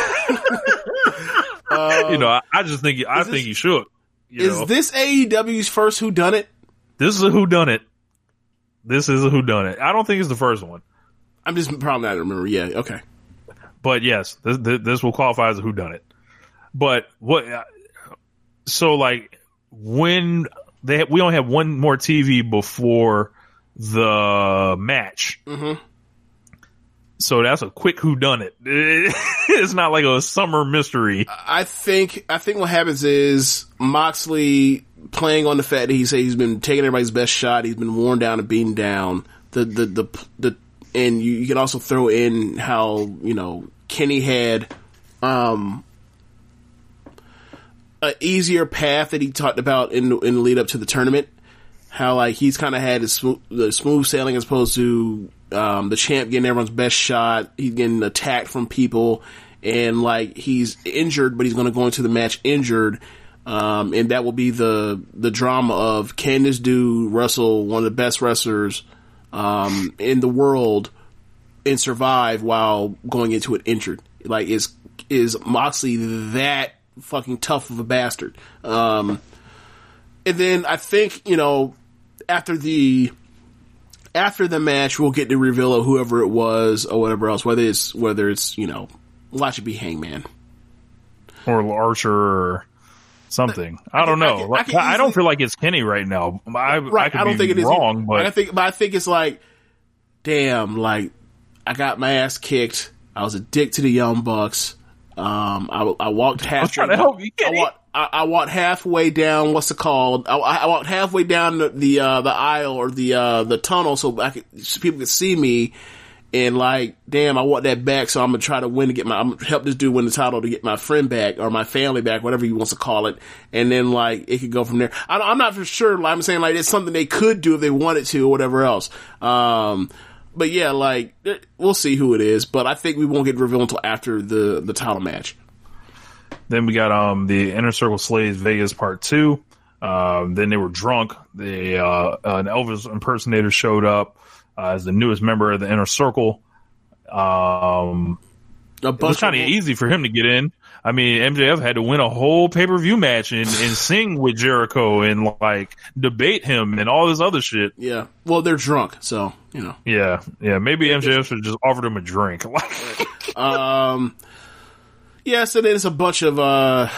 Uh, you know, I, I just think, I think this- he should. You Is know? this AEW's first Who Done It? This is a who done it. This is a who done it. I don't think it's the first one, I'm just probably not remember. Yeah, okay. but yes, this, this, this will qualify as a who done it. But what? So like when they we only have one more TV before the match. Mhm. So that's a quick who done it. It's not like a summer mystery. I think I think what happens is Moxley playing on the fact that he said he's been taking everybody's best shot. He's been worn down and beaten down. The the the the and you, you can also throw in how you know Kenny had um a easier path that he talked about in in the lead up to the tournament. How like he's kind of had his smooth, the smooth sailing as opposed to um, the champ getting everyone's best shot. He's getting attacked from people, and like he's injured, but he's going to go into the match injured. Um, and that will be the the drama of can this dude wrestle one of the best wrestlers um, in the world and survive while going into it injured? Like is is Moxley that fucking tough of a bastard? Um, and then I think you know after the after the match we'll get to reveal of whoever it was or whatever else whether it's whether it's you know watch it be Hangman or Archer or something. I don't I know. can- I Like, can I, don't feel like it's Kenny right now. I, right I, could I, don't be think it is wrong, but I think but I think it's like damn like I got my ass kicked I was a dick to the young bucks um I, I walked halfway help you, I Kenny. I, I walked halfway down what's it called I, I walked halfway down the the, uh, the aisle or the uh, the tunnel so I could so people could see me and like, damn, I want that back, so I'm gonna try to win to get my, I'm gonna help this dude win the title to get my friend back or my family back, whatever he wants to call it. And then like, it could go from there. I, I'm not for sure, like I'm saying like, it's something they could do if they wanted to or whatever else. Um, but yeah, like, eh, we'll see who it is, but I think we won't get revealed until after the, the title match. Then we got um the Inner Circle Slaves Vegas Part Two. Um, then they were drunk. The uh, an Elvis impersonator showed up uh, as the newest member of the Inner Circle. Um, it was kind of easy for him to get in. I mean, MJF had to win a whole pay per view match and, and sing with Jericho and like debate him and all this other shit. yeah. Well, they're drunk, so, you know. Yeah, yeah. Maybe MJF should just offered him a drink. Um, yeah, so then it's a bunch of, uh,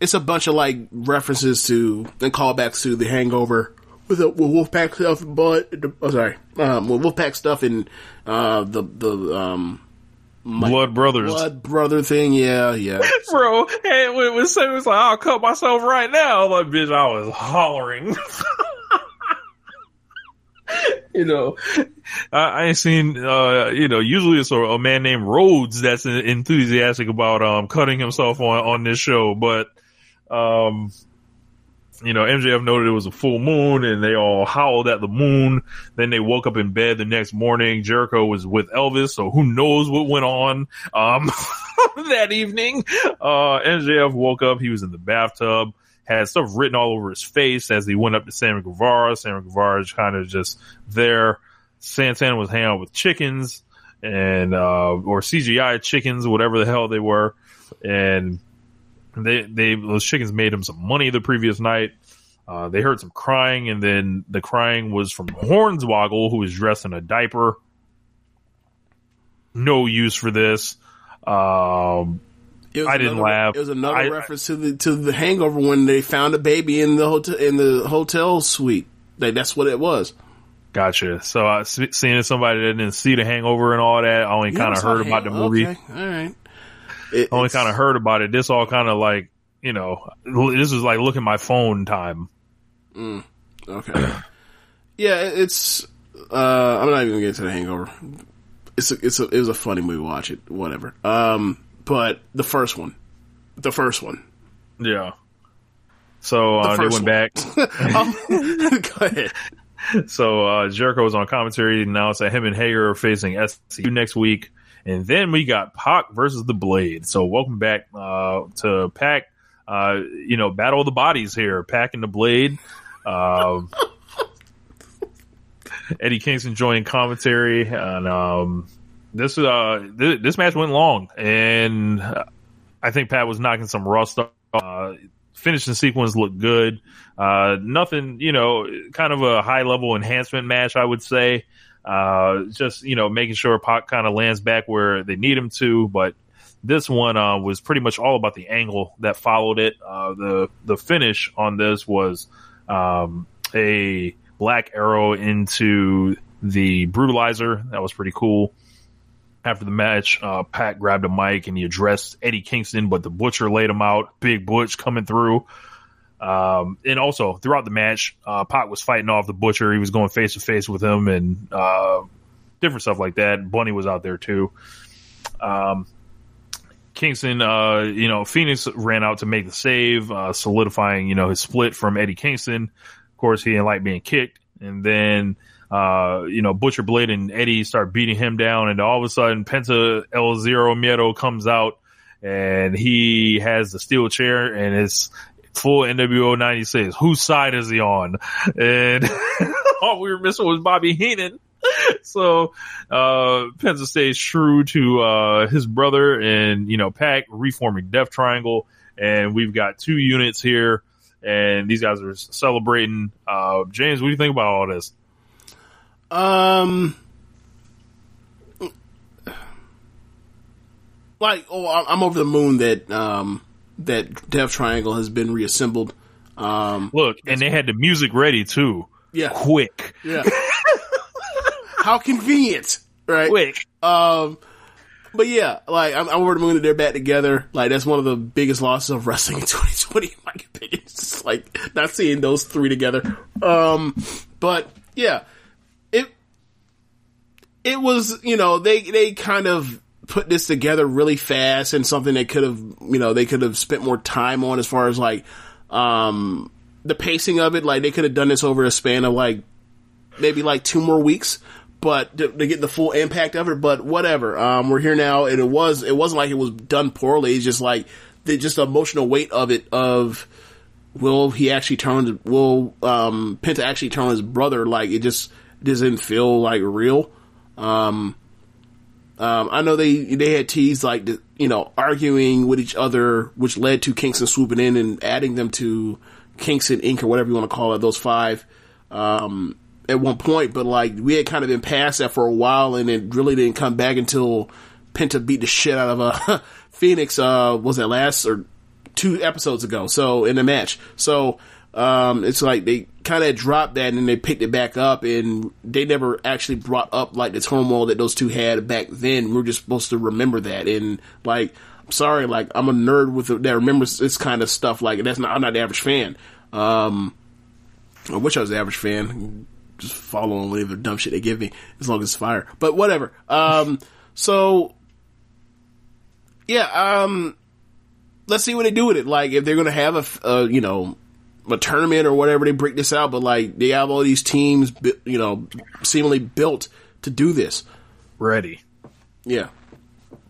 it's a bunch of like references to and callbacks to the hangover with, the, with Wolfpack stuff, but, oh, sorry, um, with Wolfpack stuff and, uh, the, the, um, Blood Brothers. blood brother thing. Yeah, yeah. Bro, hey, when, when Sammy was like, I'll cut myself right now, like, bitch, I was hollering. you know, I, I ain't seen, uh, you know, usually it's a, a man named Rhodes that's enthusiastic about, um, cutting himself on, on this show, but, um, you know, MJF noted it was a full moon and they all howled at the moon. Then they woke up in bed the next morning. Jericho was with Elvis, so who knows what went on, um, that evening. Uh, MJF woke up. He was in the bathtub, had stuff written all over his face as he went up to Sammy Guevara. Sammy Guevara is kind of just there. Santana was hanging out with chickens and, uh, or CGI chickens, whatever the hell they were. And, they they those chickens made him some money the previous night. Uh, they heard some crying, and then the crying was from Hornswoggle, who was dressed in a diaper. No use for this. Um, It was I didn't another- laugh. It was another I- reference to the to the Hangover when they found a baby in the hotel in the hotel suite. Like that's what it was. Gotcha. So, uh, se- seeing somebody that didn't see the Hangover and all that, I only kind of heard about the movie. Okay, all right. It, Only kind of heard about it. This all kind of like, you know, this is like look at my phone time. Okay. yeah, it's. Uh, I'm not even gonna get to the Hangover. It's a, it's a, it was a funny movie. Watch it, whatever. Um, but the first one, the first one. Yeah. So uh, they went one. back. Um, go ahead. So uh, Jericho was on commentary and announced that him and Hager are facing SCU next week, and then we got Pac versus the Blade. So welcome back uh, to Pac. Uh, you know, battle of the bodies here. Pac and the Blade. Um, Eddie Kingston joined commentary, and um, this uh th- this match went long, and I think Pac was knocking some rust off. Uh, finishing sequence looked good. Uh, nothing, you know, kind of a high level enhancement match, I would say. Uh, just, you know, making sure Pac kind of lands back where they need him to. But this one, uh, was pretty much all about the angle that followed it. Uh, the, the finish on this was, um, a black arrow into the brutalizer. That was pretty cool. After the match, uh, Pac grabbed a mic and he addressed Eddie Kingston, but the Butcher laid him out. Big Butch coming through. Um, and also throughout the match, uh, Pac was fighting off the Butcher. He was going face to face with him and, uh, different stuff like that. Bunny was out there too. Um, Kingston, uh, you know, Fenix ran out to make the save, uh, solidifying, you know, his split from Eddie Kingston. Of course, he didn't like being kicked. And then, uh, you know, Butcher Blade and Eddie start beating him down. And all of a sudden, Penta El Zero Miedo comes out and he has the steel chair and it's full NWO 96. Whose side is he on? And all we were missing was Bobby Heenan. So, uh, Penta stays true to, uh, his brother and, you know, Pac reforming Death Triangle. And we've got two units here and these guys are celebrating. Uh, James, what do you think about all this? Um, like, oh, I'm over the moon that um that Death Triangle has been reassembled. Um, Look, and they had the music ready too. yeah, Quick, yeah. How convenient, right? quick. Um, but yeah, like I'm, I'm over the moon that they're back together. Like that's one of the biggest losses of wrestling in 2020, in my opinion. It's just like not seeing those three together. Um, but yeah, it it was you know they they kind of put this together really fast and something they could have you know they could have spent more time on as far as like um the pacing of it. Like they could have done this over a span of like maybe like two more weeks, but to, to get the full impact of it. But whatever. Um, we're here now, and it was it wasn't like it was done poorly. It's just like the just the emotional weight of it. Of will he actually turn? Will um, Penta actually turn his brother? Like it just doesn't feel like real. Um, um, I know they they had teased like you know arguing with each other, which led to Kingston swooping in and adding them to Kingston Inc. or whatever you want to call it. Those five um, at one point, but like we had kind of been past that for a while, and it really didn't come back until Penta beat the shit out of uh, Fenix. Uh, was that last or two episodes ago? So in the match, so um, it's like they kind of dropped that and then they picked it back up, and they never actually brought up like the turmoil that those two had back then. We're just supposed to remember that, and like. I'm sorry, like I'm a nerd with that remembers this kind of stuff. Like that's not I'm not the average fan. Um, I wish I was the average fan. Just follow and leave the dumb shit they give me as long as it's fire. But whatever. Um, so yeah, um, let's see what they do with it. Like if they're gonna have a, uh, you know, a tournament or whatever, they break this out. But like they have all these teams, you know, seemingly built to do this. Ready. Yeah.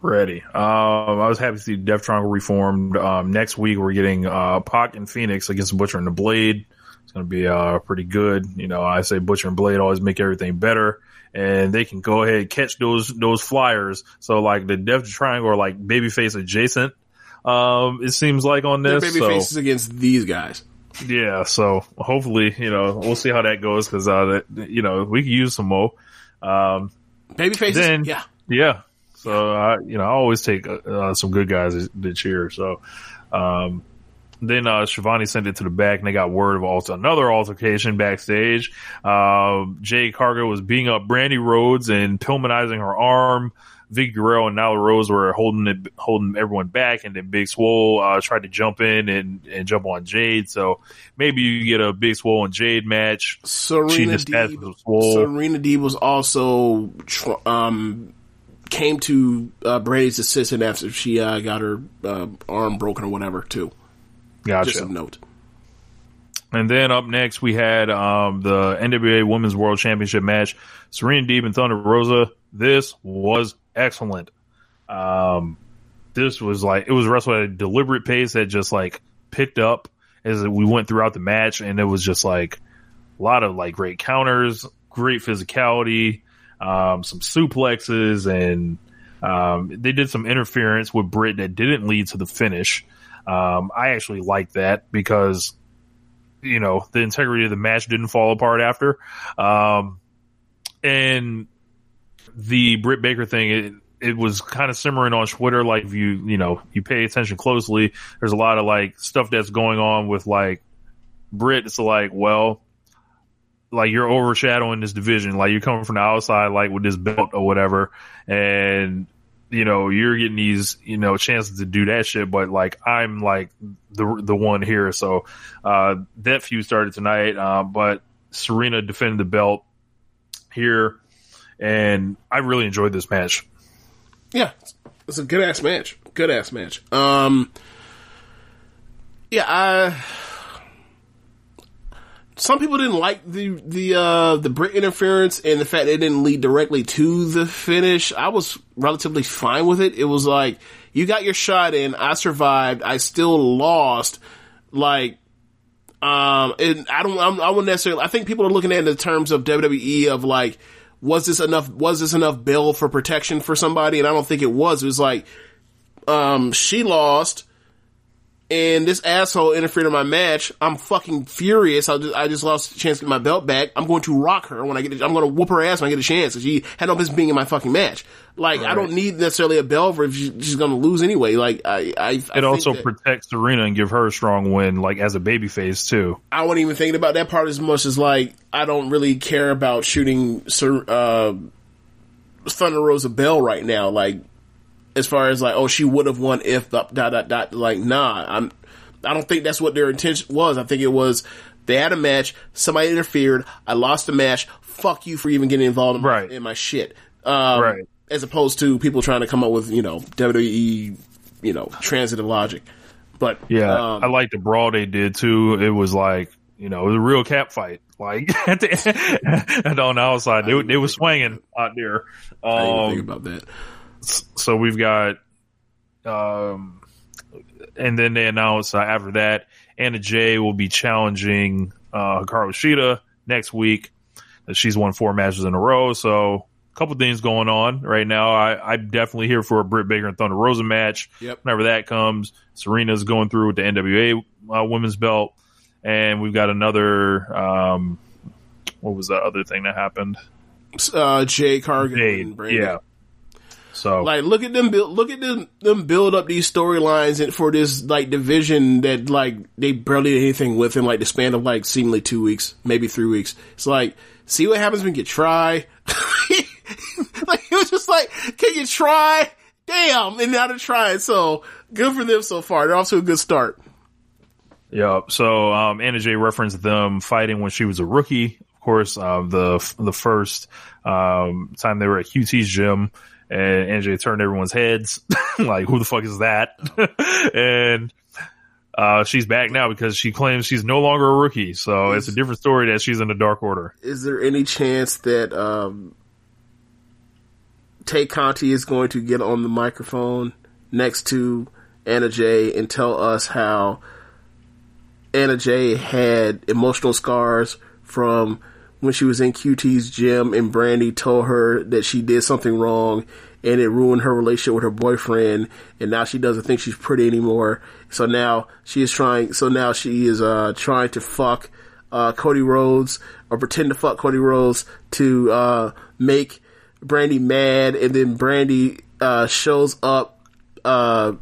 Ready. Um, I was happy to see Death Triangle reformed. Um, next week we're getting uh, Pac and Fenix against Butcher and the Blade. It's going to be uh, pretty good. You know, I say Butcher and Blade always make everything better, and they can go ahead and catch those those flyers. So like the Death Triangle are like babyface adjacent. Um, it seems like on this. baby so faces against these guys. Yeah, so hopefully, you know, we'll see how that goes because, uh, that, you know, we could use some more. Um, Baby faces, Then- yeah. yeah. So, I, you know, I always take uh, uh, some good guys to cheer. So, um, then uh, Schiavone sent it to the back, and they got word of also another altercation backstage. Uh, Jade Cargill was beating up Brandi Rhodes and Pillmanizing her arm. Vickie Guerrero and Nyla Rose were holding it, holding everyone back, and then Big Swole uh, tried to jump in and, and jump on Jade. So maybe you get a Big Swole and Jade match. Serena Deeb. Serena Deeb was also tr- um, came to uh, Brandi's assistant after she uh, got her uh, arm broken or whatever too. Gotcha. Just a note. And then up next, we had um, the NWA Women's World Championship match. Serena Deeb and Thunder Rosa. This was excellent. Um, this was like it was wrestled at a deliberate pace that just like picked up as we went throughout the match, and it was just like a lot of like great counters, great physicality, um, some suplexes, and um, they did some interference with Britt that didn't lead to the finish. Um, I actually like that because you know the integrity of the match didn't fall apart after um and the Britt Baker thing it, it was kind of simmering on Twitter like if you you know you pay attention closely. There's a lot of like stuff that's going on with like Britt. It's like well like you're overshadowing this division. Like you're coming from the outside like with this belt or whatever. And you know, you're getting these, you know, chances to do that shit, but like I'm like the the one here. So uh that feud started tonight. Uh, but Serena defended the belt here and I really enjoyed this match. Yeah, it's a good ass match. Good ass match. Um, yeah, I. Some people didn't like the the uh, the Britt interference and the fact that it didn't lead directly to the finish. I was relatively fine with it. It was like you got your shot in. I survived. I still lost. Like um, and I don't, I'm, I wouldn't necessarily, I think people are looking at it in terms of WWE of like, was this enough, was this enough bill for protection for somebody? And I don't think it was. It was like, um, she lost and this asshole interfered in my match. I'm fucking furious. I just, I just lost a chance to get my belt back. I'm going to rock her when I get, I'm going to whoop her ass when I get a chance. She had no business being in my fucking match. Like, I don't need necessarily a belt for if she, she's going to lose anyway. Like, I, I, I It think also that- protects Serena and give her a strong win, like as a babyface too. I wasn't even thinking about that part as much as like I don't really care about shooting Sir uh, Thunder Rosa Bell right now. Like as far as like oh she would have won if dot dot dot dot. Like nah, I'm I don't think that's what their intention was. I think it was they had a match, somebody interfered, I lost the match. Fuck you for even getting involved in, Right. my, in my shit. Um, Right. As opposed to people trying to come up with you know WWE you know transitive logic. But Yeah, um, I like the brawl they did too. It was like you know, it was a real cat fight. Like at the and on the outside, they they were swinging out there. I didn't even Um, think about that. So we've got, um, and then they announced uh, after that, Anna Jay will be challenging uh, Hikaru Shida next week. She's won four matches in a row, so a couple things going on right now. I, I'm definitely here for a Britt Baker and Thunder Rosa match. Yep. Whenever that comes, Serena's going through with the NWA uh, women's belt, and we've got another. Um, what was that other thing that happened? Uh, Jade Cargill. and Jade, Brandon. yeah. So Like, look at them build, look at them, them build up these storylines and for this, like, division that, like, they barely did anything with in, like, the span of, like, seemingly two weeks, maybe three weeks. It's like, see what happens when you try. like, it was just like, can you try? Damn! And now they're trying, so, good for them so far. They're off to a good start. Yeah. So um, Anna Jay referenced them fighting when she was a rookie. Of course, uh, the the first um, time they were at QT's gym, and Jay turned everyone's heads. like, who the fuck is that? and uh, she's back now because she claims she's no longer a rookie. So it's a different story that she's in the Dark Order. Is there any chance that, um, Tay Conti is going to get on the microphone next to Anna Jay and tell us how Anna Jay had emotional scars from when she was in QT's gym and Brandi told her that she did something wrong and it ruined her relationship with her boyfriend, and now she doesn't think she's pretty anymore. So now she is trying. So now she is uh, trying to fuck uh, Cody Rhodes or pretend to fuck Cody Rhodes to uh, make Brandi mad, and then Brandi uh, shows up uh,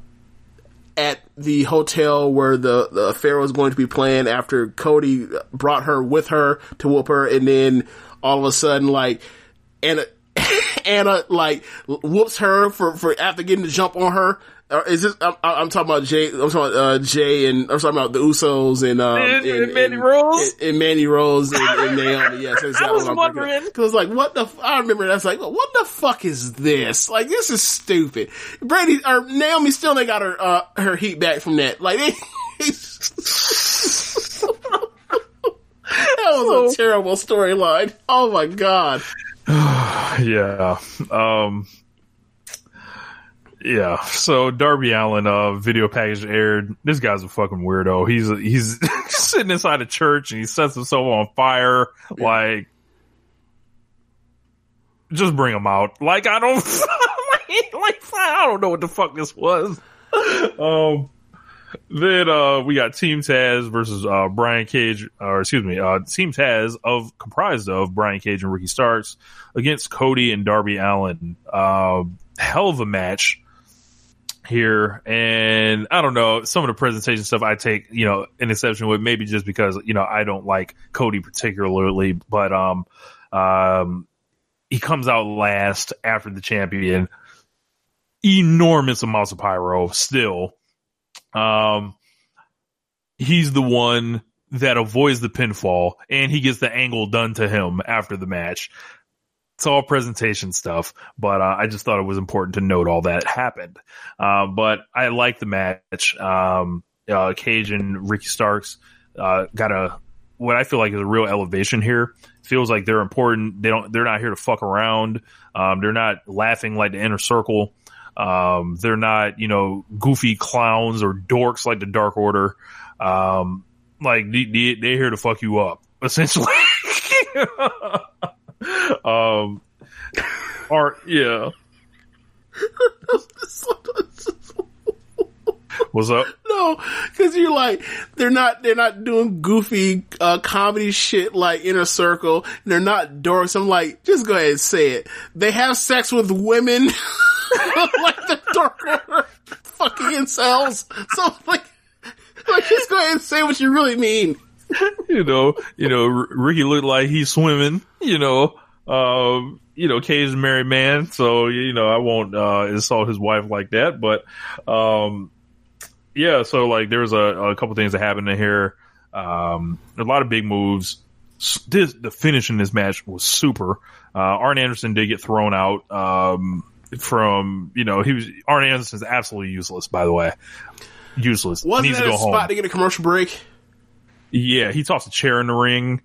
at the hotel where the, the affair was going to be planned after Cody brought her with her to whoop her, and then all of a sudden, like, Anna, Anna, like, whoops her for, for after getting the jump on her. Or is this? I'm, I'm talking about Jay. I'm talking about uh, Jay, and I'm talking about the Usos and um And- and Mandy Rose? and, and Mandy Rose and, and Naomi. Yes, that's I was what I'm wondering. because like what the f- I remember that's like what the fuck is this? Like this is stupid. Brady or Naomi still ain't got her uh, her heat back from that. Like they, that was a terrible storyline. Oh my god. yeah. Um, yeah. So Darby Allin, uh, video package aired. This guy's a fucking weirdo. He's he's sitting inside a church and he sets himself on fire. Like, just bring him out. Like I don't, like, like I don't know what the fuck this was. Um. Then uh, we got Team Taz versus uh, Brian Cage, or excuse me, uh, Team Taz of comprised of Brian Cage and Ricky Starks against Cody and Darby Allin. Uh, hell of a match here, and I don't know some of the presentation stuff. I take you know an exception with maybe just because you know I don't like Cody particularly, but um, um, he comes out last after the champion. Enormous amounts of pyro still. Um, he's the one that avoids the pinfall and he gets the angle done to him after the match. It's all presentation stuff, but uh, I just thought it was important to note all that happened. Uh, but I like the match. Um, uh, Cage and Ricky Starks uh, got a what I feel like is a real elevation here. Feels like they're important. They don't. They're not here to fuck around. Um, they're not laughing like the inner circle. Um, they're not, you know, goofy clowns or dorks like the Dark Order. Um, like they, they, they're here to fuck you up, essentially. um, or yeah. What's up? No, because you're like they're not they're not doing goofy uh, comedy shit like Inner Circle. They're not dorks. I'm like, just go ahead and say it. They have sex with women like the Dark fucking incels. So like, like just go ahead and say what you really mean. you know, you know, R- Ricky looked like he's swimming, you know, um, you know, is a married man, so, you know, I won't, uh, insult his wife like that, but, um, yeah, so like there's a, a couple things that happened in here. Um, a lot of big moves. This, the finish in this match was super. Uh, Arn Anderson did get thrown out, um, from, you know, he was, Arn Anderson's absolutely useless, by the way. Useless. Wasn't Needs that to a home. spot to get a commercial break? Yeah, he tossed a chair in the ring.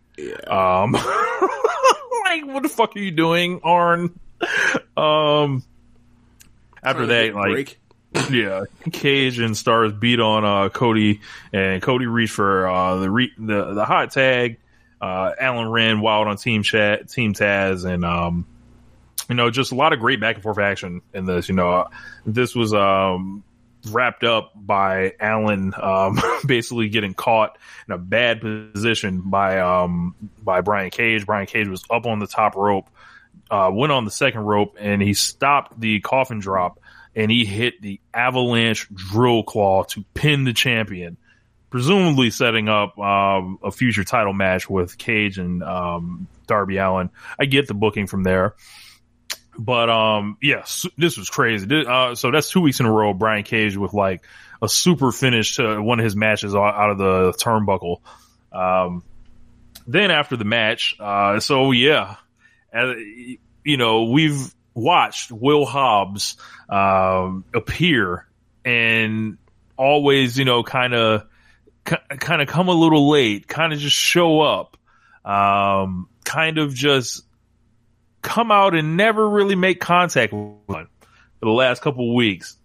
Um, like, what the fuck are you doing, Arn? Um, after that, like, break. yeah, Cage and Starks beat on uh, Cody, and Cody reached for uh, the re- the the hot tag. Uh, Allin ran wild on Team Chat, Team Taz, and um, you know, just a lot of great back and forth action in this. You know, this was um wrapped up by Allin um, basically getting caught in a bad position by um, by Brian Cage. Brian Cage was up on the top rope, uh, went on the second rope, and he stopped the coffin drop and he hit the avalanche drill claw to pin the champion, presumably setting up um, a future title match with Cage and um, Darby Allin. I get the booking from there. But um, yes, this was crazy. This- Uh, so that's two weeks in a row. Brian Cage with like a super finish to one of his matches out of the turnbuckle. Um, then after the match, uh, so yeah, uh, you know we've watched Will Hobbs um, appear and always, you know, kind of kind of come a little late, kind of just show up, um, kind of just come out and never really make contact with one for the last couple of weeks.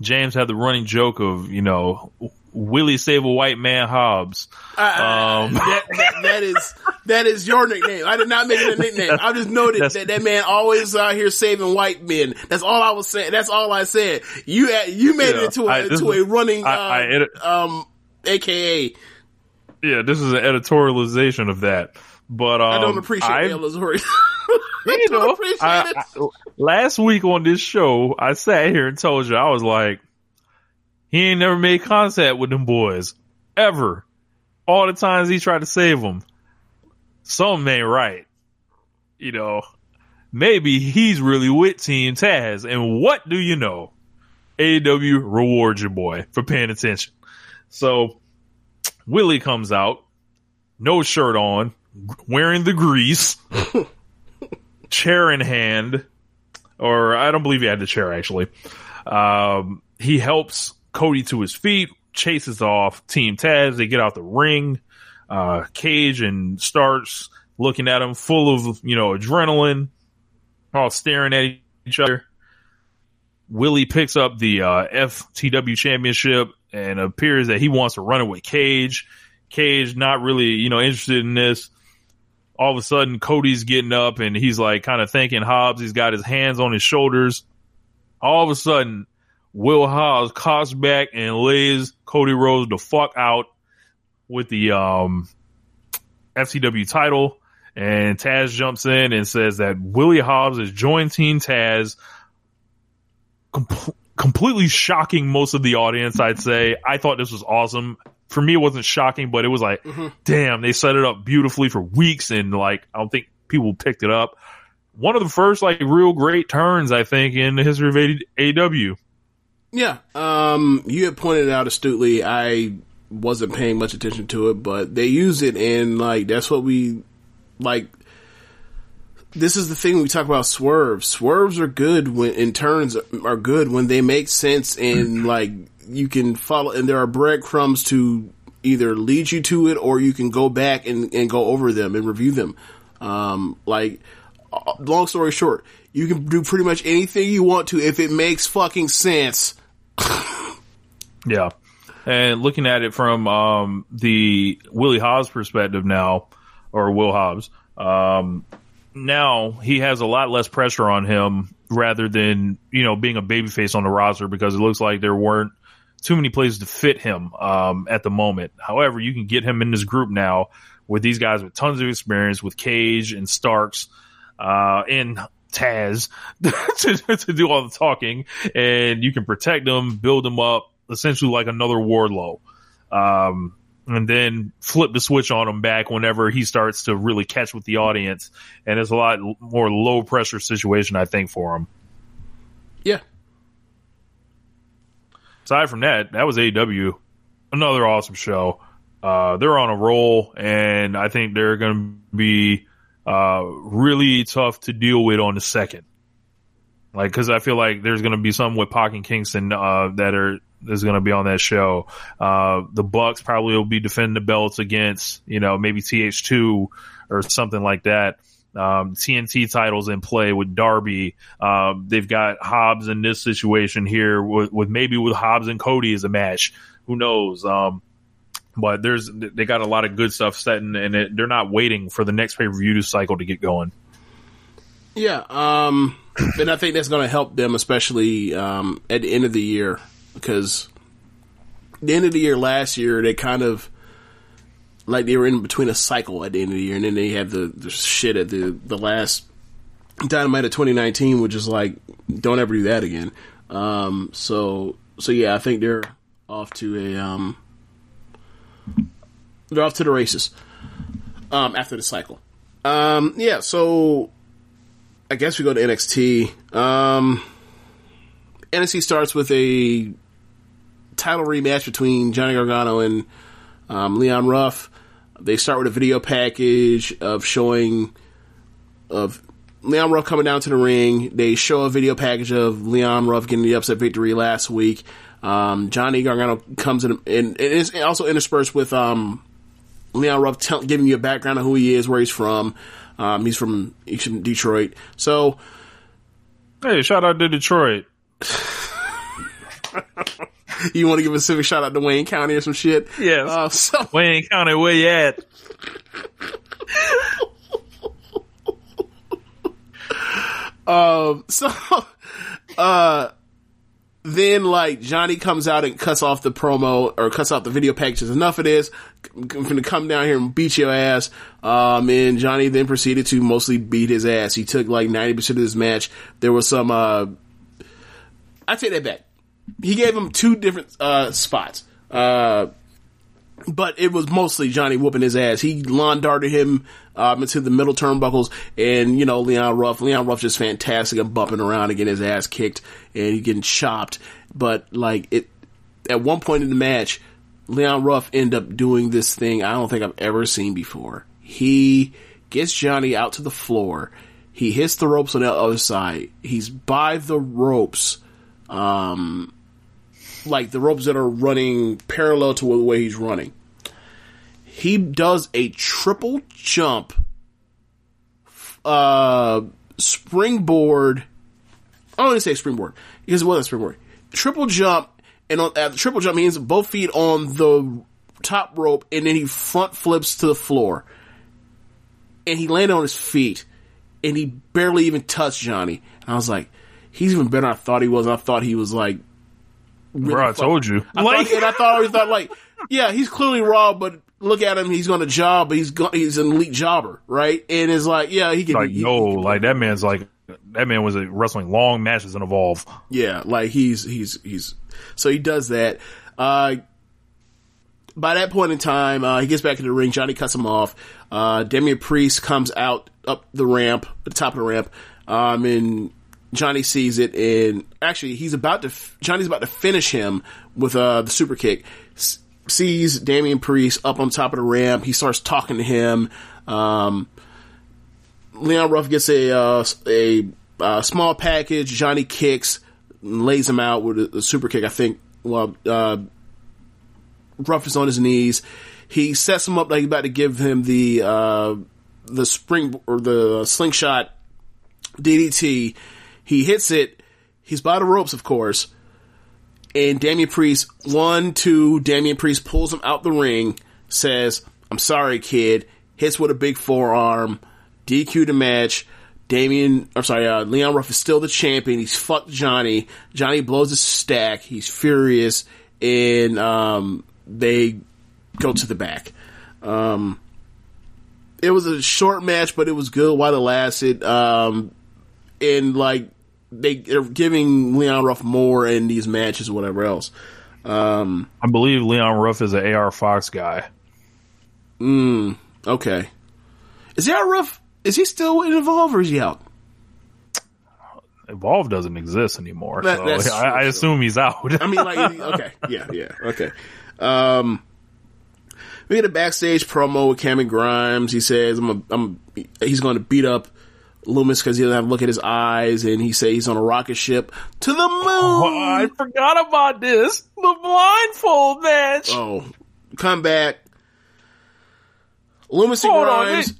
James had the running joke of, you know, Willie save a white man Hobbs. Uh, Um, that, that, that is that is your nickname. I did not make it a nickname. I just noted that that man always out here saving white men. That's all I was saying. That's all I said. You you made Yeah, it into a, I- into a running I- uh, I edit- um AKA. Yeah, this is an editorialization of that. But um, I don't appreciate I- you I don't know, appreciate I- it. I- last week on this show, I sat here and told you I was like, he ain't never made contact with them boys ever. All the times he tried to save them, something ain't right. You know, maybe he's really with Team Taz. And what do you know? AEW rewards your boy for paying attention. So Willie comes out, no shirt on, wearing the grease chair in hand, or I don't believe he had the chair actually. Um, he helps Cody to his feet, chases off Team Taz. They get out the ring. Uh, Cage and Starks looking at him, full of you know adrenaline, all staring at each other. Willie picks up the uh, FTW championship and appears that he wants to run it with Cage. Cage not really, you know, interested in this all of a sudden Cody's getting up and he's like kind of thanking Hobbs. He's got his hands on his shoulders. All of a sudden, Will Hobbs cocks back and lays Cody Rhodes the fuck out with the um, FCW title. And Taz jumps in and says that Willie Hobbs has joined Team Taz. Com- completely shocking most of the audience, I'd say. I thought this was awesome. For me, it wasn't shocking, but it was like, damn, they set it up beautifully for weeks, and like, I don't think people picked it up. One of the first like real great turns, I think, in the history of AW. Yeah. Um, you had pointed out astutely. I wasn't paying much attention to it, but they use it and like, that's what we like. This is the thing we talk about swerves. Swerves are good when, in turns are good when they make sense and like you can follow, and there are breadcrumbs to either lead you to it or you can go back and, and go over them and review them. Um, like, uh, long story short, you can do pretty much anything you want to if it makes fucking sense. Yeah. And looking at it from um, the Willie Hobbs perspective now, or Will Hobbs, um, now he has a lot less pressure on him rather than, you know, being a babyface on the roster because it looks like there weren't too many places to fit him um, at the moment. However, you can get him in this group now with these guys with tons of experience with Cage and Starks uh, and Taz to, to do all the talking, and you can protect them, build them up, essentially like another Wardlow. Um, and then flip the switch on him back whenever he starts to really catch with the audience. And it's a lot more low pressure situation, I think, for him. Yeah. aside from that, that was AEW. Another awesome show. Uh, they're on a roll, and I think they're going to be uh, really tough to deal with on the second. Like, because I feel like there's going to be some with Pac and Kingston uh, that are is going to be on that show. Uh, the Bucks probably will be defending the belts against, you know, maybe TH2 or something like that. Um, TNT titles in play with Darby. Um, they've got Hobbs in this situation here with, with maybe with Hobbs and Cody as a match. Who knows? Um, but there's they got a lot of good stuff set and, it, they're not waiting for the next pay per view to cycle to get going. Yeah, um, and I think that's going to help them, especially um, at the end of the year, because the end of the year last year they kind of like they were in between a cycle at the end of the year, and then they had the, the shit at the the last Dynamite of 2019, which is like don't ever do that again. Um, so so yeah, I think they're off to a um, they're off to the races um, after the cycle. Um, yeah, so I guess we go to NXT. Um, NXT starts with a title rematch between Johnny Gargano and um, Leon Ruff. They start with a video package of showing of Leon Ruff coming down to the ring. They show a video package of Leon Ruff getting the upset victory last week. Um, Johnny Gargano comes in, and, it's also interspersed with um, Leon Ruff tell, giving you a background of who he is, where he's from. Um, he's from he's from Detroit. So Hey, shout out to Detroit. you want to give a civic shout out to Wayne County or some shit? Yes. Uh, so Wayne County, where you at? Um, so, uh, then like Johnny comes out and cuts off the promo or cuts off the video packages. Enough of this. I'm gonna come down here and beat your ass. Um, and Johnny then proceeded to mostly beat his ass. He took like 90% of this match. There was some, uh, I take that back. He gave him two different, uh, spots. Uh, but it was mostly Johnny whooping his ass. He lawn darted him um, into the middle turnbuckles, and you know Leon Ruff. Leon Ruff just fantastic and bumping around and getting his ass kicked, and getting chopped. But like it, at one point in the match, Leon Ruff ended up doing this thing I don't think I've ever seen before. He gets Johnny out to the floor. He hits the ropes on the other side. He's by the ropes. Um, like the ropes that are running parallel to the way he's running. He does a triple jump, uh, springboard. I don't want to say springboard because it wasn't springboard. Triple jump, and on, at the triple jump he means both feet on the top rope, and then he front flips to the floor, and he landed on his feet, and he barely even touched Johnny. And I was like, he's even better than I thought he was. I thought he was like really Bro, I told you. I Like- thought, and I thought always thought like, yeah, he's clearly raw, but look at him, he's going to job, but he's go, he's an elite jobber, right? And it's like, yeah, he can, like, he- yo, he- like that man's like, that man was wrestling long matches and Evolve. yeah, like he's he's he's so he does that. Uh, by that point in time, uh, he gets back in the ring. Johnny cuts him off. Uh, Damian Priest comes out up the ramp, the top of the ramp, um, and Johnny sees it. And actually, he's about to Johnny's about to finish him with uh, the super kick. S- sees Damian Priest up on top of the ramp. He starts talking to him. Um, Leon Ruff gets a uh, a uh, small package. Johnny kicks, lays him out with a, a super kick. I think. Well, uh, Ruff is on his knees. He sets him up like he's about to give him the uh, the spring or the slingshot DDT. He hits it. He's by the ropes, of course. And Damian Priest, one, two, Damian Priest pulls him out the ring, says, I'm sorry, kid. Hits with a big forearm, DQ the match. Damian, I'm sorry, uh, Leon Ruff is still the champion. He's fucked Johnny. Johnny blows his stack. He's furious. And, um, they go to the back. Um, it was a short match, but it was good while it lasted. Um, and like, they, they're giving Leon Ruff more in these matches or whatever else. Um, I believe Leon Ruff is an AR Fox guy. okay. Is AR Ruff, is he still in Evolve or is he out? Evolve doesn't exist anymore, That- so I, I true, assume he's out. I mean, like, okay, yeah, yeah, okay. Um, we get a backstage promo with Cameron Grimes. He says, "I'm, a, I'm." He's going to beat up Lumis because he doesn't have to look at his eyes, and he say he's on a rocket ship to the moon. Oh, I forgot about this. The blindfold match. Oh, come back. Lumis and Hold on, Grimes.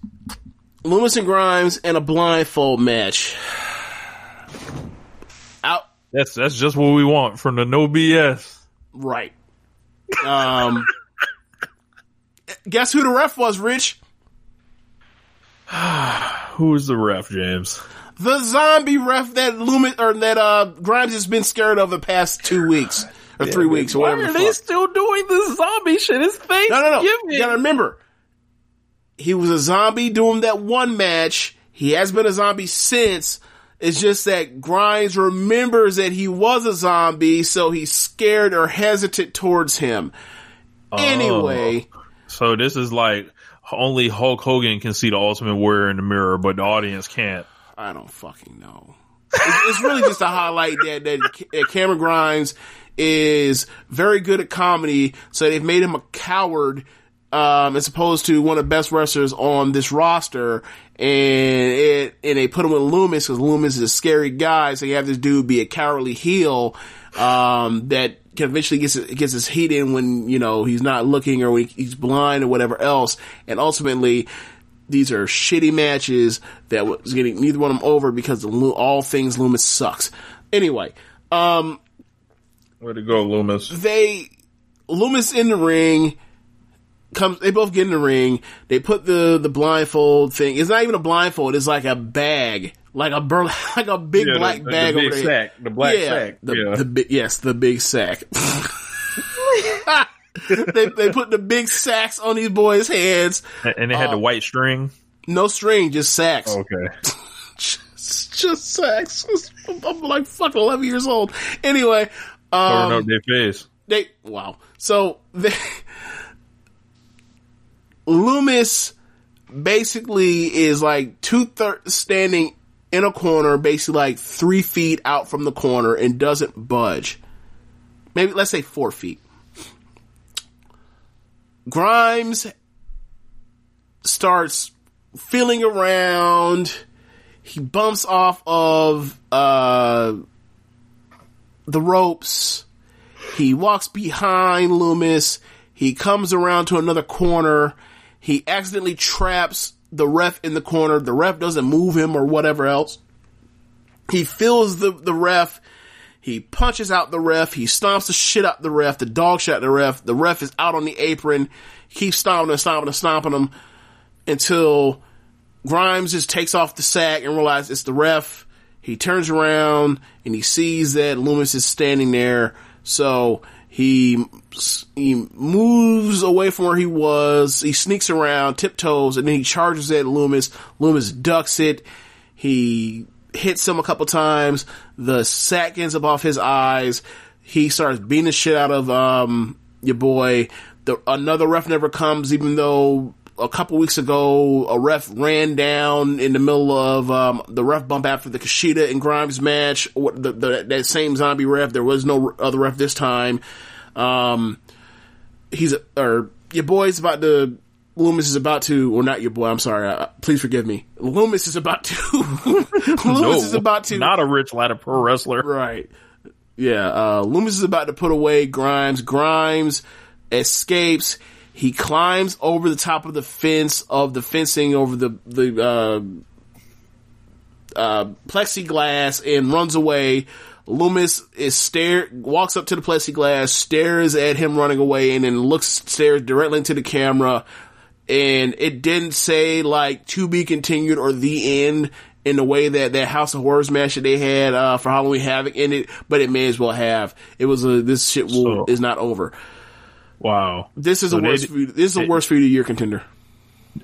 Lumis and Grimes and a blindfold match. Out. That's that's just what we want from the no BS. Right. Um. guess who the ref was, Rich? Who's the ref, James? The zombie ref that Lumis or that uh Grimes has been scared of the past two weeks or three weeks or Why whatever. are the they fuck. still doing this zombie shit? It's Thanksgiving. No, no, no. You gotta remember, he was a zombie doing that one match. He has been a zombie since. It's just that Grimes remembers that he was a zombie, so he's scared or hesitant towards him. Anyway, So this is like only Hulk Hogan can see the Ultimate Warrior in the mirror, but the audience can't. I don't fucking know. It's, it's really just a highlight that, that that Cameron Grimes is very good at comedy, so they've made him a coward um, as opposed to one of the best wrestlers on this roster. And it, and they put him with Lumis because Lumis is a scary guy, so you have this dude be a cowardly heel um, that can eventually gets gets his heat in when you know he's not looking or when he's blind or whatever else, and ultimately these are shitty matches that was getting neither one of them over because all things Lumis sucks. Anyway, um, Way to go, Lumis. they Lumis in the ring comes they both get in the ring. They put the the blindfold thing. It's not even a blindfold. It's like a bag like a bur- like a big Yeah, the- black the- the bag big over there. sack, the black yeah, sack, the, yeah. the big yes the big sack they they put the big sacks on these boys heads And and they had the white string. no string just sacks Okay. just, just sacks I'm like fucking 11 years old anyway um Covering up their face. they wow. So they Lumis basically is like two thirds standing in a corner, basically like three feet out from the corner and doesn't budge. Maybe let's say four feet. Grimes starts feeling around. He bumps off of uh the ropes. He walks behind Lumis. He comes around to another corner. He accidentally traps the ref in the corner. The ref doesn't move him or whatever else. He fills the, the ref. He punches out the ref. He stomps the shit out the ref. The dog shot the ref. The ref is out on the apron. Keeps stomping and stomping and stomping him until Grimes just takes off the sack and realizes it's the ref. He turns around and he sees that Lumis is standing there. So he he moves away from where he was. He sneaks around, tiptoes, and then he charges at Lumis. Lumis ducks it. He hits him a couple times. The sack ends up off his eyes. He starts beating the shit out of um your boy. The another ref never comes, even though a couple weeks ago a ref ran down in the middle of um, the ref bump after the Kushida and Grimes match. The, the that same zombie ref. There was no other ref this time. Um, he's or your boy's about to. Lumis is about to, or not your boy. I'm sorry. Uh, please forgive me. Lumis is about to. Lumis No, is about to. Not a rich lad, a pro wrestler. Right. Yeah, uh, Lumis is about to put away Grimes. Grimes escapes. He climbs over the top of the fence of the fencing over the, the, uh, uh, plexiglass and runs away. Lumis is stare, walks up to the plexiglass, stares at him running away and then looks, stares directly into the camera. And it didn't say like to be continued or the end in the way that that House of Horrors match that they had, uh, for Halloween Havoc it, but it may as well have. It was a, this shit will, So- is not over. Wow. This is So a they- worst feud, this is a worst feud of the year contender.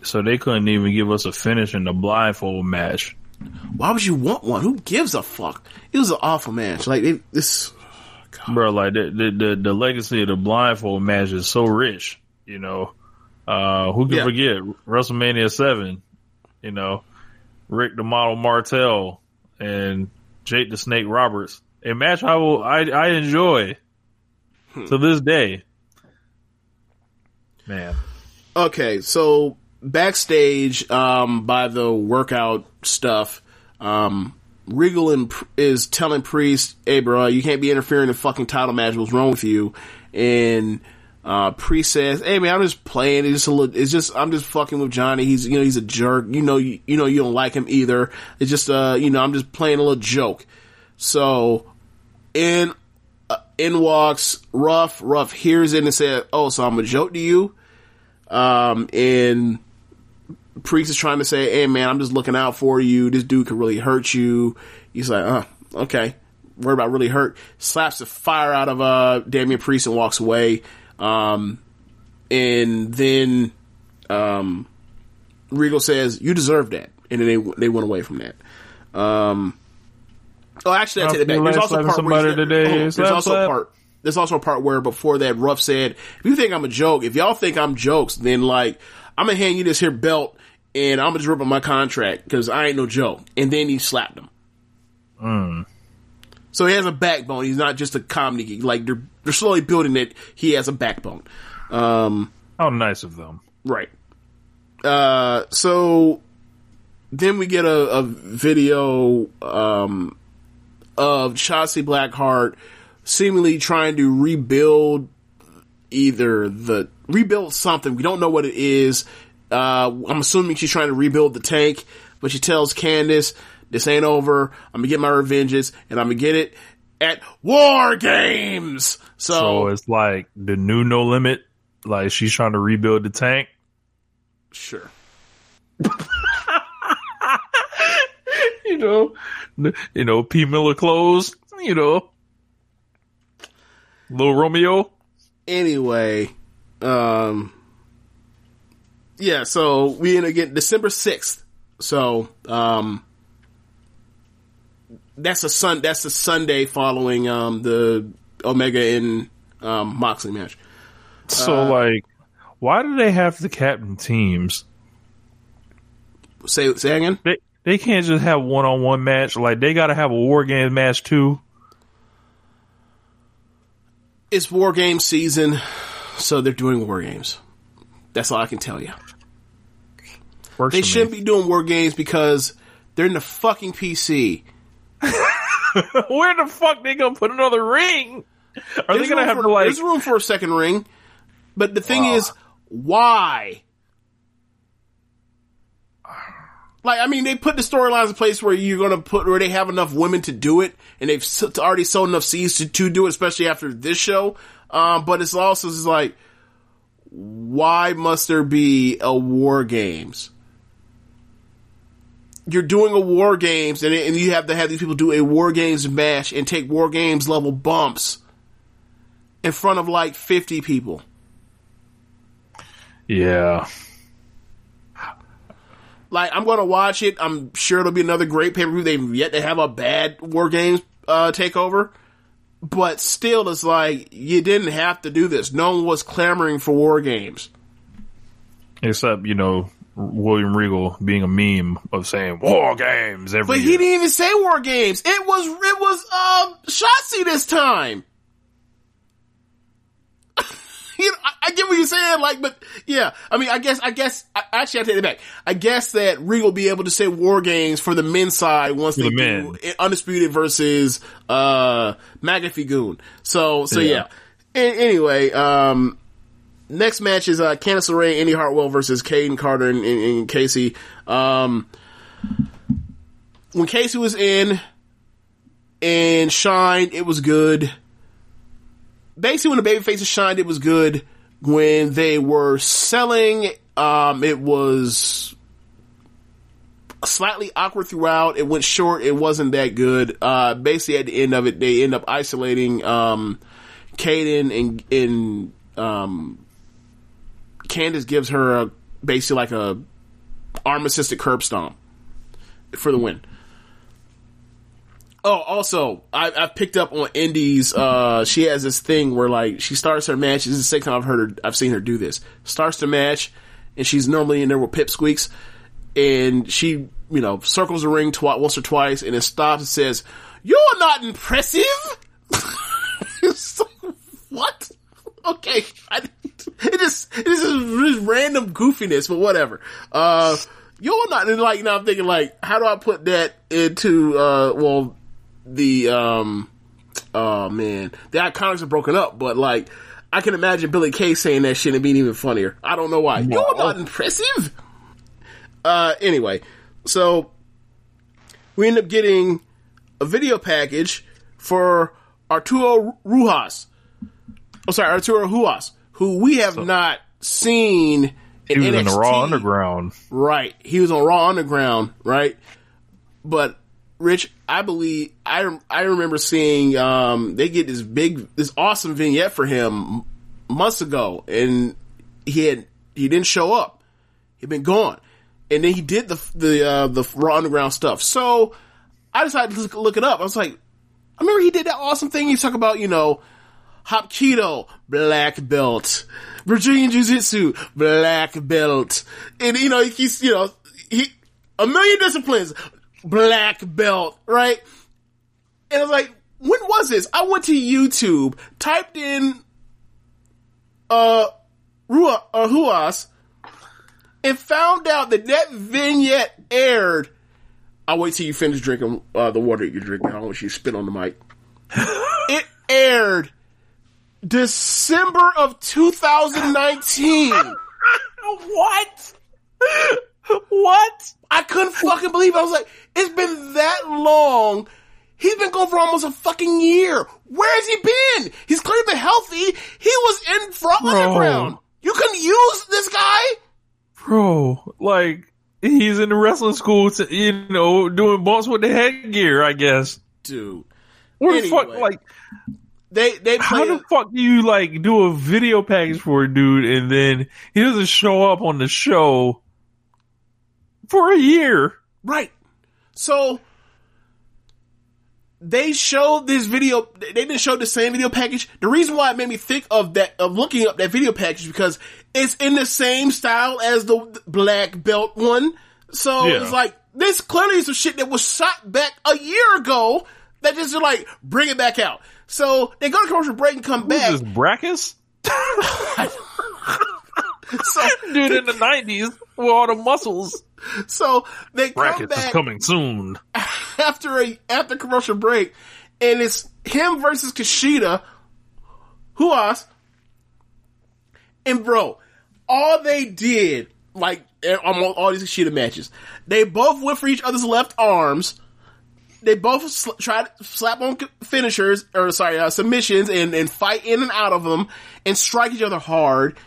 So they couldn't even give us a finish in the blindfold match. Why would you want one? Who gives a fuck? It was an awful match. Like it, this, Bro, like the, the the the legacy of the blindfold match is so rich, you know. Uh who can Yeah. forget WrestleMania seven, you know, Rick the Model Martel and Jake the Snake Roberts. A match I will I I enjoy to this day. Man. Okay, so backstage, um, by the workout stuff, um, Regal and, is telling Priest, "Hey, bro, you can't be interfering in fucking title match. What's wrong with you?" And uh, Priest says, "Hey, man, I'm just playing. It's just a little. It's just I'm just fucking with Johnny. He's you know he's a jerk. You know you, you know you don't like him either. It's just uh you know I'm just playing a little joke." So in uh, in walks Ruff. Ruff hears it and says, "Oh, so I'm a joke to you." Um, and Priest is trying to say, "Hey, man, I'm just looking out for you. This dude could really hurt you." He's like, "Uh, okay." Worried about really hurt. Slaps the fire out of uh Damian Priest and walks away. Um, and then um, Regal says, "You deserve that," and then they they went away from that. Um, oh, actually, I take it back. There's also part where somebody he- today. on. there's also part. There's also a part where before that, Ruff said, "If you think I'm a joke, if y'all think I'm jokes, then like I'm gonna hand you this here belt." And I'm gonna just rip up my contract because I ain't no joke. And then he slapped him. So he has a backbone. He's not just a comedy geek. Like they're they're slowly building it. He has a backbone. Um, How nice of them. Right. Uh, so then we get a, a video um, of Shotzi Blackheart seemingly trying to rebuild either the rebuild something. We don't know what it is. Uh, I'm assuming she's trying to rebuild the tank, but she tells Candice, "This ain't over. I'm gonna get my revenges, and I'm gonna get it." at War Games. So So, it's like the new No Limit. Like she's trying to rebuild the tank. sure. You know, you know P Miller clothes. You know, Little Romeo. Anyway, um, yeah, so we up getting December 6th. So, um, that's a sun, that's a Sunday following, um, the Omega and, um, Moxley match. So like, why do they have to captain teams? Say, say again? They they can't just have one on one match. Like they got to have a war game match too. It's War Game season, so they're doing War Games. That's all I can tell you. Works They shouldn't be doing War Games because they're in the fucking PC. Where the fuck they gonna put another ring? Are There's they gonna have for, to like? There's room for a second ring, but the thing is, why? Like, I mean, they put the storylines in place where you're gonna put where they have enough women to do it, and they've already sold enough seeds to, to do it, especially after this show. Um, but it's also like, why must there be a war games? You're doing a war games, and, and you have to have these people do a war games match and take war games level bumps in front of like 50 people. yeah, Like, I'm gonna watch it. I'm sure it'll be another great pay per view. They've yet to have a bad War Games, uh, takeover. But still, it's like, you didn't have to do this. No one was clamoring for War Games. except you know William Regal being a meme of saying war games every. But he year. didn't even say War Games. It was, it was, um, Shotzi this time. you know, I, I get what you're saying, like, but yeah, I mean, I guess, I guess, I, actually, I take it back. I guess that Regal will be able to say war games for the men's side once For they the men. do undisputed versus uh McAfee Goon. So, so yeah. Yeah. A- anyway, um, next match is uh Candice LeRae, Indy Hartwell versus Kayden Carter and, and, and Kacy. Um, when Kacy was in and shined, it was good basically when the baby faces shined, it was good. When they were selling, um, it was slightly awkward throughout. It went short. It wasn't that good. Uh, basically at the end of it, they end up isolating, um, Kayden and, and, um, Candice gives her a, basically like a arm assisted curb stomp for the win. Oh, also, I, I picked up on Indy's. Uh, she has this thing where like she starts her match. This is the second time I've heard her. I've seen her do this. Starts the match, and she's normally in there with pipsqueaks, and she, you know, circles the ring twice, once or twice, and it stops and says, "You're not impressive." What? Okay, I, it just it is just random goofiness, but whatever. Uh, you're not like now. I'm thinking like, how do I put that into uh, well, the um, oh man, the iconics are broken up, but like, I can imagine Billy Kay saying that shit and being even funnier. I don't know why. You're not impressive. Uh, anyway, so we end up getting a video package for Arturo Ruas. Oh, sorry, Arturo Ruas, who we have not seen in he was in the Raw Underground. Right. He was on Raw Underground, right? But Rich, I believe I I remember seeing um they get this big this awesome vignette for him months ago and he had he didn't show up. He'd been gone. And then he did the the uh the Raw Underground stuff. So I decided to look, it up. I was like I remember he did that awesome thing he talk about, you know, Hapkido, black belt. Brazilian Jiu Jitsu, black belt. And, you know, he's, you know, he, a million disciplines, black belt, right? And I was like, when was this? I went to YouTube, typed in, uh, Rua, uh, Huas, and found out that that vignette aired. I'll wait till you finish drinking, uh, the water you're drinking. I don't want you to spit on the mic. it aired December of 2019. What? what? I couldn't fucking believe it. I was like, it's been that long He's been gone for almost a fucking year. Where has he been? He's clearly been healthy. He was in front Bro. underground. You couldn't use this guy? bro, like he's in the wrestling school, to, you know, doing bumps with the headgear. I guess. Dude. What the fuck? Like, They, they how the fuck do you like do a video package for a dude and then he doesn't show up on the show for a year? Right. So they showed this video. They didn't show the same video package. The reason why it made me think of that of looking up that video package because it's in the same style as the black belt one. So Yeah. it's like this clearly is some shit that was shot back a year ago. That just like bring it back out. So they go to commercial break and come Who's back. this Brakkus? So, Dude in the nineties with all the muscles. so they come Brackets is back coming soon. after a after commercial break, and it's him versus Kushida. Who else? And bro, all they did, like on all these Kushida matches, they both went for each other's left arms. They both sl- tried to slap on finishers, or sorry, uh, submissions, and, and fight in and out of them, and strike each other hard.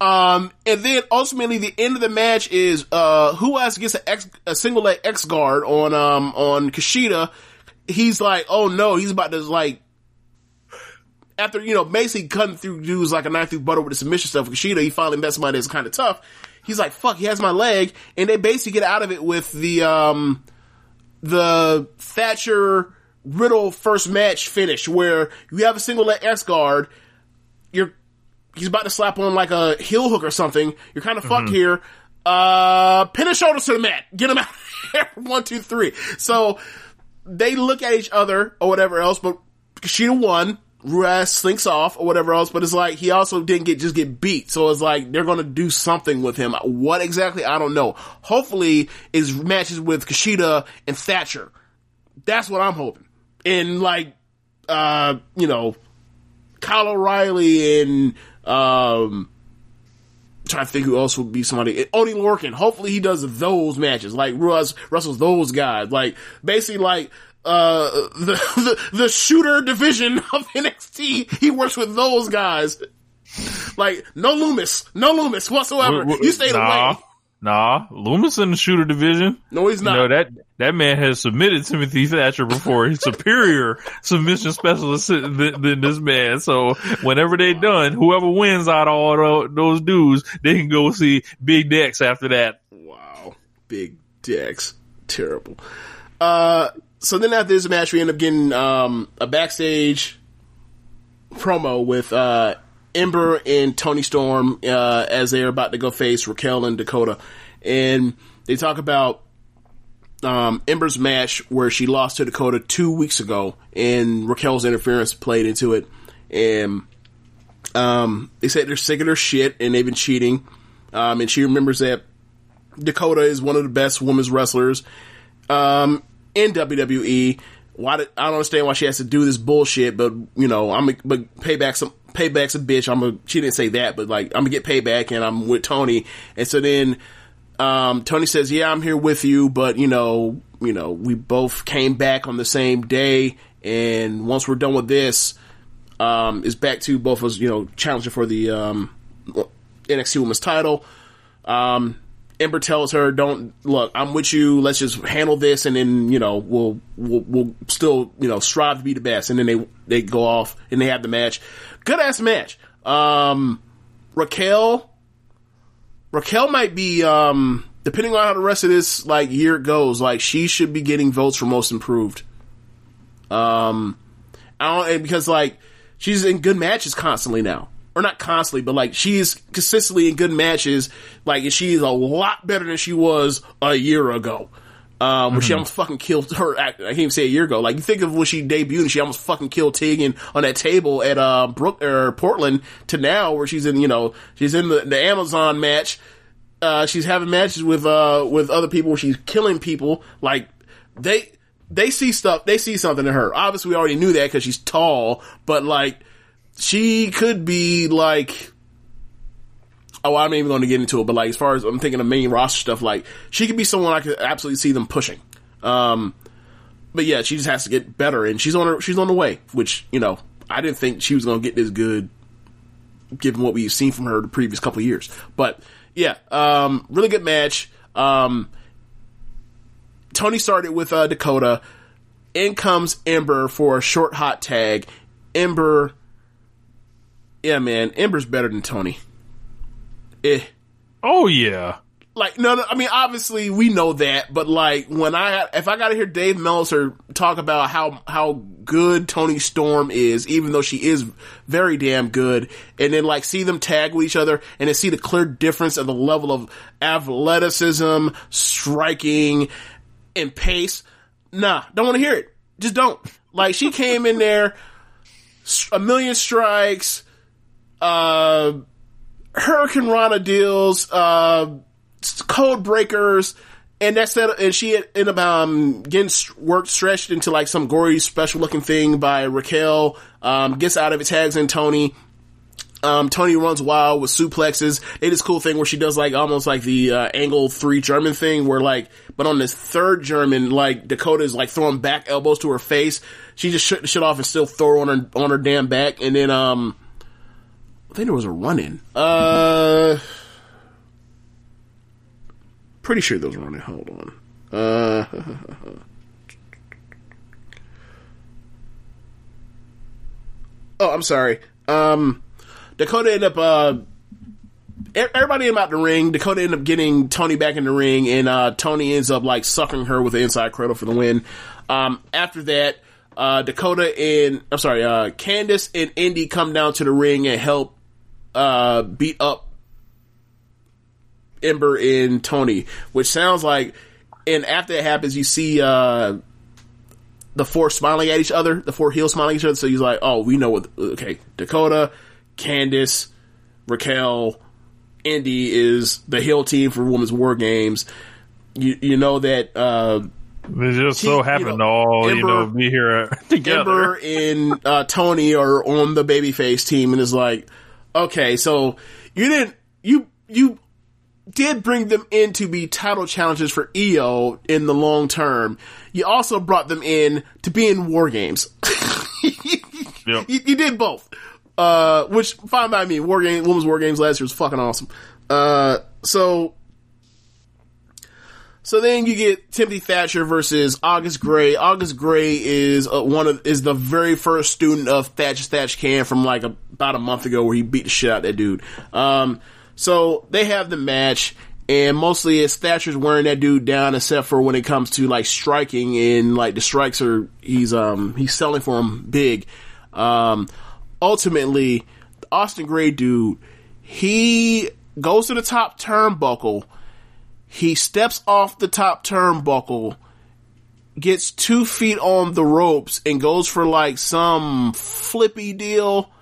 Um, and then ultimately the end of the match is, uh, who else gets a, X, a single leg X guard on, um, on Kushida. He's like, oh no, he's about to like, after, you know, basically cutting through dudes like a knife through butter with the submission stuff Kushida, he finally met somebody that's kind of tough. He's like, fuck, he has my leg. And they basically get out of it with the, um, the Thatcher Riddle first match finish where you have a single leg X guard, he's about to slap on like a heel hook or something. You're kind of fucked here. Uh, pin his shoulders to the mat. Get him out here. One, two, three. So they look at each other or whatever else, but Kushida won. Ruas slinks off or whatever else, but it's like he also didn't get just get beat. So it's like they're gonna do something with him. What exactly? I don't know. Hopefully, is matches with Kushida and Thatcher. That's what I'm hoping. And like, uh, you know, Kyle O'Reilly and um trying to think who else would be somebody. Oni Lorcan. Hopefully he does those matches. Like Russ wrestles those guys. Like basically like uh the, the the shooter division of NXT. He works with those guys. Like no Lumis, no Lumis whatsoever. Wh- wh- You stayed nah, away. Nah, Lumis in the shooter division. No, he's You not. know that that man has submitted Timothy Thatcher before. He's superior submission specialist than, than this man. So whenever they done, whoever wins out of all tho- those dudes, they can go see Big Dex after that. Wow. Big Dex. Terrible. Uh, so then after this match, we end up getting, um, a backstage promo with, uh, Ember and Toni Storm, uh, as they're about to go face Raquel and Dakota. And they talk about, um, Ember's match where she lost to Dakota two weeks ago and Raquel's interference played into it. And, um, they said they're sick of their shit and they've been cheating. Um, and she remembers that Dakota is one of the best women's wrestlers um, in WWE. Why did, I don't understand why she has to do this bullshit, but you know, I'm but payback some payback's a bitch. I'm a she didn't say that, but like I'm gonna get payback, and I'm with Toni. And so then um, Toni says, "Yeah, I'm here with you, but you know, you know, we both came back on the same day, and once we're done with this, um, is back to both of us, you know, challenging for the um, NXT Women's title." Um, Ember tells her, "Don't look. I'm with you. Let's just handle this, and then you know we'll we'll, we'll still you know strive to be the best." And then they they go off and they have the match. Good ass match. Um, Raquel, Raquel might be um, depending on how the rest of this like year goes. Like she should be getting votes for most improved. Um, I don't because like she's in good matches constantly now, or not constantly, but like she's consistently in good matches. Like she's a lot better than she was a year ago. Um, when she almost fucking killed her. I can't even say a year ago. Like you think of when she debuted, and she almost fucking killed Tegan on that table at uh Brook or Portland. To now, where she's in, you know, she's in the, the Amazon match. Uh, she's having matches with uh with other people. Where she's killing people. Like they they see stuff. They see something in her. Obviously, we already knew that because she's tall. But like, she could be like. Oh, I'm even going to get into it, but like, as far as I'm thinking of main roster stuff, like, she could be someone I could absolutely see them pushing. Um, but yeah, she just has to get better, and she's on her. She's on the way. Which you know, I didn't think she was going to get this good, given what we've seen from her the previous couple years. But yeah, um, really good match. Um, Toni started with uh, Dakota. In comes Ember for a short hot tag. Ember, yeah, man, Ember's better than Toni. Eh Oh yeah. like no, no, I mean obviously we know that, but like when I if I got to hear Dave Meltzer talk about how how good Toni Storm is, even though she is very damn good, and then like see them tag with each other and then see the clear difference of the level of athleticism, striking, and pace. Nah, don't want to hear it. Just don't. Like she came in there, a million strikes, uh, hurricanrana deals, uh, code breakers, and that's that. And she ended up um, getting worked stretched into like some gory special looking thing by Raquel. Um, gets out of it, tags in Toni. Um, Toni runs wild with suplexes. They this cool thing where she does like almost like the uh, angle three German thing, where like, but on this third German, like Dakota is like throwing back elbows to her face. She just shut the shit off and still throw on her on her damn back, and then um, I think there was a run in. Uh, pretty sure there was a run in. Hold on. Uh, oh, I'm sorry. Um, Dakota ended up, uh, everybody ended up out the ring. Dakota ended up getting Toni back in the ring, and uh, Toni ends up like sucking her with the inside cradle for the win. Um, after that, uh, Dakota and I'm sorry, uh, Candice and Indy come down to the ring and help uh, beat up Ember and Toni, which sounds like. And after that happens, you see uh, the four smiling at each other, the four heels smiling at each other. So he's like, "Oh, we know what." Okay, Dakota, Candice, Raquel, Indy is the heel team for Women's War Games. You you know that uh, They just She- so you know, to all, you Ember- know, be here together. Ember and uh, Toni are on the babyface team, and it's like, okay, so you didn't you you did bring them in to be title challenges for Io in the long term. You also brought them in to be in war games. Yep. you, you did both. Uh, which fine by me. War game, women's war games last year was fucking awesome. Uh, so, so then you get Timothy Thatcher versus August Grey. August Grey is uh, one of is the very first student of Thatch Thatch Can from like a, about a month ago, where he beat the shit out of that dude. Um, so they have the match, and mostly it's Thatcher's wearing that dude down, except for when it comes to like striking and like the strikes are he's um he's selling for him big. Um, ultimately, Austin Gray dude, he goes to the top turnbuckle. He steps off the top turnbuckle, gets two feet on the ropes, and goes for like some flippy deal.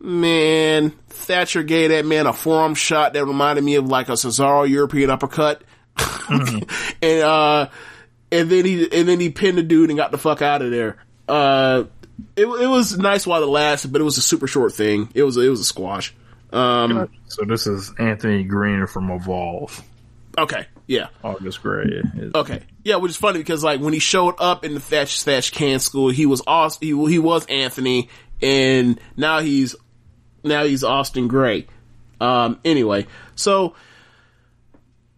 Man, Thatcher gave that man a forearm shot that reminded me of like a Cesaro European uppercut. and uh and then he and then he pinned the dude and got the fuck out of there. Uh it, it was nice while it lasted, but it was a super short thing. It was it was a squash. Um So this is Anthony Green from Evolve. Okay, yeah. August Grey. is- Okay. Yeah, which is funny because like when he showed up in the Thatch Thatch Can school, he was Aust- he, he was Anthony, and now he's now he's Austin Gray. Um. Anyway, so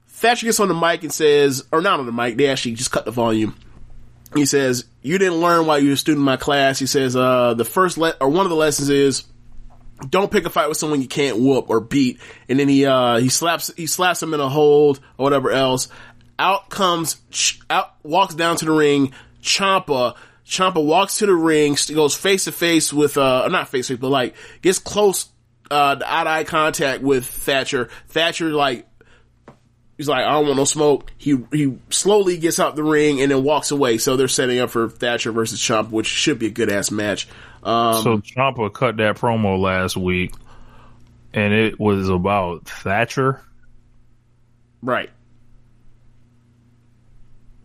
Thatcher gets on the mic and says, or not on the mic, they actually just cut the volume. He says, "You didn't learn while you were a student in my class." He says, "Uh, the first le- or one of the lessons is." Don't pick a fight with someone you can't whoop or beat. And then he, uh, he slaps, he slaps him in a hold or whatever else. Out comes, out, walks down to the ring, Ciampa. Ciampa walks to the ring, goes face to face with, uh, not face to face, but like, gets close, uh, eye to eye contact with Thatcher. Thatcher, like, he's like, I don't want no smoke. He, he slowly gets out the ring and then walks away. So they're setting up for Thatcher versus Ciampa, which should be a good ass match. Um, So Ciampa cut that promo last week, and it was about Thatcher. Right.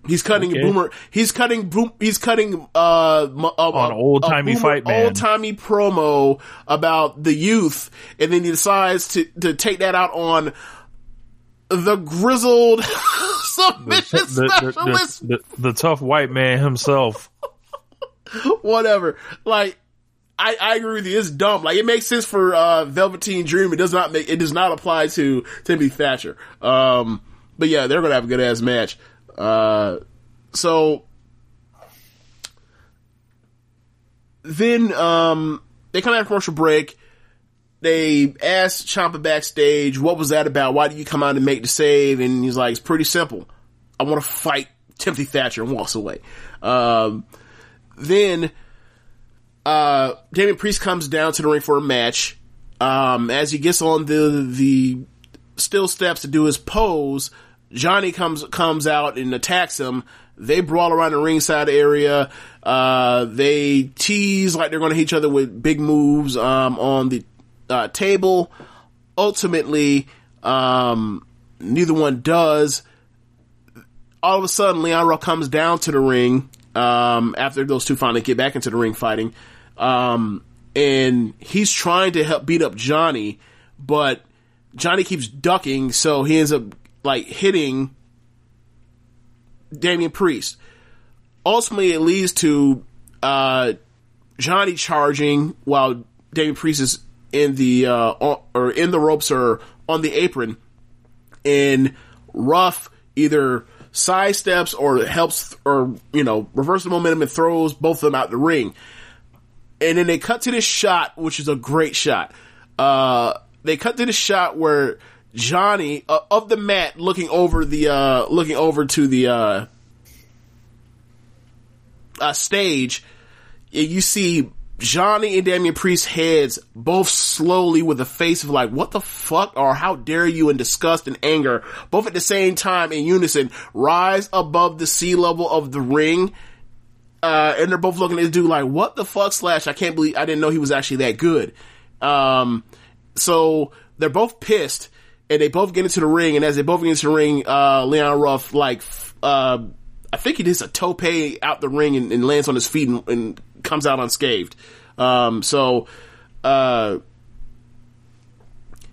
He's cutting Okay. boomer. He's cutting. Boom, he's cutting uh, On old-timey fight man. Old timey promo about the youth, and then he decides to to take that out on the grizzled submission The, the, specialist, the, the, tough white man himself. whatever. Like, I, I agree with you. It's dumb. Like, it makes sense for uh, Velveteen Dream. It does not make. It does not apply to Timothy Thatcher. Um, but yeah, they're gonna have a good ass match. Uh, so then um, they come out commercial break. They asked Ciampa backstage, "What was that about? Why did you come out and make the save?" And he's like, "It's pretty simple. I want to fight Timothy Thatcher," and walks away. Um, then uh, Damian Priest comes down to the ring for a match. Um, as he gets on the the still steps to do his pose, Johnny comes comes out and attacks him. They brawl around the ringside area. Uh, they tease like they're going to hit each other with big moves um, on the uh, table. Ultimately, um, neither one does. All of a sudden, Leon Ruff comes down to the ring um, after those two finally get back into the ring fighting. Um, and he's trying to help beat up Johnny, but Johnny keeps ducking, so he ends up like hitting Damian Priest. Ultimately, it leads to uh, Johnny charging while Damian Priest is in the uh, or in the ropes or on the apron, and Ruff either sidesteps or helps or you know reverses the momentum and throws both of them out the ring. And then they cut to this shot, which is a great shot. Uh, they cut to the shot where Johnny uh, of the mat looking over the uh, looking over to the uh, uh, stage. You see Johnny and Damian Priest's heads both slowly with a face of like, what the fuck or how dare you in disgust and anger, both at the same time in unison, rise above the sea level of the ring. Uh, and they're both looking at this dude like, what the fuck slash, I can't believe, I didn't know he was actually that good. Um, so they're both pissed and they both get into the ring. And as they both get into the ring, uh, Leon Ruff, like, uh, I think he does a tope out the ring and, and lands on his feet and, and comes out unscathed. Um, so, uh,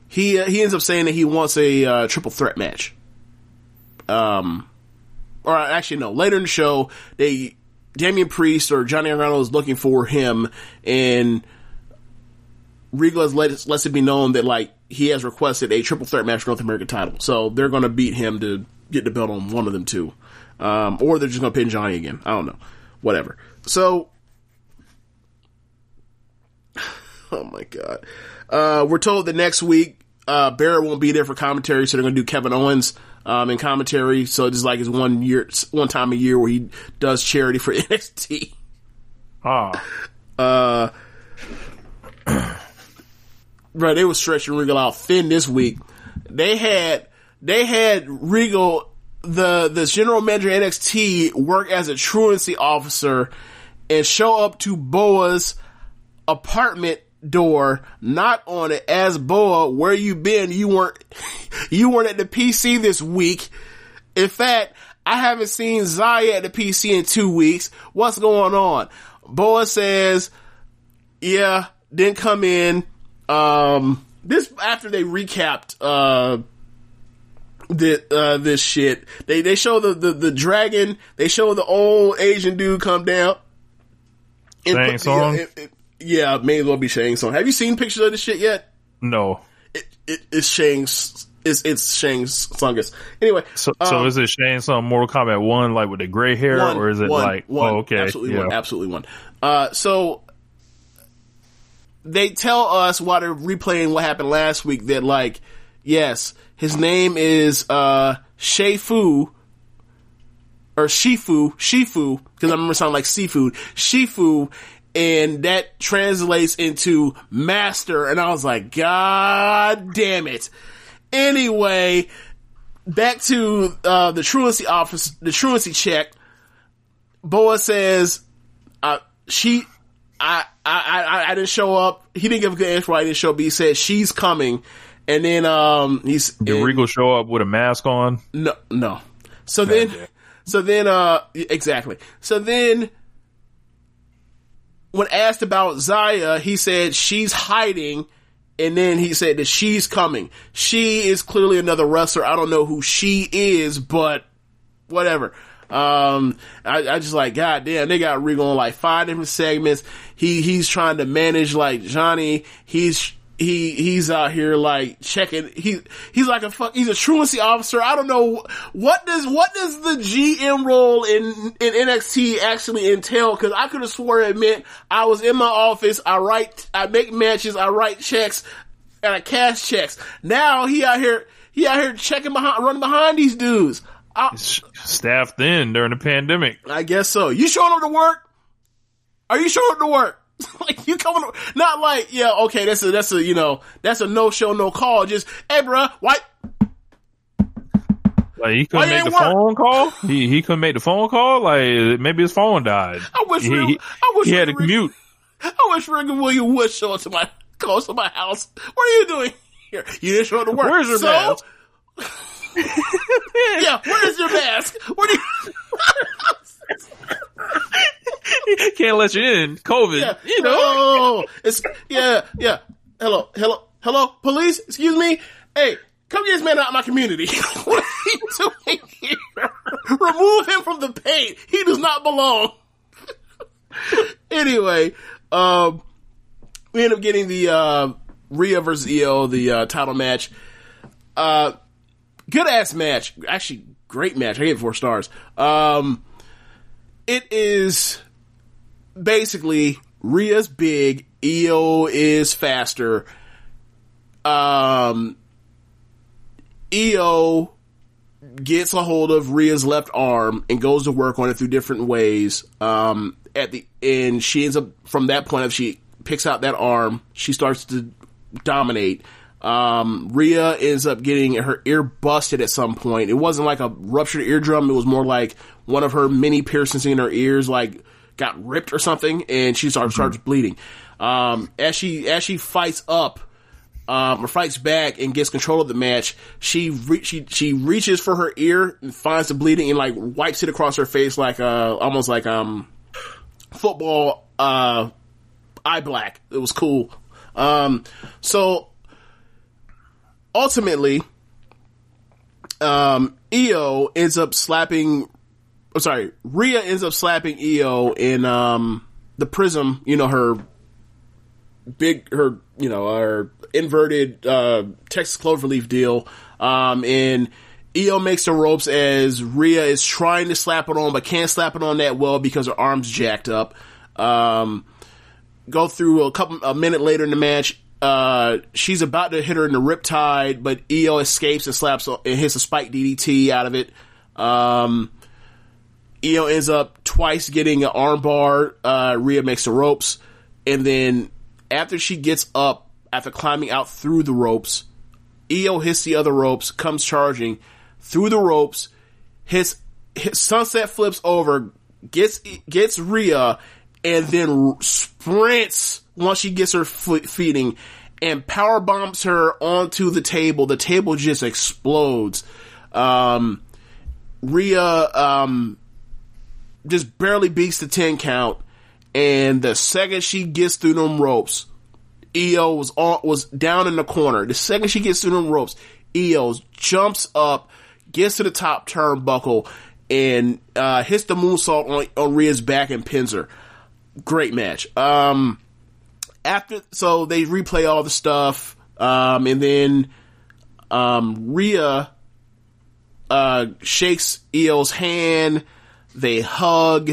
he, uh, he ends up saying that he wants a, uh, triple threat match. Um, or actually no, later in the show, they, Damian Priest or Johnny Gargano is looking for him and Regal has let, lets it be known that like he has requested a triple threat match for North American title. So they're going to beat him to get the belt on one of them two. Um, or they're just going to pin Johnny again. I don't know. Whatever. So, oh my God. Uh, we're told that next week, uh, Barrett won't be there for commentary, so they're going to do Kevin Owens, um, in commentary. So it's like his one year, one time a year where he does charity for NXT. Ah, Uh, bro, they were stretching Regal out thin this week. They had they had Regal, the the general manager of NXT, work as a truancy officer and show up to Boa's apartment door, not on it, as Boa, where you been? You weren't you weren't at the PC this week. In fact, I haven't seen Zaya at the PC in two weeks. What's going on? Boa says, yeah, didn't come in. Um, this after they recapped, uh, the, uh, this shit. They, they show the, the, the dragon, they show the old Asian dude come down. And Shang put-? Yeah, it- it- yeah, may as well be Shang Tsung. Have you seen pictures of this shit yet? no. It, it, it's Shang's, it's, it's Shang's Tsungus. Anyway. So, so um, is it Shane some Mortal Kombat one like with the gray hair, One, or is it one, like one, oh okay, absolutely yeah. one, absolutely one. Uh, so they tell us while they're replaying what happened last week that like, yes, his name is uh Shei-Fu or Shifu, Shifu, because I remember it sounding like seafood, Shifu, and that translates into master, and I was like, God damn it. Anyway, back to uh, the truancy office, the truancy check. Boa says, uh, she, I, I, I, I didn't show up. He didn't give a good answer why he didn't show up, he said she's coming. And then, um, he's, Did and- Regal show up with a mask on? no, no. So then, yeah. so then, uh, exactly. So then, when asked about Zaya, he said she's hiding and then he said that she's coming. She is clearly another wrestler. I don't know who she is, but whatever. Um, I, I just like, God damn, they got Regal on like five different segments. He, he's trying to manage like Johnny. He's, he, he's out here like checking, he, he's like a fuck, he's a truancy officer. I don't know, what does, what does the GM role in, in NXT actually entail? Cause I could have swore it meant I was in my office, I write, I make matches, I write checks, and I cash checks. Now he out here, he out here checking behind, running behind these dudes. I, Staffed in during the pandemic. I guess so. You showing up to work? Are you showing up to work? like you coming? Not like yeah, okay. That's a that's a you know that's a no show no call. Just hey, bruh, why? Like he couldn't make the work? phone call. He he couldn't make the phone call. Like maybe his phone died. I wish he, I wish he had Real- commute. I wish Rick and William would show up to my close to my house. What are you doing here? You didn't show up to work. Where's your so, mask? yeah, where is your mask? Where do you? Can't let you in. COVID. Yeah, You know. Oh, it's yeah, yeah. Hello, hello, hello, police. Excuse me. Hey, come get this man out of my community. what are you doing here? Remove him from the paint. He does not belong. anyway, um, we end up getting the uh, Rhea versus Io, the uh, title match. Uh, good ass match. Actually, great match. I gave it four stars. Um, it is basically Rhea's big, Io is faster. Um, Io gets a hold of Rhea's left arm and goes to work on it through different ways. Um, at the end, she ends up from that point of she picks out that arm. She starts to dominate. Um, Rhea ends up getting her ear busted at some point. It wasn't like a ruptured eardrum. It was more like one of her mini piercings in her ears, like got ripped or something, and she starts starts bleeding. Um, as she as she fights up, um, or fights back and gets control of the match, she re- she she reaches for her ear and finds the bleeding and like wipes it across her face like uh almost like um football uh eye black. It was cool. Um, so ultimately, um, Io ends up slapping. Oh, sorry, Rhea ends up slapping Io in um the prism. You know her big her you know her inverted uh Texas cloverleaf deal. Um, and Io makes the ropes as Rhea is trying to slap it on, but can't slap it on that well because her arm's jacked up. Um, go through a couple a minute later in the match. Uh, she's about to hit her in the riptide, but Io escapes and slaps and hits a spike DDT out of it. Um, Io ends up twice getting an armbar. Uh, Rhea makes the ropes, and then after she gets up after climbing out through the ropes, Io hits the other ropes, comes charging through the ropes, hits, hits sunset flips over, gets gets Rhea, and then sprints once she gets her feeding and power bombs her onto the table. The table just explodes. Um, Rhea um, just barely beats the ten count, and the second she gets through them ropes, Io was on was down in the corner. The second she gets through them ropes, Io jumps up, gets to the top turnbuckle, and uh, hits the moonsault on, on Rhea's back and pins her. Great match. Um, after so they replay all the stuff, um, and then um, Rhea uh, shakes Io's hand. They hug.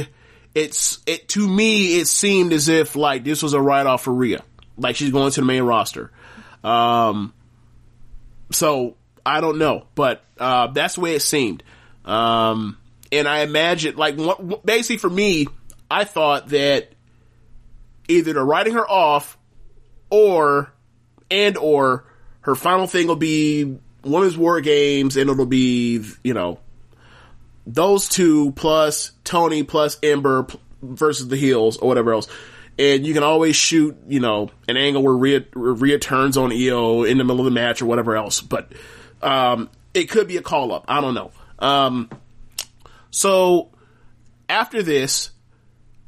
It's it to me. It seemed as if like this was a write off for Rhea, like she's going to the main roster. Um, so I don't know, but uh, that's the way it seemed. Um, and I imagine like what, basically for me, I thought that either they're writing her off or and or her final thing will be women's war games and it'll be you know those two plus Toni plus Ember versus the heels or whatever else. And you can always shoot, you know, an angle where Rhea, Rhea turns on Io in the middle of the match or whatever else. But um, it could be a call up. I don't know. Um, so after this,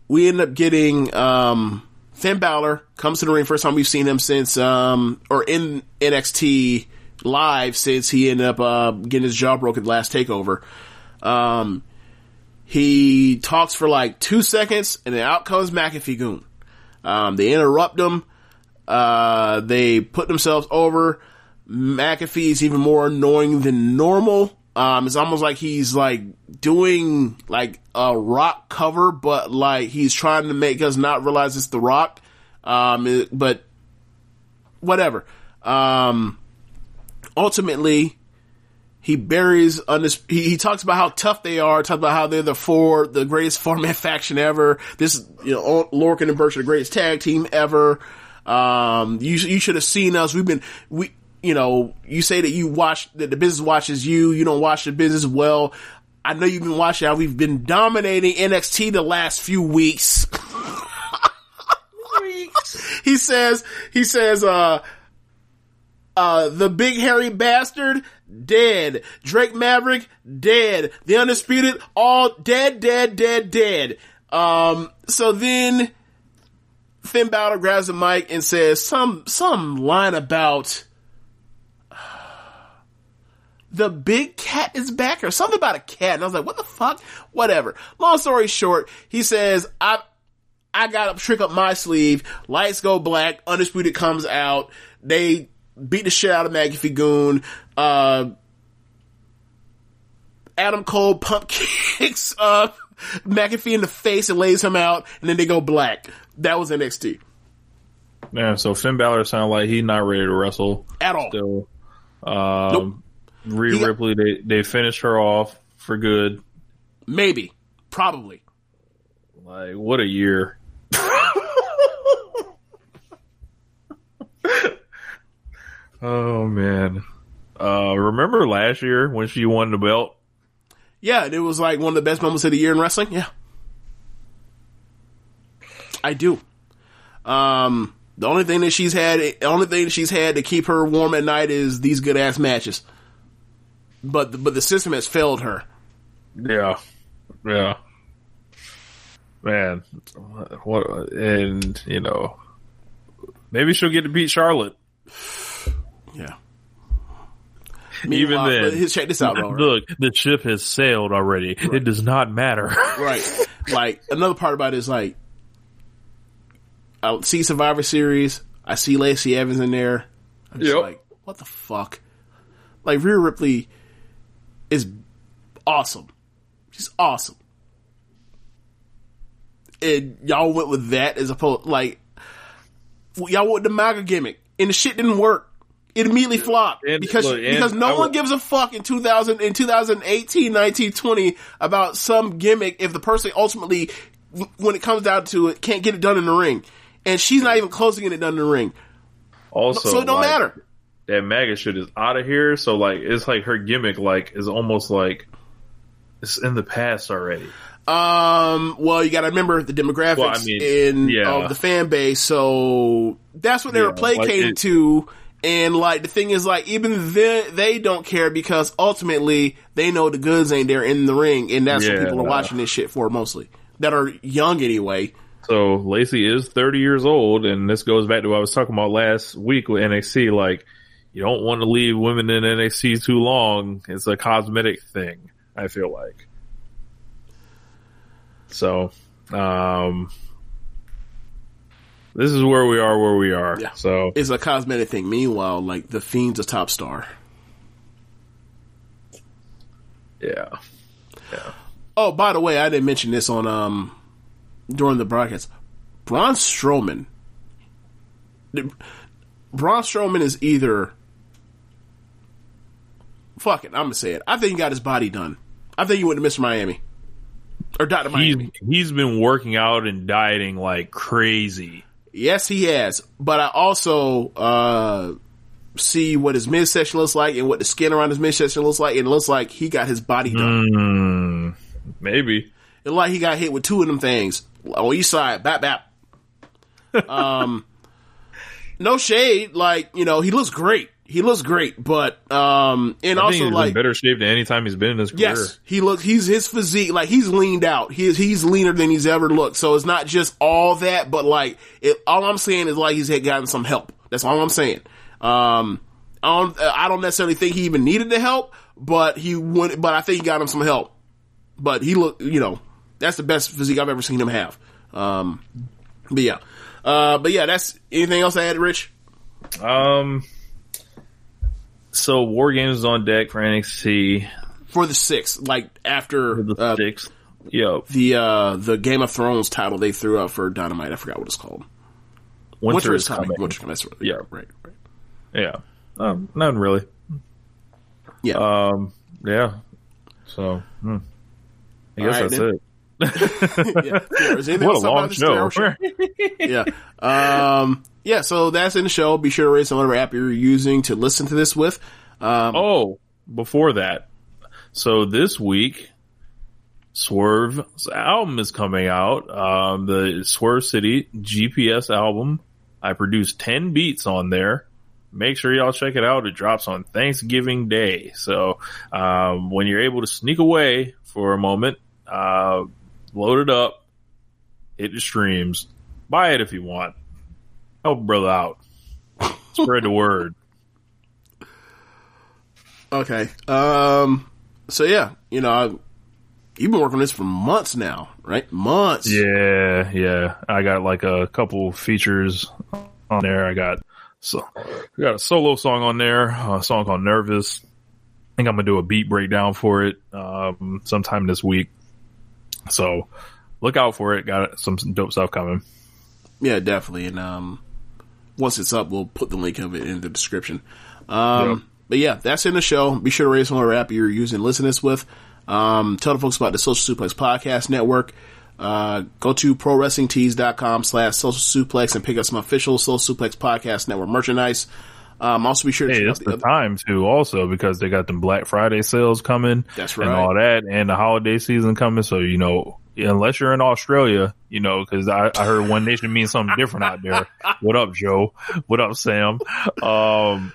we end up getting um, Finn Balor comes to the ring. First time we've seen him since, um, or in NXT live since he ended up uh, getting his jaw broken last takeover. Um, he talks for like two seconds, and then out comes McAfee Goon. Um, they interrupt him. Uh, they put themselves over. McAfee is even more annoying than normal. Um, it's almost like he's like doing like a rock cover, but like he's trying to make us not realize it's the rock. Um, it- but whatever. Um, ultimately, he buries undis- he, he talks about how tough they are, talks about how they're the four, the greatest four man faction ever. This, you know, Lorcan and Burch are the greatest tag team ever. Um, you, you should have seen us. We've been, we, you know, you say that you watch, that the business watches you, you don't watch the business well. I know you've been watching how we've been dominating NXT the last few weeks. he says, he says, uh, uh, the big hairy bastard, dead. Drake Maverick, dead. The undisputed, all dead, dead, dead, dead. Um, so then Finn Balor grabs the mic and says some, some line about the big cat is back or something about a cat. And I was like, what the fuck? Whatever. Long story short, he says, I, I got a trick up my sleeve. Lights go black. Undisputed comes out. They beat the shit out of McAfee Goon. Uh, Adam Cole pump kicks uh, McAfee in the face and lays him out, and then they go black. That was NXT Man, so Finn Balor sounded like he's not ready to wrestle at all. still. Um, Rhea He got- Ripley, they they finished her off for good. Maybe, probably. Like what a year. oh man. Uh, remember last year when she won the belt? Yeah, it was like one of the best moments of the year in wrestling. Yeah, I do. Um, the only thing that she's had, the only thing that she's had to keep her warm at night is these good ass matches. But the, but the system has failed her. Yeah, yeah. Man, what? And you know, maybe she'll get to beat Charlotte. Yeah. Even then, but check this out, right? Look, the ship has sailed already. It does not matter. right. Like another part about it is like, I see Survivor Series. I see Lacey Evans in there. I'm just Yep. like, what the fuck? Like Rhea Ripley is awesome. She's awesome. And y'all went with that as opposed like y'all went with the MAGA gimmick, and the shit didn't work. It immediately flopped And- because look, because no one gives a fuck in 2000 in 2018 19 20 about some gimmick if the person ultimately when it comes down to it can't get it done in the ring and she's not even close to getting it done in the ring Also, so it don't like, matter That MAGA shit is out of here. So like, it's like her gimmick, like, is almost like it's in the past already. um well you got to remember the demographics Well, I mean, in yeah. of the fan base so that's what they were Yeah, like placating it- to and like the thing is like even they, they don't care because ultimately they know the goods ain't there in the ring and that's what people are watching this shit for mostly that are young anyway So Lacey is 30 years old, and this goes back to what I was talking about last week with NXT. Like, you don't want to leave women in NXT too long. It's a cosmetic thing, I feel like. So, um, this is where we are, where we are. Yeah. So, it's a cosmetic thing. Meanwhile, like the Fiend's a top star. yeah. Yeah. Oh, by the way, I didn't mention this on um during the broadcast. Braun Strowman. Braun Strowman is either fuck it. I'm gonna say it. I think he got his body done. I think he went to Mr. Miami or He's, Miami. he's been working out and dieting like crazy. Yes, he has. But I also uh see what his midsection looks like and what the skin around his midsection looks like, and it looks like he got his body done. Mm, maybe. It like he got hit with two of them things on each side. Bap bap. um, no shade. Like you know, he looks great. He looks great, but um, and also like better shape than any time he's been in his career. Yes, he looks. He's his physique like he's leaned out. He's he's leaner than he's ever looked. So it's not just all that, but like it, all I'm saying is like he's had gotten some help. That's all I'm saying. Um, I don't I don't necessarily think he even needed the help, but he went. But I think he got him some help. But he look, you know, that's the best physique I've ever seen him have. Um, but yeah, uh, but yeah, that's anything else I had, Rich? Um, so War Games is on deck for NXT For the sixth, like after the uh, sixth. Yep. the uh the Game of Thrones title they threw out for Dynamite. I forgot what it's called. Winter, is coming. Coming. That's right. Yeah. right, right. Yeah. Um, nothing really. Yeah. Um, yeah. So, hmm. I guess right, that's then. it. yeah. Yeah, What a long show. Yeah. Um. Yeah. So that's in the show. Be sure to rate whatever app you're using to listen to this with. Um. Oh, before that. So this week, Swerve's album is coming out. Um, the Swerve City GPS album. I produced 10 beats on there. Make sure y'all check it out. It drops on Thanksgiving Day. So, um, when you're able to sneak away for a moment, uh, load it up, hit the streams, buy it if you want. Help brother out. Spread the word. Okay. Um. So yeah, you know, I, you've been working on this for months now, right? Months. Yeah, yeah. I got like a couple features on there. I got so I got a solo song on there, a song called "Nervous." I think I'm gonna do a beat breakdown for it um, sometime this week. So look out for it. Got some, some dope stuff coming. Yeah, definitely. And um, once it's up, we'll put the link of it in the description. Um, Yep. but yeah, that's in the show. Be sure to rate us on whatever app you're using, listen to this with. Um, tell the folks about the Social Suplex Podcast Network. Uh, go to prowrestlingtees.com slash social suplex and pick up some official Social Suplex Podcast Network merchandise. Um, also be sure to Hey, it's out the the other- time too, also because they got them Black Friday sales coming. That's and all that, and the holiday season coming. So you know, unless you're in Australia, you know, because I, I heard One Nation means something different out there. what up, Joe? What up, Sam? Um,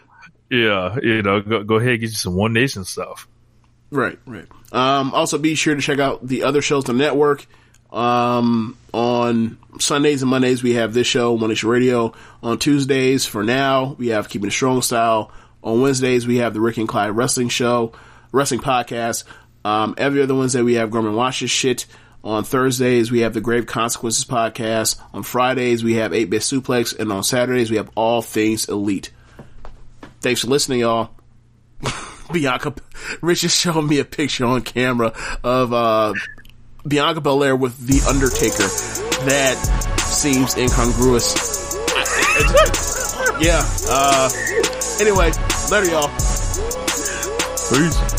yeah, you know, go, go ahead get you some One Nation stuff. Right, right. Um, also be sure to check out the other shows on the network. Um, on Sundays and Mondays, we have this show, One Nation Radio. On Tuesdays, for now, we have Keeping Strong Style. On Wednesdays, we have the Rick and Clyde Wrestling Show, Wrestling Podcast. Um, every other Wednesday, we have Gorman Watches Shit. On Thursdays, we have the Grave Consequences Podcast. On Fridays, we have 8-Bit Suplex. And on Saturdays, we have All Things Elite. Thanks for listening, y'all. Bianca, Rich is showing me a picture on camera of uh, Bianca Belair with The Undertaker. That seems incongruous. yeah. Uh, anyway, later, y'all. Peace.